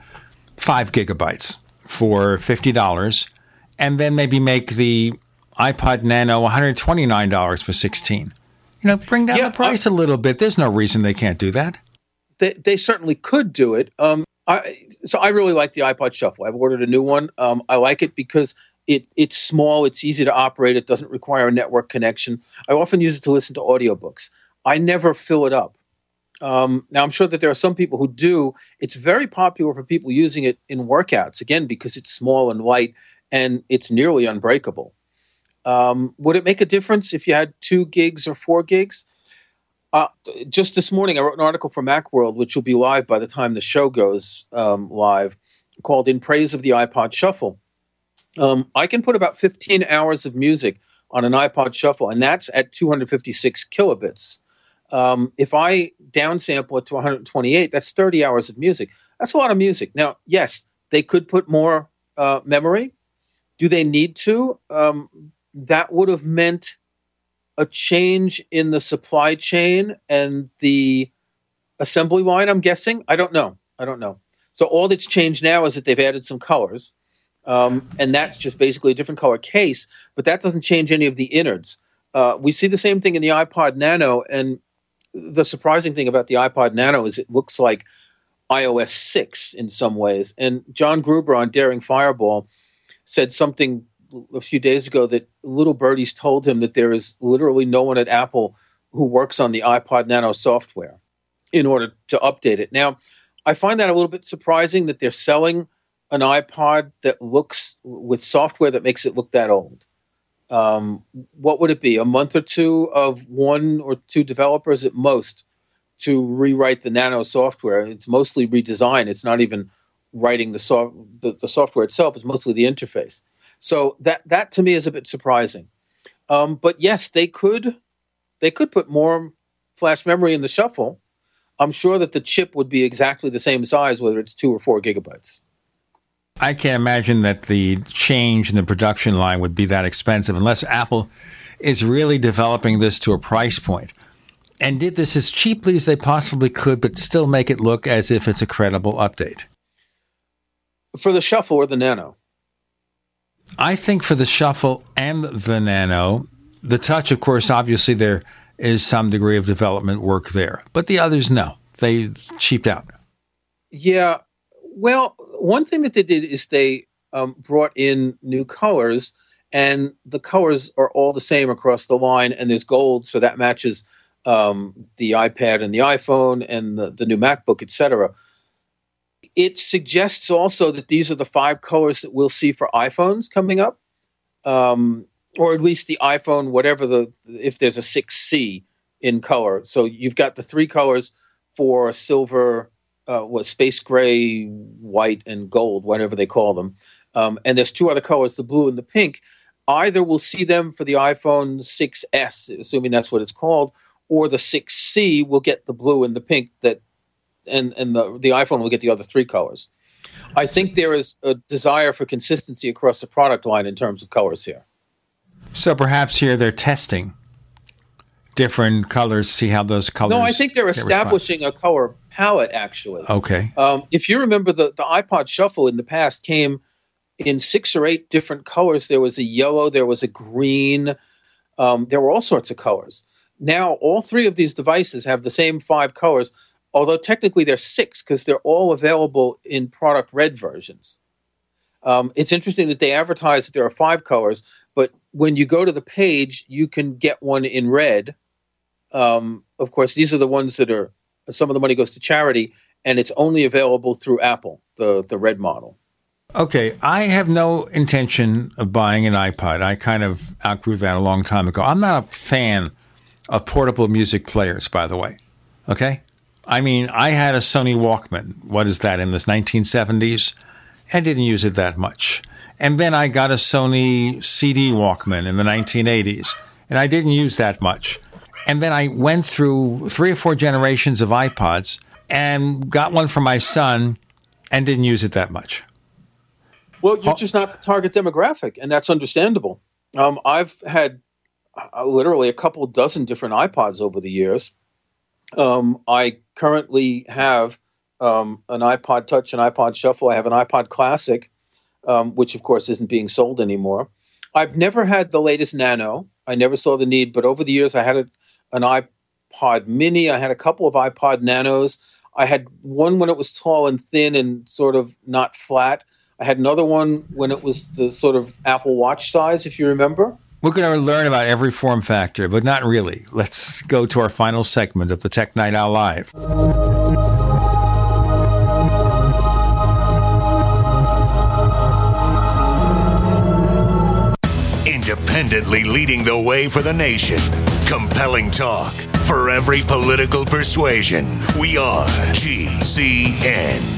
five gigabytes for fifty dollars, and then maybe make the iPod Nano one hundred twenty nine dollars for sixteen? You know, bring down the price a little bit. There's no reason they can't do that. They they certainly could do it. Um, I so I really like the iPod Shuffle. I've ordered a new one. Um, I like it because it it's small, it's easy to operate, it doesn't require a network connection. I often use it to listen to audiobooks. I never fill it up. Um, now I'm sure that there are some people who do. It's very popular for people using it in workouts again because it's small and light and it's nearly unbreakable. Um, would it make a difference if you had two gigs or four gigs? Uh, just this morning, I wrote an article for Macworld, which will be live by the time the show goes um, live, called "In Praise of the iPod Shuffle." Um, I can put about 15 hours of music on an iPod Shuffle, and that's at 256 kilobits. Um, if I downsample it to 128, that's 30 hours of music. That's a lot of music. Now, yes, they could put more uh, memory. Do they need to? That would have meant a change in the supply chain and the assembly line, I'm guessing. I don't know. I don't know. So all that's changed now is that they've added some colors. Um, and that's just basically a different color case, but that doesn't change any of the innards. Uh, we see the same thing in the iPod Nano, and the surprising thing about the iPod Nano is it looks like iOS 6 in some ways. And John Gruber on Daring Fireball said something a few days ago that little birdies told him that there is literally no one at Apple who works on the iPod Nano software in order to update it. Now, I find that a little bit surprising that they're selling an iPod that looks with software that makes it look that old. Um, what would it be? A month or two of one or two developers at most to rewrite the Nano software. It's mostly redesign. It's not even writing the, so- the, the software itself. It's mostly the interface. So that that to me is a bit surprising. Um, but yes, they could they could put more flash memory in the shuffle. I'm sure that the chip would be exactly the same size, whether it's two or four gigabytes. I can't imagine that the change in the production line would be that expensive unless Apple is really developing this to a price point and did this as cheaply as they possibly could, but still make it look as if it's a credible update. For the shuffle or the nano? I think for the shuffle and the nano, the touch, of course, obviously there is some degree of development work there, but the others, no, they cheaped out. Yeah. Well, one thing that they did is they um, brought in new colors, and the colors are all the same across the line, and there's gold, so that matches um, the iPad and the iPhone and the, the new MacBook, etc. It suggests also that these are the five colors that we'll see for iPhones coming up, um, or at least the iPhone, whatever the if there's a 6C in color. So you've got the three colors for silver, uh, what space gray, white, and gold, whatever they call them. Um, and there's two other colors, the blue and the pink. Either we'll see them for the iPhone 6S, assuming that's what it's called, or the 6C will get the blue and the pink that and and the the iPhone will get the other three colors. I think there is a desire for consistency across the product line in terms of colors here. So perhaps here they're testing different colors, see how those colors. No, I think they're establishing a color palette. Actually. Okay. um, if you remember the the iPod Shuffle in the past came in six or eight different colors. There was a yellow, there was a green, um, there were all sorts of colors. Now all three of these devices have the same five colors, although technically they're six because they're all available in product red versions. Um, it's interesting that they advertise that there are five colors, but when you go to the page, you can get one in red. Um, of course, these are the ones that are some of the money goes to charity, and it's only available through Apple, the the red model. Okay, I have no intention of buying an iPod. I kind of outgrew that a long time ago. I'm not a fan of portable music players, by the way. Okay? I mean, I had a Sony Walkman. What is that, in the 1970s? I didn't use it that much. And then I got a Sony CD Walkman in the 1980s, and I didn't use that much. And then I went through three or four generations of iPods and got one for my son and didn't use it that much. Well, you're just not the target demographic, and that's understandable. Um, I've had uh, literally a couple dozen different iPods over the years. Um, I currently have um, an iPod Touch, an iPod Shuffle. I have an iPod Classic, um, which of course isn't being sold anymore. I've never had the latest Nano. I never saw the need, but over the years, I had a, an iPod Mini. I had a couple of iPod Nanos. I had one when it was tall and thin and sort of not flat. I had another one when it was the sort of Apple Watch size, if you remember. We're going to learn about every form factor, but not really. Let's go to our final segment of the Tech Night Owl Live. Independently leading the way for the nation. Compelling talk for every political persuasion. We are GCN.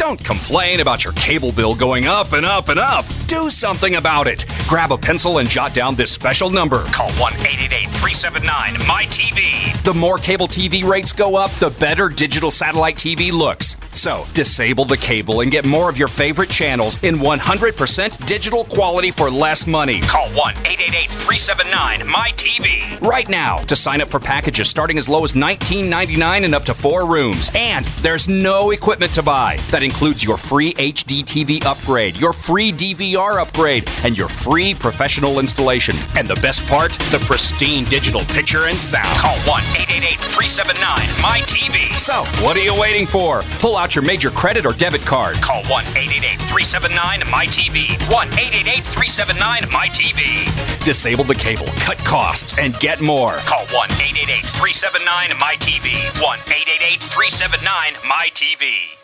Don't complain about your cable bill going up and up and up. Do something about it. Grab a pencil and jot down this special number. Call 1 888 379 MyTV. The more cable TV rates go up, the better digital satellite TV looks. So, disable the cable and get more of your favorite channels in 100% digital quality for less money. Call 1 888 379 MyTV right now to sign up for packages starting as low as $19.99 and up to four rooms. And there's no equipment to buy. That includes your free HD TV upgrade, your free DVR upgrade, and your free professional installation. And the best part, the pristine digital picture and sound. Call 1 888 379 MyTV. So, what are you waiting for? Pull out your major credit or debit card. Call 1 888 379 MyTV. 1 888 379 MyTV. Disable the cable, cut costs, and get more. Call 1 888 379 MyTV. 1 888 379 MyTV.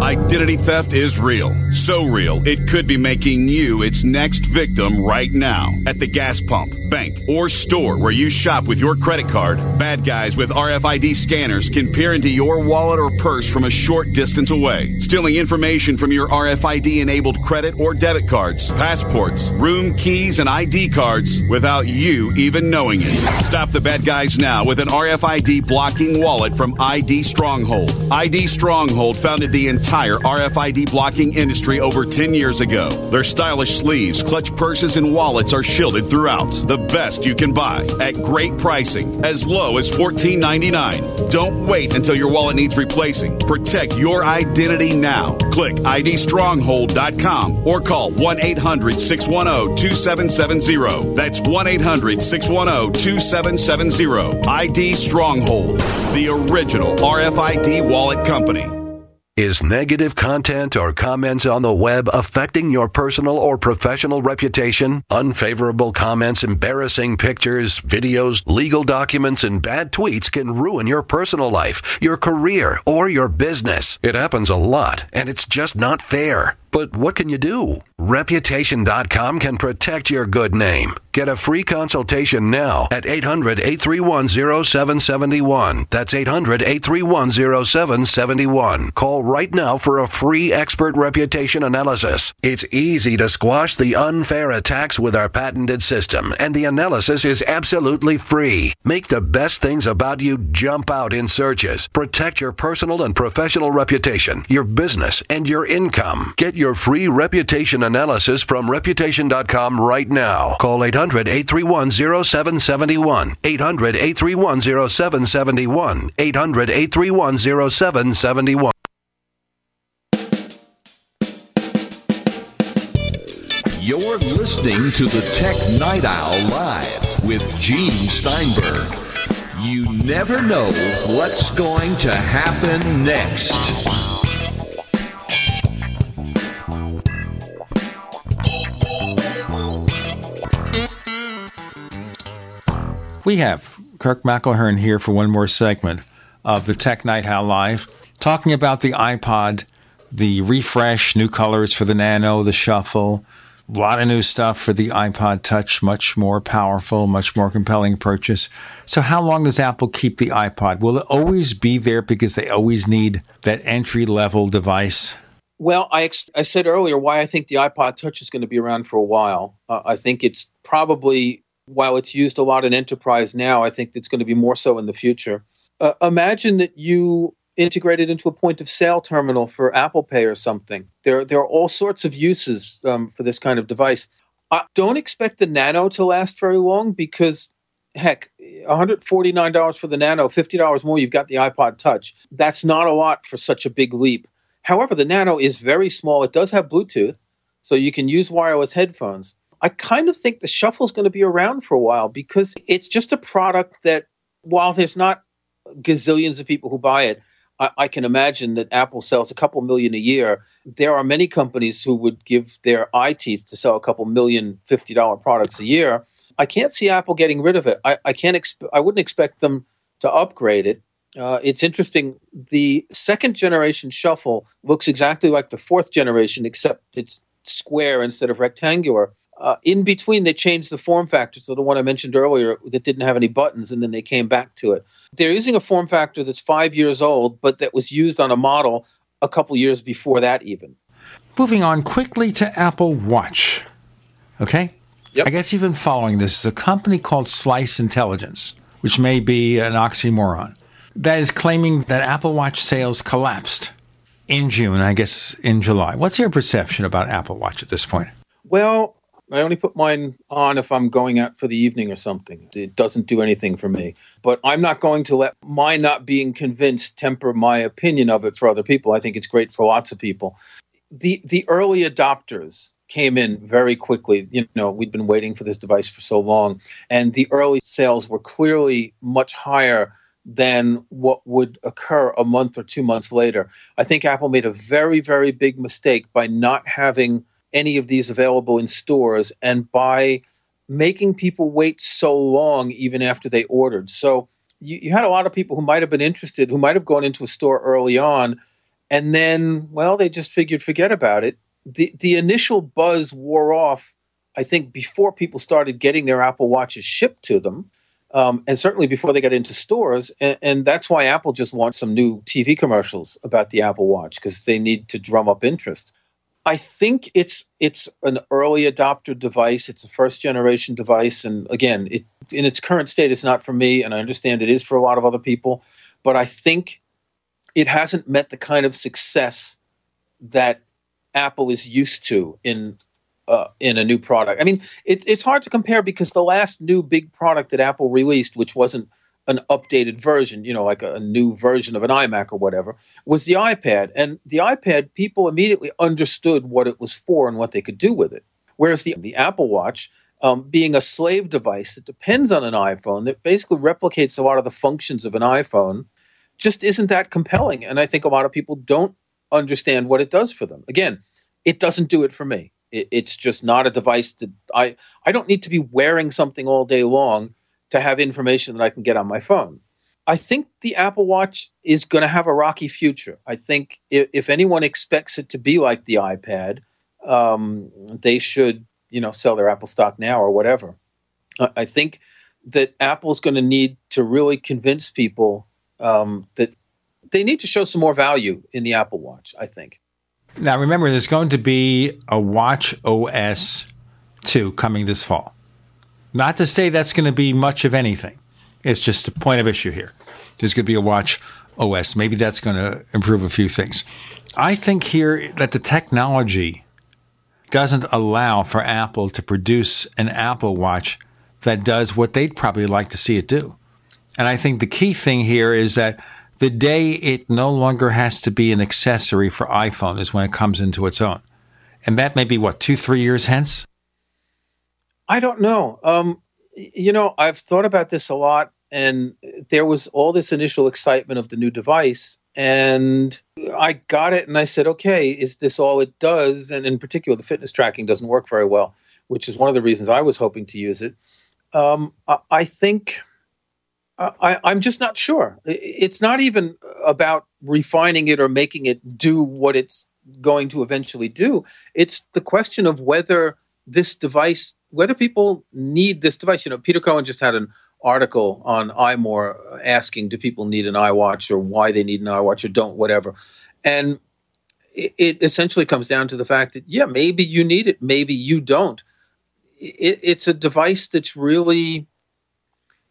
Identity theft is real. So real, it could be making you its next victim right now. At the gas pump, bank, or store where you shop with your credit card, bad guys with RFID scanners can peer into your wallet or purse from a short distance away, stealing information from your RFID enabled credit or debit cards, passports, room keys, and ID cards without you even knowing it. Stop the bad guys now with an RFID blocking wallet from ID Stronghold. ID Stronghold founded the entire RFID blocking industry over 10 years ago. Their stylish sleeves, clutch purses, and wallets are shielded throughout. The best you can buy at great pricing, as low as $14.99. Don't wait until your wallet needs replacing. Protect your identity now. Click IDStronghold.com or call 1 800 610 2770. That's 1 800 610 2770. ID Stronghold, the original RFID wallet company. Is negative content or comments on the web affecting your personal or professional reputation? Unfavorable comments, embarrassing pictures, videos, legal documents, and bad tweets can ruin your personal life, your career, or your business. It happens a lot, and it's just not fair. But what can you do? Reputation.com can protect your good name. Get a free consultation now at 800 831 0771. That's 800 831 0771. Call right now for a free expert reputation analysis. It's easy to squash the unfair attacks with our patented system, and the analysis is absolutely free. Make the best things about you jump out in searches. Protect your personal and professional reputation, your business, and your income. Get your free reputation analysis from reputation.com right now. Call 800 831 0771. 800 831 0771. 800 831 0771. You're listening to the Tech Night Owl Live with Gene Steinberg. You never know what's going to happen next. We have Kirk McElhearn here for one more segment of the Tech Night Owl Live, talking about the iPod, the refresh, new colors for the Nano, the Shuffle, a lot of new stuff for the iPod Touch, much more powerful, much more compelling purchase. So, how long does Apple keep the iPod? Will it always be there because they always need that entry level device? Well, I, ex- I said earlier why I think the iPod Touch is going to be around for a while. Uh, I think it's probably, while it's used a lot in enterprise now, I think it's going to be more so in the future. Uh, imagine that you integrate it into a point of sale terminal for Apple Pay or something. There, there are all sorts of uses um, for this kind of device. I don't expect the Nano to last very long because, heck, $149 for the Nano, $50 more, you've got the iPod Touch. That's not a lot for such a big leap. However, the Nano is very small. It does have Bluetooth, so you can use wireless headphones. I kind of think the Shuffle is going to be around for a while because it's just a product that, while there's not gazillions of people who buy it, I, I can imagine that Apple sells a couple million a year. There are many companies who would give their eye teeth to sell a couple million $50 products a year. I can't see Apple getting rid of it. I, I can't. Exp- I wouldn't expect them to upgrade it. Uh, it's interesting. The second generation Shuffle looks exactly like the fourth generation, except it's square instead of rectangular. Uh, in between, they changed the form factor. So the one I mentioned earlier that didn't have any buttons, and then they came back to it. They're using a form factor that's five years old, but that was used on a model a couple years before that, even. Moving on quickly to Apple Watch. Okay? Yep. I guess you've been following this. It's a company called Slice Intelligence, which may be an oxymoron, that is claiming that Apple Watch sales collapsed in June, I guess in July. What's your perception about Apple Watch at this point? Well, I only put mine on if I'm going out for the evening or something. It doesn't do anything for me. But I'm not going to let my not being convinced temper my opinion of it for other people. I think it's great for lots of people. The the early adopters came in very quickly. You know, we'd been waiting for this device for so long, and the early sales were clearly much higher than what would occur a month or two months later. I think Apple made a very, very big mistake by not having any of these available in stores and by making people wait so long even after they ordered. So you, you had a lot of people who might have been interested, who might have gone into a store early on, and then, well, they just figured forget about it. The the initial buzz wore off, I think, before people started getting their Apple Watches shipped to them. Um, and certainly before they got into stores. And, and, that's why Apple just wants some new TV commercials about the Apple Watch because they need to drum up interest. I think it's it's an early adopter device. It's a first generation device, and again, it in its current state, it's not for me, and I understand it is for a lot of other people. But I think it hasn't met the kind of success that Apple is used to in uh, in a new product. I mean, it, it's hard to compare because the last new big product that Apple released, which wasn't an updated version, you know, like a, a, new version of an iMac or whatever, was the iPad. And the iPad, people immediately understood what it was for and what they could do with it. Whereas the, the Apple Watch, um, being a slave device that depends on an iPhone, that basically replicates a lot of the functions of an iPhone, just isn't that compelling. And I think a lot of people don't understand what it does for them. Again, it doesn't do it for me. It, it's just not a device that I I don't need to be wearing something all day long to have information that I can get on my phone. I think the Apple Watch is going to have a rocky future. I think if, if anyone expects it to be like the iPad, um, they should you know sell their Apple stock now or whatever. I, I think that Apple's going to need to really convince people um, that they need to show some more value in the Apple Watch. I think. Now, remember, there's going to be a Watch OS 2 coming this fall. Not to say that's going to be much of anything. It's just a point of issue here. There's going to be a Watch OS. Maybe that's going to improve a few things. I think here that the technology doesn't allow for Apple to produce an Apple Watch that does what they'd probably like to see it do. And I think the key thing here is that the day it no longer has to be an accessory for iPhone is when it comes into its own. And that may be what, two, three years hence? I don't know. Um, you know, I've thought about this a lot, and there was all this initial excitement of the new device. And I got it, and I said, okay, is this all it does? And in particular, the fitness tracking doesn't work very well, which is one of the reasons I was hoping to use it. Um, I think I, I'm just not sure. It's not even about refining it or making it do what it's going to eventually do. It's the question of whether this device, whether people need this device. You know, Peter Cohen just had an article on iMore asking, do people need an iWatch or why they need an iWatch or don't, whatever. And it, it essentially comes down to the fact that, yeah, maybe you need it, maybe you don't. It, it's a device that's really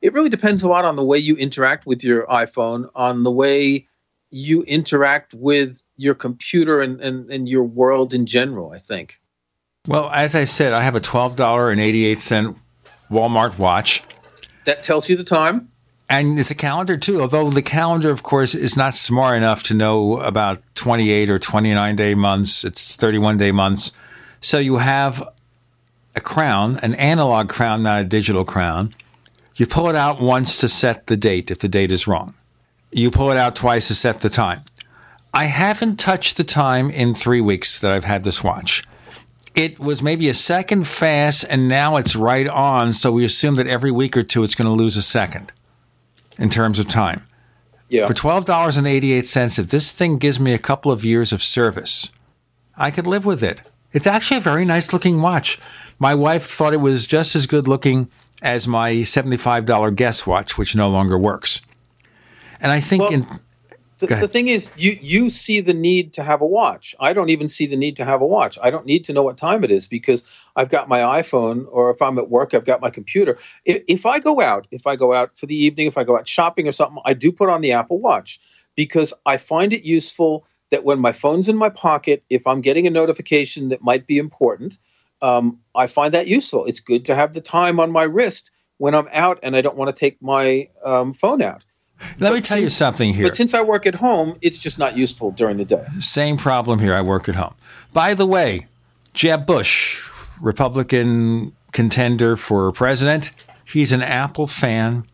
it really depends a lot on the way you interact with your iPhone, on the way you interact with your computer and, and, and your world in general, I think. Well, as I said, I have a $12.88 Walmart watch. That tells you the time. And it's a calendar too, although the calendar, of course, is not smart enough to know about 28 or 29 day months. It's 31 day months. So you have a crown, an analog crown, not a digital crown. You pull it out once to set the date if the date is wrong. You pull it out twice to set the time. I haven't touched the time in three weeks that I've had this watch. It was maybe a second fast, and now it's right on. So we assume that every week or two it's going to lose a second in terms of time. Yeah. For twelve dollars and eighty eight cents, if this thing gives me a couple of years of service, I could live with it. It's actually a very nice looking watch. My wife thought it was just as good looking as my $75 Guess watch, which no longer works. And I think well, in. The, the, thing is, you, you see the need to have a watch. I don't even see the need to have a watch. I don't need to know what time it is because I've got my iPhone, or if I'm at work, I've got my computer. If, if I go out, if I go out for the evening, if I go out shopping or something, I do put on the Apple Watch because I find it useful that when my phone's in my pocket, if I'm getting a notification that might be important, um, I find that useful. It's good to have the time on my wrist when I'm out and I don't want to take my um, phone out. Let but me tell since, you something here. But since I work at home, it's just not useful during the day. Same problem here. I work at home. By the way, Jeb Bush, Republican contender for president, he's an Apple fan.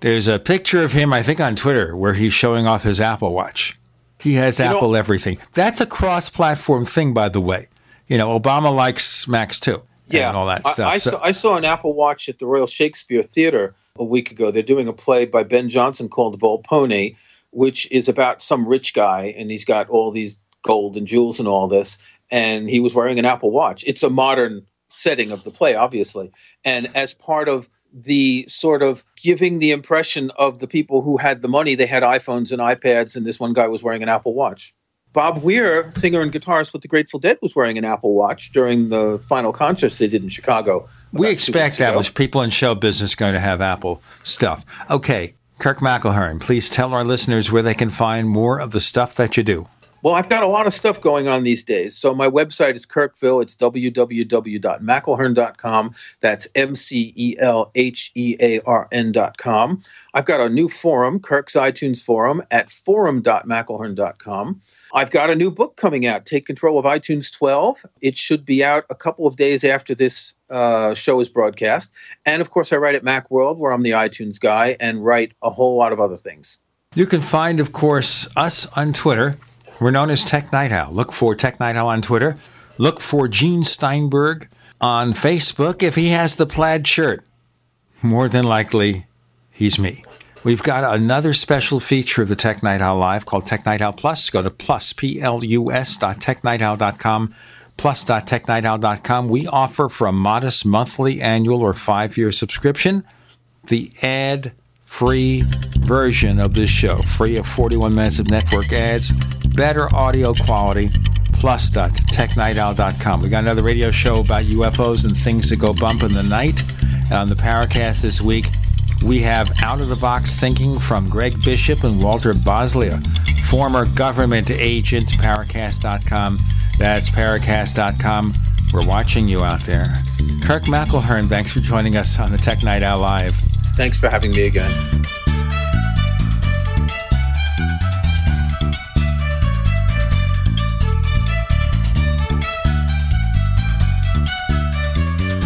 There's a picture of him, I think, on Twitter where he's showing off his Apple Watch. He has you Apple know, everything. That's a cross platform thing, by the way you know, Obama likes Macs too. Yeah, and all that stuff. I, I so. saw, I saw an Apple Watch at the Royal Shakespeare Theatre a week ago. They're doing a play by Ben Jonson called Volpone, which is about some rich guy, and he's got all these gold and jewels and all this, and he was wearing an Apple Watch. It's a modern setting of the play, obviously, and as part of the sort of giving the impression of the people who had the money, they had iPhones and iPads, and this one guy was wearing an Apple Watch. Bob Weir, singer and guitarist with the Grateful Dead, was wearing an Apple Watch during the final concerts they did in Chicago. We expect that was people in show business going to have Apple stuff. Okay, Kirk McElhearn, please tell our listeners where they can find more of the stuff that you do. Well, I've got a lot of stuff going on these days. So my website is Kirkville. It's www.mcelhearn.com. That's M C E L H E A R N.com. I've got a new forum, Kirk's iTunes Forum, at forum.mcelhearn.com. I've got a new book coming out, Take Control of iTunes 12. It should be out a couple of days after this uh, show is broadcast. And of course, I write at Macworld, where I'm the iTunes guy, and write a whole lot of other things. You can find, of course, us on Twitter We're known as Tech Night Owl. Look for Tech Night Owl on Twitter. Look for Gene Steinberg on Facebook if he has the plaid shirt. More than likely, he's me. We've got another special feature of the Tech Night Owl Live called Tech Night Owl Plus. Go to plus, P-L-U-S dot technightowl.com, plus dot technightowl.com. We offer for a modest monthly, annual, or five-year subscription the ad-free version of this show. Free of 41 minutes of network ads, better audio quality, plus.technightowl.com. We got another radio show about UFOs and things that go bump in the night. And on the Paracast this week, we have out of the box thinking from Greg Bishop and Walter Bosley, former government agent, Paracast.com. That's Paracast.com. We're watching you out there. Kirk McElhearn, thanks for joining us on the Tech Night Owl Live. Thanks for having me again.